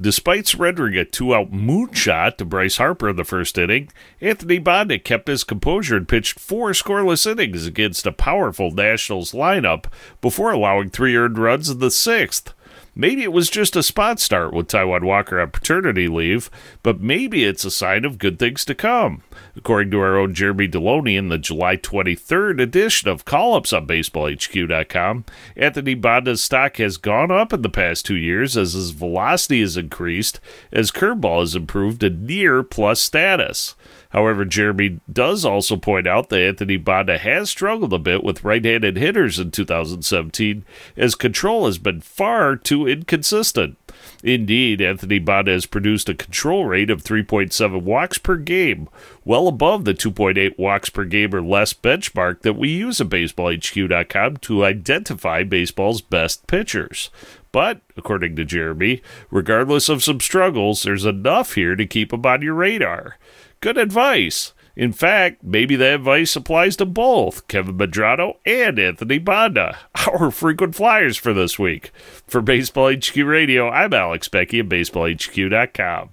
Despite surrendering a two out moonshot to Bryce Harper in the first inning, Anthony Banda kept his composure and pitched four scoreless innings against a powerful Nationals lineup before allowing three earned runs in the sixth. Maybe it was just a spot start with Taijuan Walker on paternity leave, but maybe it's a sign of good things to come. According to our own Jeremy Deloney in the July 23rd edition of Call Ups on BaseballHQ.com, Anthony Banda's stock has gone up in the past two years as his velocity has increased, as curveball has improved to near plus status. However, Jeremy does also point out that Anthony Banda has struggled a bit with right handed hitters in 2017, as control has been far too inconsistent. Indeed, Anthony Banda has produced a control rate of 3.7 walks per game, well above the 2.8 walks per game or less benchmark that we use at BaseballHQ.com to identify baseball's best pitchers. But, according to Jeremy, regardless of some struggles, there's enough here to keep him on your radar. Good advice. In fact, maybe that advice applies to both Kevin Medrano and Anthony Banda, [LAUGHS] our frequent flyers for this week. For Baseball HQ Radio, I'm Alex Beckey of BaseballHQ.com.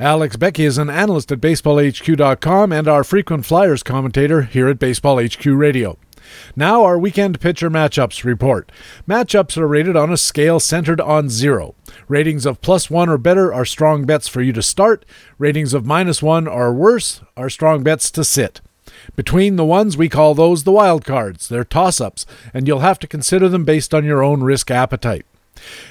Alex Beckey is an analyst at BaseballHQ.com and our frequent flyers commentator here at Baseball HQ Radio. Now, our weekend pitcher matchups report. Matchups are rated on a scale centered on zero. Ratings of plus one or better are strong bets for you to start. Ratings of minus one or worse are strong bets to sit. Between the ones, we call those the wild cards. They're toss ups, and you'll have to consider them based on your own risk appetite.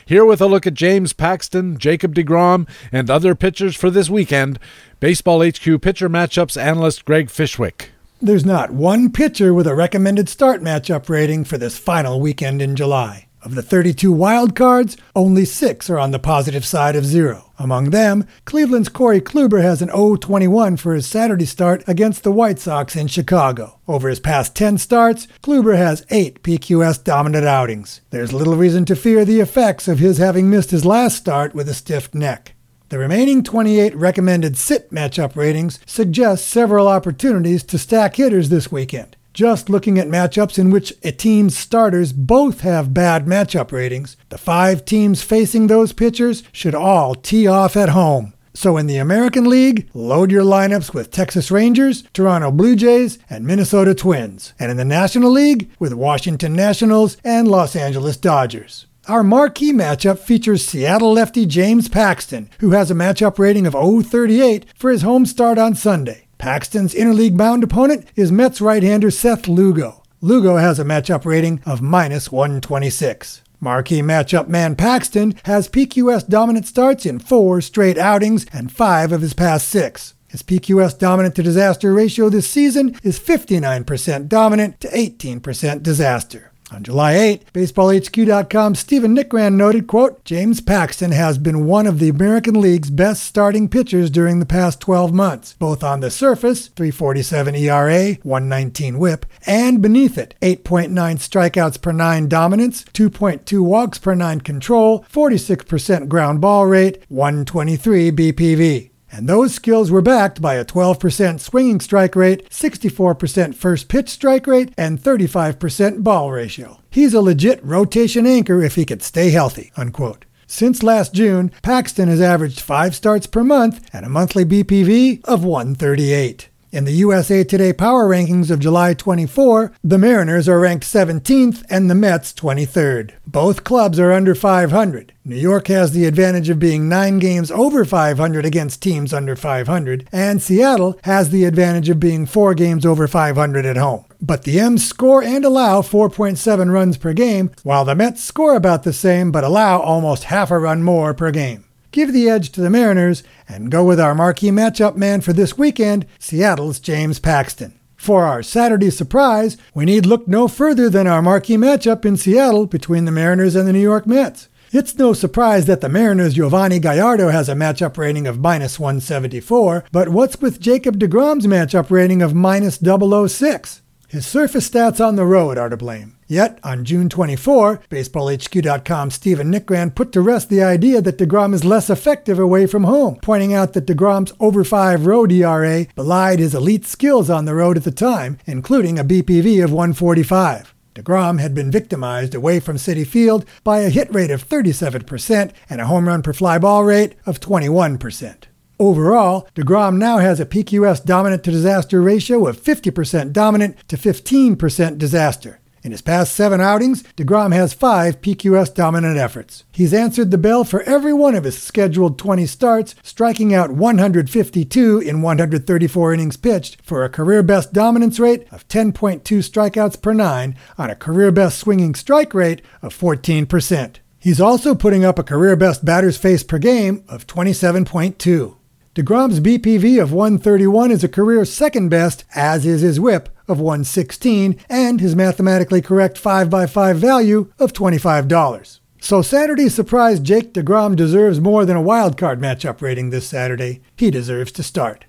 Here with a look at James Paxton, Jacob DeGrom, and other pitchers for this weekend, Baseball HQ pitcher matchups analyst Greg Fishwick. There's not one pitcher with a recommended start matchup rating for this final weekend in July. Of the 32 wild cards, only six are on the positive side of zero. Among them, Cleveland's Corey Kluber has an 0-21 for his Saturday start against the White Sox in Chicago. Over his past 10 starts, Kluber has 8 PQS dominant outings. There's little reason to fear the effects of his having missed his last start with a stiff neck. The remaining 28 recommended sit matchup ratings suggest several opportunities to stack hitters this weekend. Just looking at matchups in which a team's starters both have bad matchup ratings, the five teams facing those pitchers should all tee off at home. So in the American League, load your lineups with Texas Rangers, Toronto Blue Jays, and Minnesota Twins. And in the National League, with Washington Nationals and Los Angeles Dodgers. Our marquee matchup features Seattle lefty James Paxton, who has a matchup rating of 038 for his home start on Sunday. Paxton's interleague bound opponent is Mets right-hander Seth Lugo. Lugo has a matchup rating of minus 126. Marquee matchup man Paxton has PQS dominant starts in four straight outings and five of his past six. His PQS dominant to disaster ratio this season is 59% dominant to 18% disaster. On July 8, BaseballHQ.com Stephen Nickrand noted, quote, James Paxton has been one of the American League's best starting pitchers during the past 12 months, both on the surface, 347 ERA, 119 whip, and beneath it, 8.9 strikeouts per 9 dominance, 2.2 walks per 9 control, 46% ground ball rate, 123 BPV. And those skills were backed by a 12% swinging strike rate, 64% first pitch strike rate, and 35% ball ratio. He's a legit rotation anchor if he could stay healthy. Unquote. Since last June, Paxton has averaged five starts per month and a monthly BPV of 138. In the USA Today Power Rankings of July 24, the Mariners are ranked 17th and the Mets 23rd. Both clubs are under 500. New York has the advantage of being nine games over 500 against teams under 500, and Seattle has the advantage of being four games over 500 at home. But the M's score and allow 4.7 runs per game, while the Mets score about the same but allow almost half a run more per game give the edge to the Mariners, and go with our marquee matchup man for this weekend, Seattle's James Paxton. For our Saturday surprise, we need look no further than our marquee matchup in Seattle between the Mariners and the New York Mets. It's no surprise that the Mariners' Yovani Gallardo has a matchup rating of minus 174, but what's with Jacob DeGrom's matchup rating of minus 006? His surface stats on the road are to blame. Yet, on June 24, BaseballHQ.com's Stephen Nickrand put to rest the idea that DeGrom is less effective away from home, pointing out that DeGrom's over 5 road ERA belied his elite skills on the road at the time, including a BPV of 145. DeGrom had been victimized away from Citi Field by a hit rate of 37% and a home run per fly ball rate of 21%. Overall, DeGrom now has a PQS dominant to disaster ratio of 50% dominant to 15% disaster. In his past seven outings, DeGrom has five PQS dominant efforts. He's answered the bell for every one of his scheduled 20 starts, striking out 152 in 134 innings pitched for a career best dominance rate of 10.2 strikeouts per nine on a career best swinging strike rate of 14%. He's also putting up a career best batters faced per game of 27.2. DeGrom's BPV of 131 is a career second best, as is his whip of 116 and his mathematically correct 5x5 value of $25. So Saturday's surprise Jake DeGrom deserves more than a wild card matchup rating this Saturday. He deserves to start.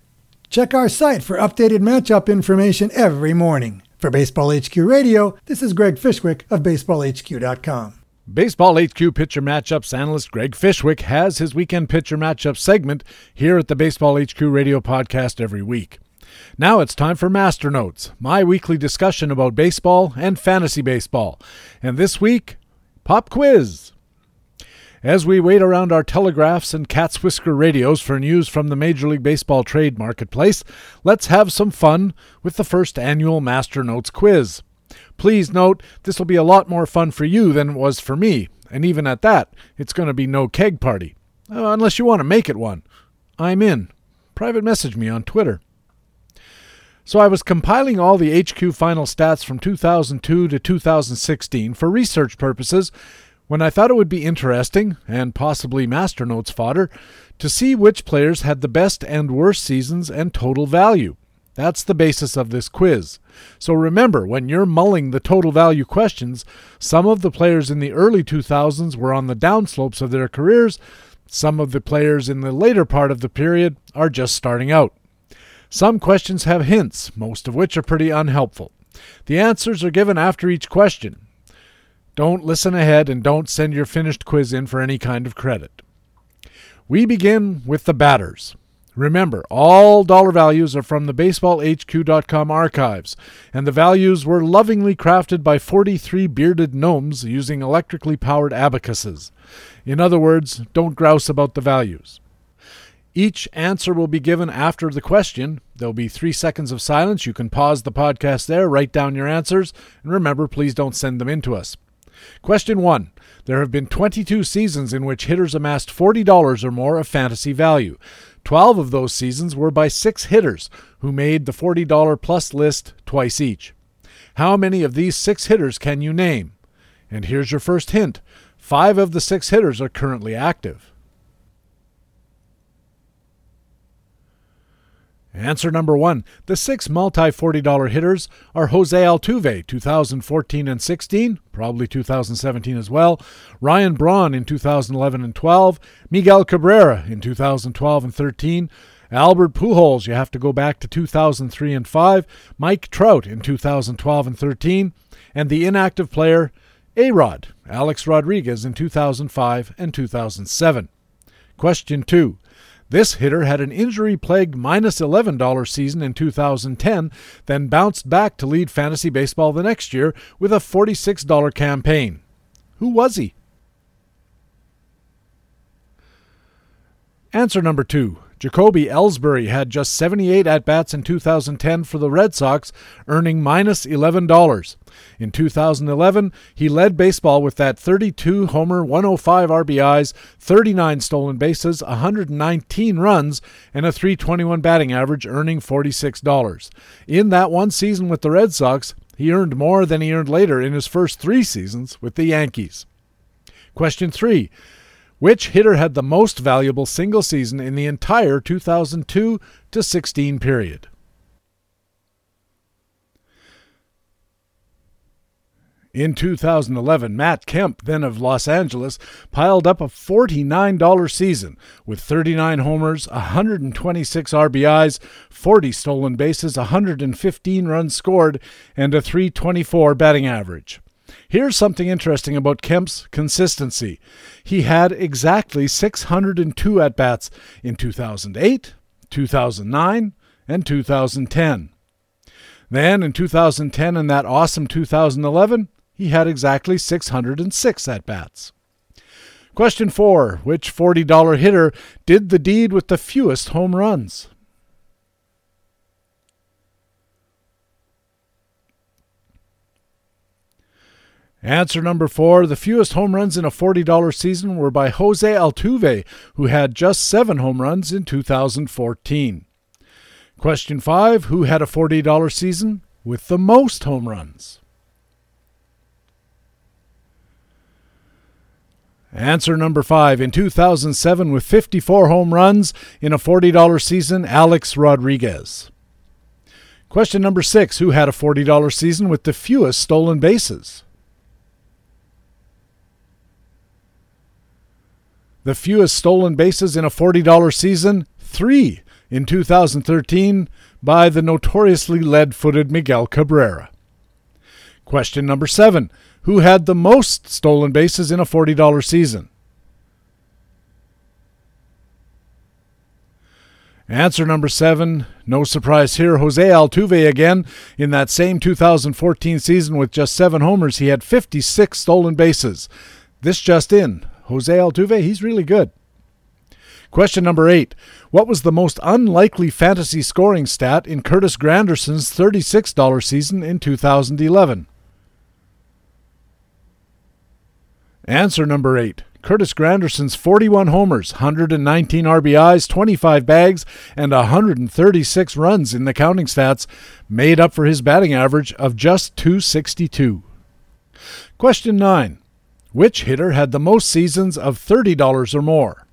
Check our site for updated matchup information every morning. For Baseball HQ Radio, this is Greg Fishwick of BaseballHQ.com. Baseball HQ pitcher matchups analyst Greg Fishwick has his weekend pitcher matchup segment here at the Baseball HQ radio podcast every week. Now it's time for Master Notes, my weekly discussion about baseball and fantasy baseball. And this week, pop quiz. As we wait around our telegraphs and cat's whisker radios for news from the Major League Baseball trade marketplace, let's have some fun with the first annual Master Notes quiz. Please note, this will be a lot more fun for you than it was for me, and even at that, it's going to be no keg party. Uh, unless you want to make it one. I'm in. Private message me on Twitter. So I was compiling all the HQ final stats from 2002 to 2016 for research purposes when I thought it would be interesting, and possibly master notes fodder, to see which players had the best and worst seasons and total value. That's the basis of this quiz. So remember, when you're mulling the total value questions, some of the players in the early 2000s were on the downslopes of their careers, some of the players in the later part of the period are just starting out. Some questions have hints, most of which are pretty unhelpful. The answers are given after each question. Don't listen ahead and don't send your finished quiz in for any kind of credit. We begin with the batters. Remember, all dollar values are from the baseballhq.com archives, and the values were lovingly crafted by 43 bearded gnomes using electrically powered abacuses. In other words, don't grouse about the values. Each answer will be given after the question. There'll be three seconds of silence. You can pause the podcast there, write down your answers, and remember, please don't send them in to us. Question 1. There have been 22 seasons in which hitters amassed $40 or more of fantasy value. 12 of those seasons were by six hitters who made the $40 plus list twice each. How many of these six hitters can you name? And here's your first hint five of the six hitters are currently active. Answer number one. The six multi $40 hitters are Jose Altuve, 2014 and 16, probably 2017 as well, Ryan Braun in 2011 and 12, Miguel Cabrera in 2012 and 13, Albert Pujols, you have to go back to 2003 and 5, Mike Trout in 2012 and 13, and the inactive player A Rod, Alex Rodriguez in 2005 and 2007. Question 2. This hitter had an injury plagued minus $11 season in 2010, then bounced back to lead fantasy baseball the next year with a $46 campaign. Who was he? Answer number two Jacoby Ellsbury had just 78 at bats in 2010 for the Red Sox, earning minus $11. In 2011, he led baseball with that 32 homer, 105 RBIs, 39 stolen bases, 119 runs, and a 321 batting average, earning $46. In that one season with the Red Sox, he earned more than he earned later in his first three seasons with the Yankees. Question 3. Which hitter had the most valuable single season in the entire 2002 to 16 period? In 2011, Matt Kemp, then of Los Angeles, piled up a $49 season with 39 homers, 126 RBIs, 40 stolen bases, 115 runs scored, and a 324 batting average. Here's something interesting about Kemp's consistency. He had exactly 602 at bats in 2008, 2009, and 2010. Then in 2010 and that awesome 2011, he had exactly 606 at bats. Question 4 Which $40 hitter did the deed with the fewest home runs? Answer number four The fewest home runs in a $40 season were by Jose Altuve, who had just seven home runs in 2014. Question five Who had a $40 season with the most home runs? Answer number five. In 2007, with 54 home runs in a $40 season, Alex Rodriguez. Question number six Who had a $40 season with the fewest stolen bases? The fewest stolen bases in a $40 season, three in 2013 by the notoriously lead footed Miguel Cabrera. Question number seven Who had the most stolen bases in a $40 season? Answer number seven, no surprise here, Jose Altuve again. In that same 2014 season with just seven homers, he had 56 stolen bases. This just in, Jose Altuve, he's really good. Question number eight. What was the most unlikely fantasy scoring stat in Curtis Granderson's $36 season in 2011? Answer number eight. Curtis Granderson's 41 homers, 119 RBIs, 25 bags, and 136 runs in the counting stats made up for his batting average of just 262. Question 9. Which hitter had the most seasons of $30 or more?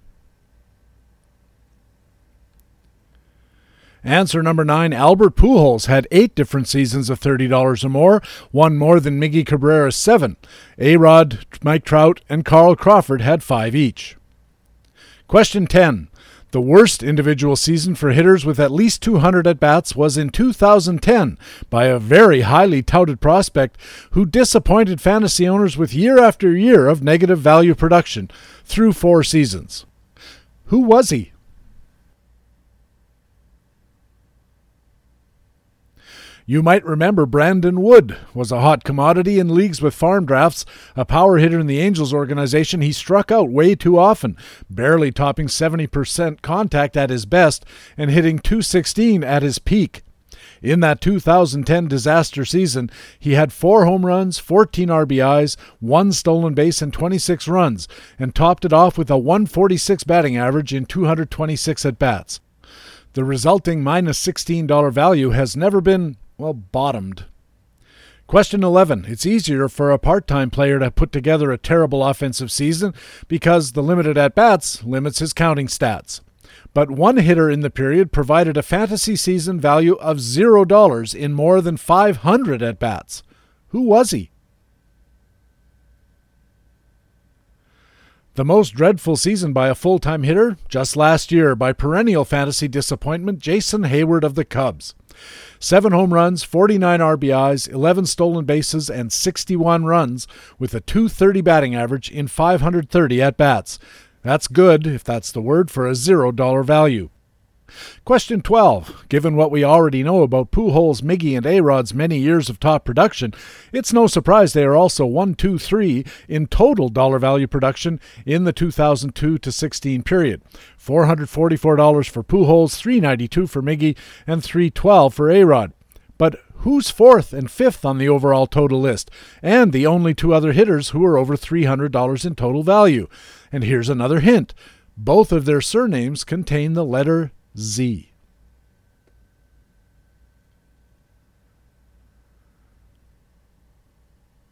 Answer number nine Albert Pujols had eight different seasons of $30 or more, one more than Miggy Cabrera's seven. A Rod, Mike Trout, and Carl Crawford had five each. Question 10. The worst individual season for hitters with at least 200 at bats was in 2010 by a very highly touted prospect who disappointed fantasy owners with year after year of negative value production through four seasons. Who was he? You might remember Brandon Wood was a hot commodity in leagues with farm drafts. A power hitter in the Angels organization, he struck out way too often, barely topping 70% contact at his best and hitting 216 at his peak. In that 2010 disaster season, he had four home runs, 14 RBIs, one stolen base, and 26 runs, and topped it off with a 146 batting average in 226 at bats. The resulting minus $16 value has never been, well, bottomed. Question 11. It's easier for a part time player to put together a terrible offensive season because the limited at bats limits his counting stats. But one hitter in the period provided a fantasy season value of $0 in more than 500 at bats. Who was he? The most dreadful season by a full time hitter? Just last year by perennial fantasy disappointment Jason Heyward of the Cubs. Seven home runs, 49 RBIs, 11 stolen bases, and 61 runs, with a 230 batting average in 530 at bats. That's good, if that's the word, for a $0 value. Question 12. Given what we already know about Pujols, Miggy, and A-Rod's many years of top production, it's no surprise they are also 1, 2, 3 in total dollar value production in the 2002 to 16 period. $444 for Pujols, $392 for Miggy, and 312 for A-Rod. But who's fourth and fifth on the overall total list, and the only two other hitters who are over $300 in total value? And here's another hint. Both of their surnames contain the letter Z.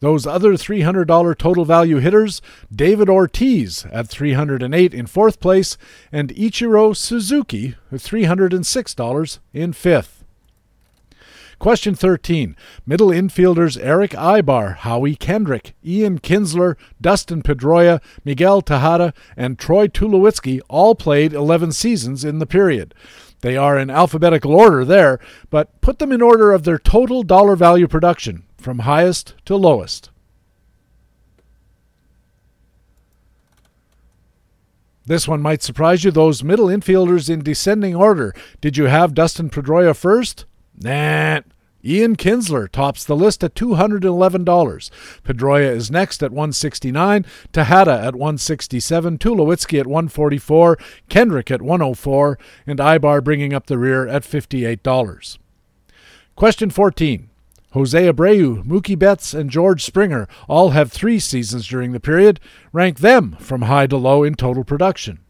Those other $300 total value hitters, David Ortiz at 308 in fourth place and Ichiro Suzuki at $306 in fifth. Question 13. Middle infielders Erick Aybar, Howie Kendrick, Ian Kinsler, Dustin Pedroia, Miguel Tejada, and Troy Tulowitzki all played 11 seasons in the period. They are in alphabetical order there, but put them in order of their total dollar value production, from highest to lowest. This one might surprise you. Those middle infielders in descending order. Did you have Dustin Pedroia first? Nah. Ian Kinsler tops the list at $211. Pedroia is next at 169, Tejada at 167, Tulowitzki at 144, Kendrick at 104, and Aybar bringing up the rear at $58. Question 14. Jose Abreu, Mookie Betts, and George Springer all have three seasons during the period. Rank them from high to low in total production.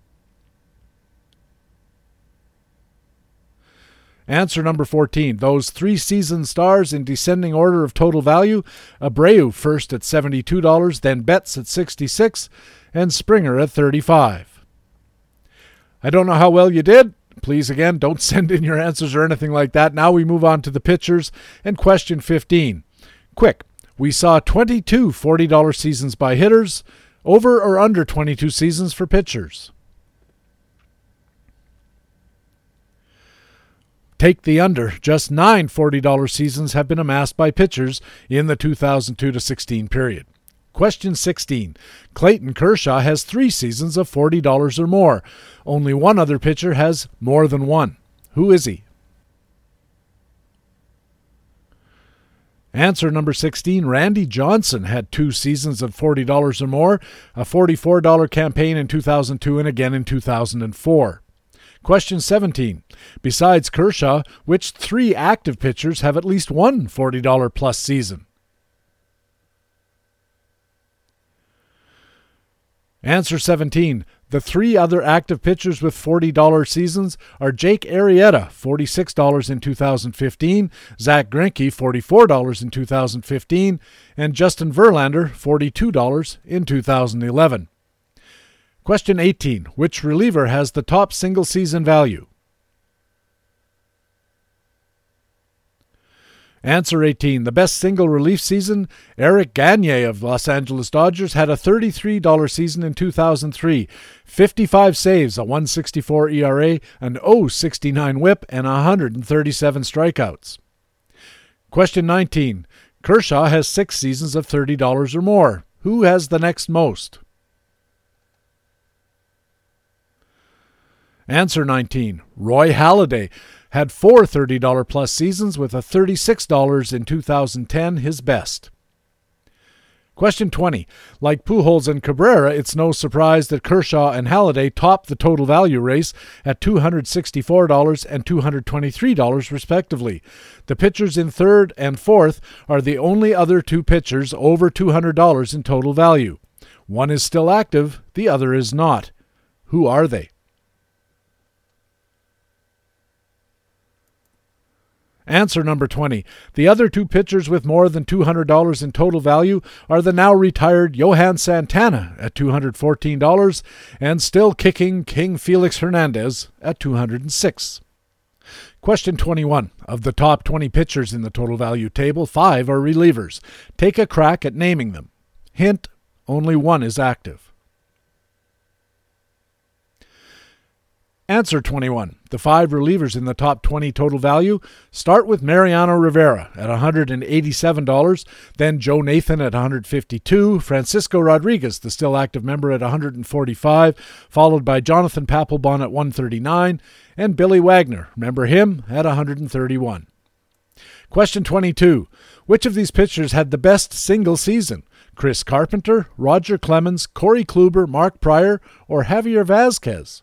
Answer number 14. Those three season stars in descending order of total value Abreu first at $72, then Betts at 66 and Springer at 35 I don't know how well you did. Please, again, don't [LAUGHS] send in your answers or anything like that. Now we move on to the pitchers and question 15. Quick, we saw 22 $40 seasons by hitters, over or under 22 seasons for pitchers. Take the under. Just nine $40 seasons have been amassed by pitchers in the 2002 to 16 period. Question 16. Clayton Kershaw has three seasons of $40 or more. Only one other pitcher has more than one. Who is he? Answer number 16 Randy Johnson had two seasons of $40 or more, a $44 campaign in 2002 and again in 2004. Question 17. Besides Kershaw, which three active pitchers have at least one $40 plus season? Answer 17. The three other active pitchers with $40 seasons are Jake Arrieta, $46 in 2015, Zack Greinke, $44 in 2015, and Justin Verlander, $42 in 2011. Question 18. Which reliever has the top single season value? Answer 18. The best single relief season, Eric Gagne of Los Angeles Dodgers had a $33 season in 2003, 55 saves, a 164 ERA, an 069 whip, and 137 strikeouts. Question 19. Kershaw has six seasons of $30 or more. Who has the next most? Answer 19. Roy Halladay had four $30 plus seasons with a $36 in 2010 his best. Question 20. Like Pujols and Cabrera, it's no surprise that Kershaw and Halladay topped the total value race at $264 and $223 respectively. The pitchers in third and fourth are the only other two pitchers over $200 in total value. One is still active, the other is not. Who are they? Answer number 20. The other two pitchers with more than $200 in total value are the now retired Johan Santana at $214 and still kicking King Felix Hernandez at 206. Question 21. Of the top 20 pitchers in the total value table, five are relievers. Take a crack at naming them. Hint only one is active. Answer 21. The five relievers in the top 20 total value start with Mariano Rivera at $187, then Joe Nathan at 152, Francisco Rodriguez, the still active member at 145, followed by Jonathan Papelbon at 139, and Billy Wagner, remember him, at 131. Question 22. Which of these pitchers had the best single season? Chris Carpenter, Roger Clemens, Corey Kluber, Mark Prior, or Javier Vazquez?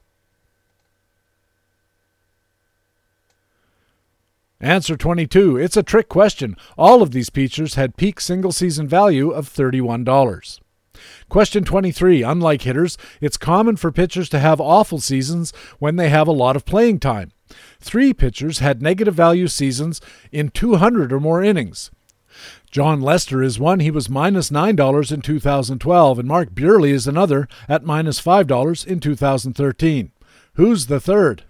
Answer 22. It's a trick question. All of these pitchers had peak single season value of $31. Question 23. Unlike hitters, it's common for pitchers to have awful seasons when they have a lot of playing time. Three pitchers had negative value seasons in 200 or more innings. Jon Lester is one. He was minus $9 in 2012, and Mark Buehrle is another at minus $5 in 2013. Who's the third?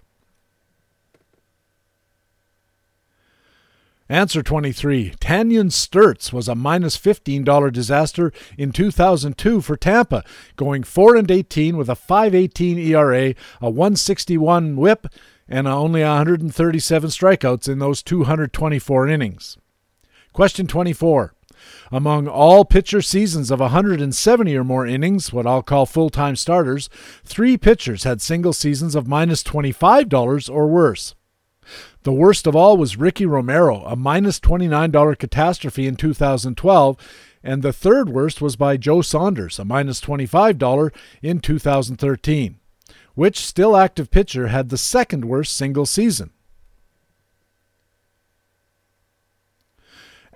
Answer 23. Tanyon Sturtze was a minus $15 disaster in 2002 for Tampa, going 4 and 18 with a 5.18 ERA, a 161 whip, and only 137 strikeouts in those 224 innings. Question 24. Among all pitcher seasons of 170 or more innings, what I'll call full time starters, three pitchers had single seasons of minus $25 or worse. The worst of all was Ricky Romero, a minus $29 catastrophe in 2012, and the third worst was by Joe Saunders, a minus $25 in 2013. Which still active pitcher had the second worst single season?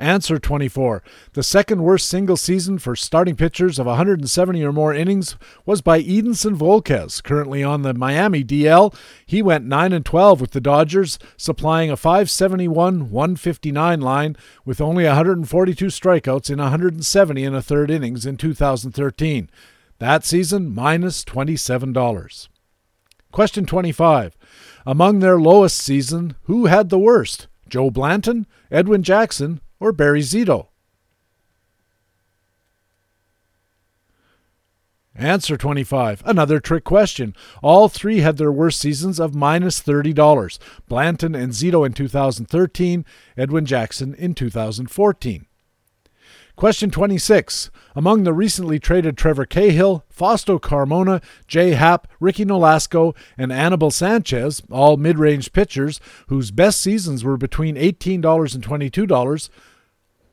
Answer 24. The second worst single season for starting pitchers of 170 or more innings was by Edinson Volquez, currently on the Miami DL. He went 9 and 12 with the Dodgers, supplying a 571-159 line with only 142 strikeouts in 170 and a third innings in 2013. That season minus $27. Question 25. Among their lowest season, who had the worst? Joe Blanton, Edwin Jackson, or Barry Zito? Answer 25. Another trick question. All three had their worst seasons of minus $30. Blanton and Zito in 2013, Edwin Jackson in 2014. Question 26. Among the recently traded Trevor Cahill, Fausto Carmona, Jay Happ, Ricky Nolasco, and Anibal Sanchez, all mid range pitchers whose best seasons were between $18 and $22,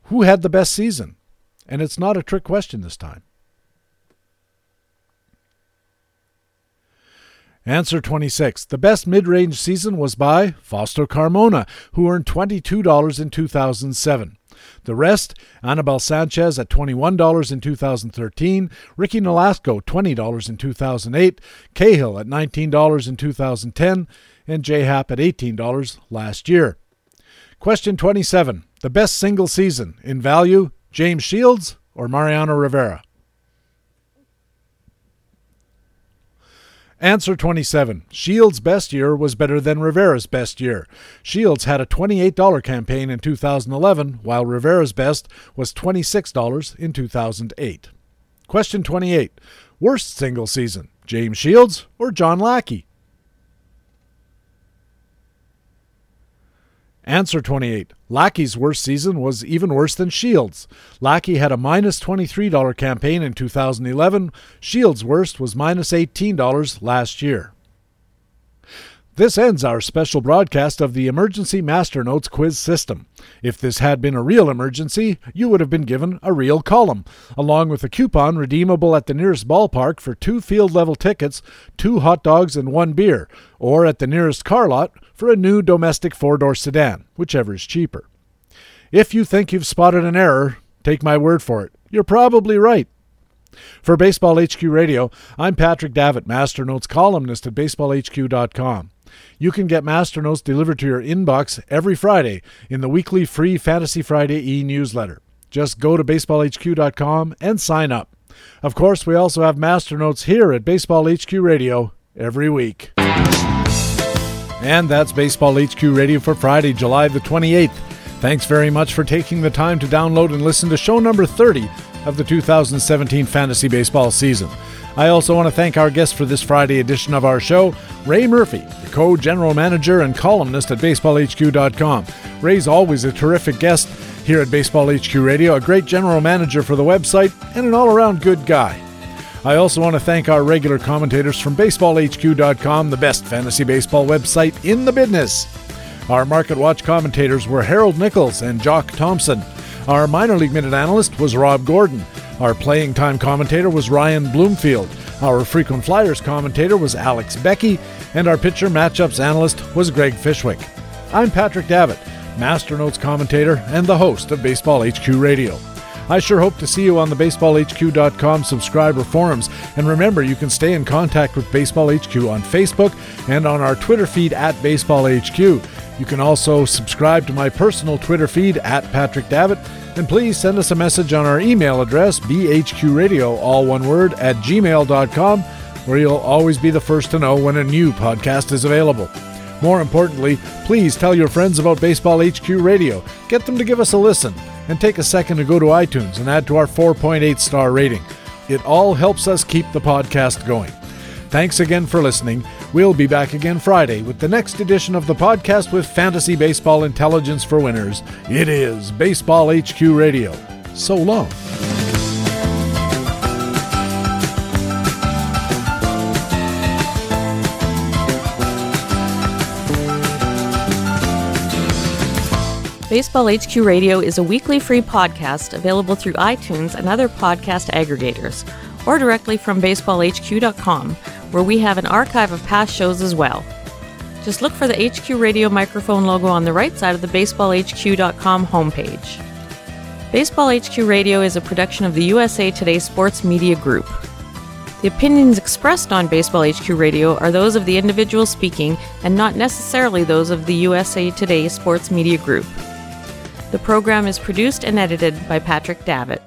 who had the best season? And it's not a trick question this time. Answer 26. The best mid range season was by Fausto Carmona, who earned $22 in 2007. The rest, Anibal Sanchez at $21 in 2013, Ricky Nolasco $20 in 2008, Cahill at $19 in 2010, and J Happ at $18 last year. Question 27. The best single season in value, James Shields or Mariano Rivera? Answer 27. Shields' best year was better than Rivera's best year. Shields had a $28 campaign in 2011, while Rivera's best was $26 in 2008. Question 28. Worst single season, James Shields or John Lackey? Answer 28. Lackey's worst season was even worse than Shields. Lackey had a minus $23 campaign in 2011. Shields' worst was minus $18 last year. This ends our special broadcast of the Emergency Master Notes quiz system. If this had been a real emergency, you would have been given a real column, along with a coupon redeemable at the nearest ballpark for two field level tickets, two hot dogs, and one beer, or at the nearest car lot for a new domestic four door sedan, whichever is cheaper. If you think you've spotted an error, take my word for it. You're probably right. For Baseball HQ Radio, I'm Patrick Davitt, Master Notes columnist at baseballhq.com. You can get Master Notes delivered to your inbox every Friday in the weekly free Fantasy Friday e newsletter. Just go to baseballhq.com and sign up. Of course, we also have Master Notes here at Baseball HQ Radio every week. And that's Baseball HQ Radio for Friday, July the 28th. Thanks very much for taking the time to download and listen to show number 30 of the 2017 fantasy baseball season. I also want to thank our guest for this Friday edition of our show, Ray Murphy, the co general manager and columnist at baseballhq.com. Ray's always a terrific guest here at Baseball HQ Radio, a great general manager for the website, and an all around good guy. I also want to thank our regular commentators from BaseballHQ.com, the best fantasy baseball website in the business. Our Market Watch commentators were Harold Nichols and Jock Thompson. Our minor league minute analyst was Rob Gordon. Our playing time commentator was Ryan Bloomfield. Our frequent flyers commentator was Alex Beckey. And our pitcher matchups analyst was Greg Fishwick. I'm Patrick Davitt, Master Notes commentator and the host of Baseball HQ Radio. I sure hope to see you on the baseballhq.com subscriber forums. And remember, you can stay in contact with Baseball HQ on Facebook and on our Twitter feed at BaseballHQ. You can also subscribe to my personal Twitter feed at Patrick Davitt. And please send us a message on our email address, bhqradio, all one word, at gmail.com, where you'll always be the first to know when a new podcast is available. More importantly, please tell your friends about Baseball HQ Radio. Get them to give us a listen and take a second to go to iTunes and add to our 4.8 star rating. It all helps us keep the podcast going. Thanks again for listening. We'll be back again Friday with the next edition of the podcast with fantasy baseball intelligence for winners. It is Baseball HQ Radio. So long. Baseball HQ Radio is a weekly free podcast available through iTunes and other podcast aggregators, or directly from baseballhq.com, where we have an archive of past shows as well. Just look for the HQ Radio microphone logo on the right side of the baseballhq.com homepage. Baseball HQ Radio is a production of the USA Today Sports Media Group. The opinions expressed on Baseball HQ Radio are those of the individual speaking and not necessarily those of the USA Today Sports Media Group. The program is produced and edited by Patrick Davitt.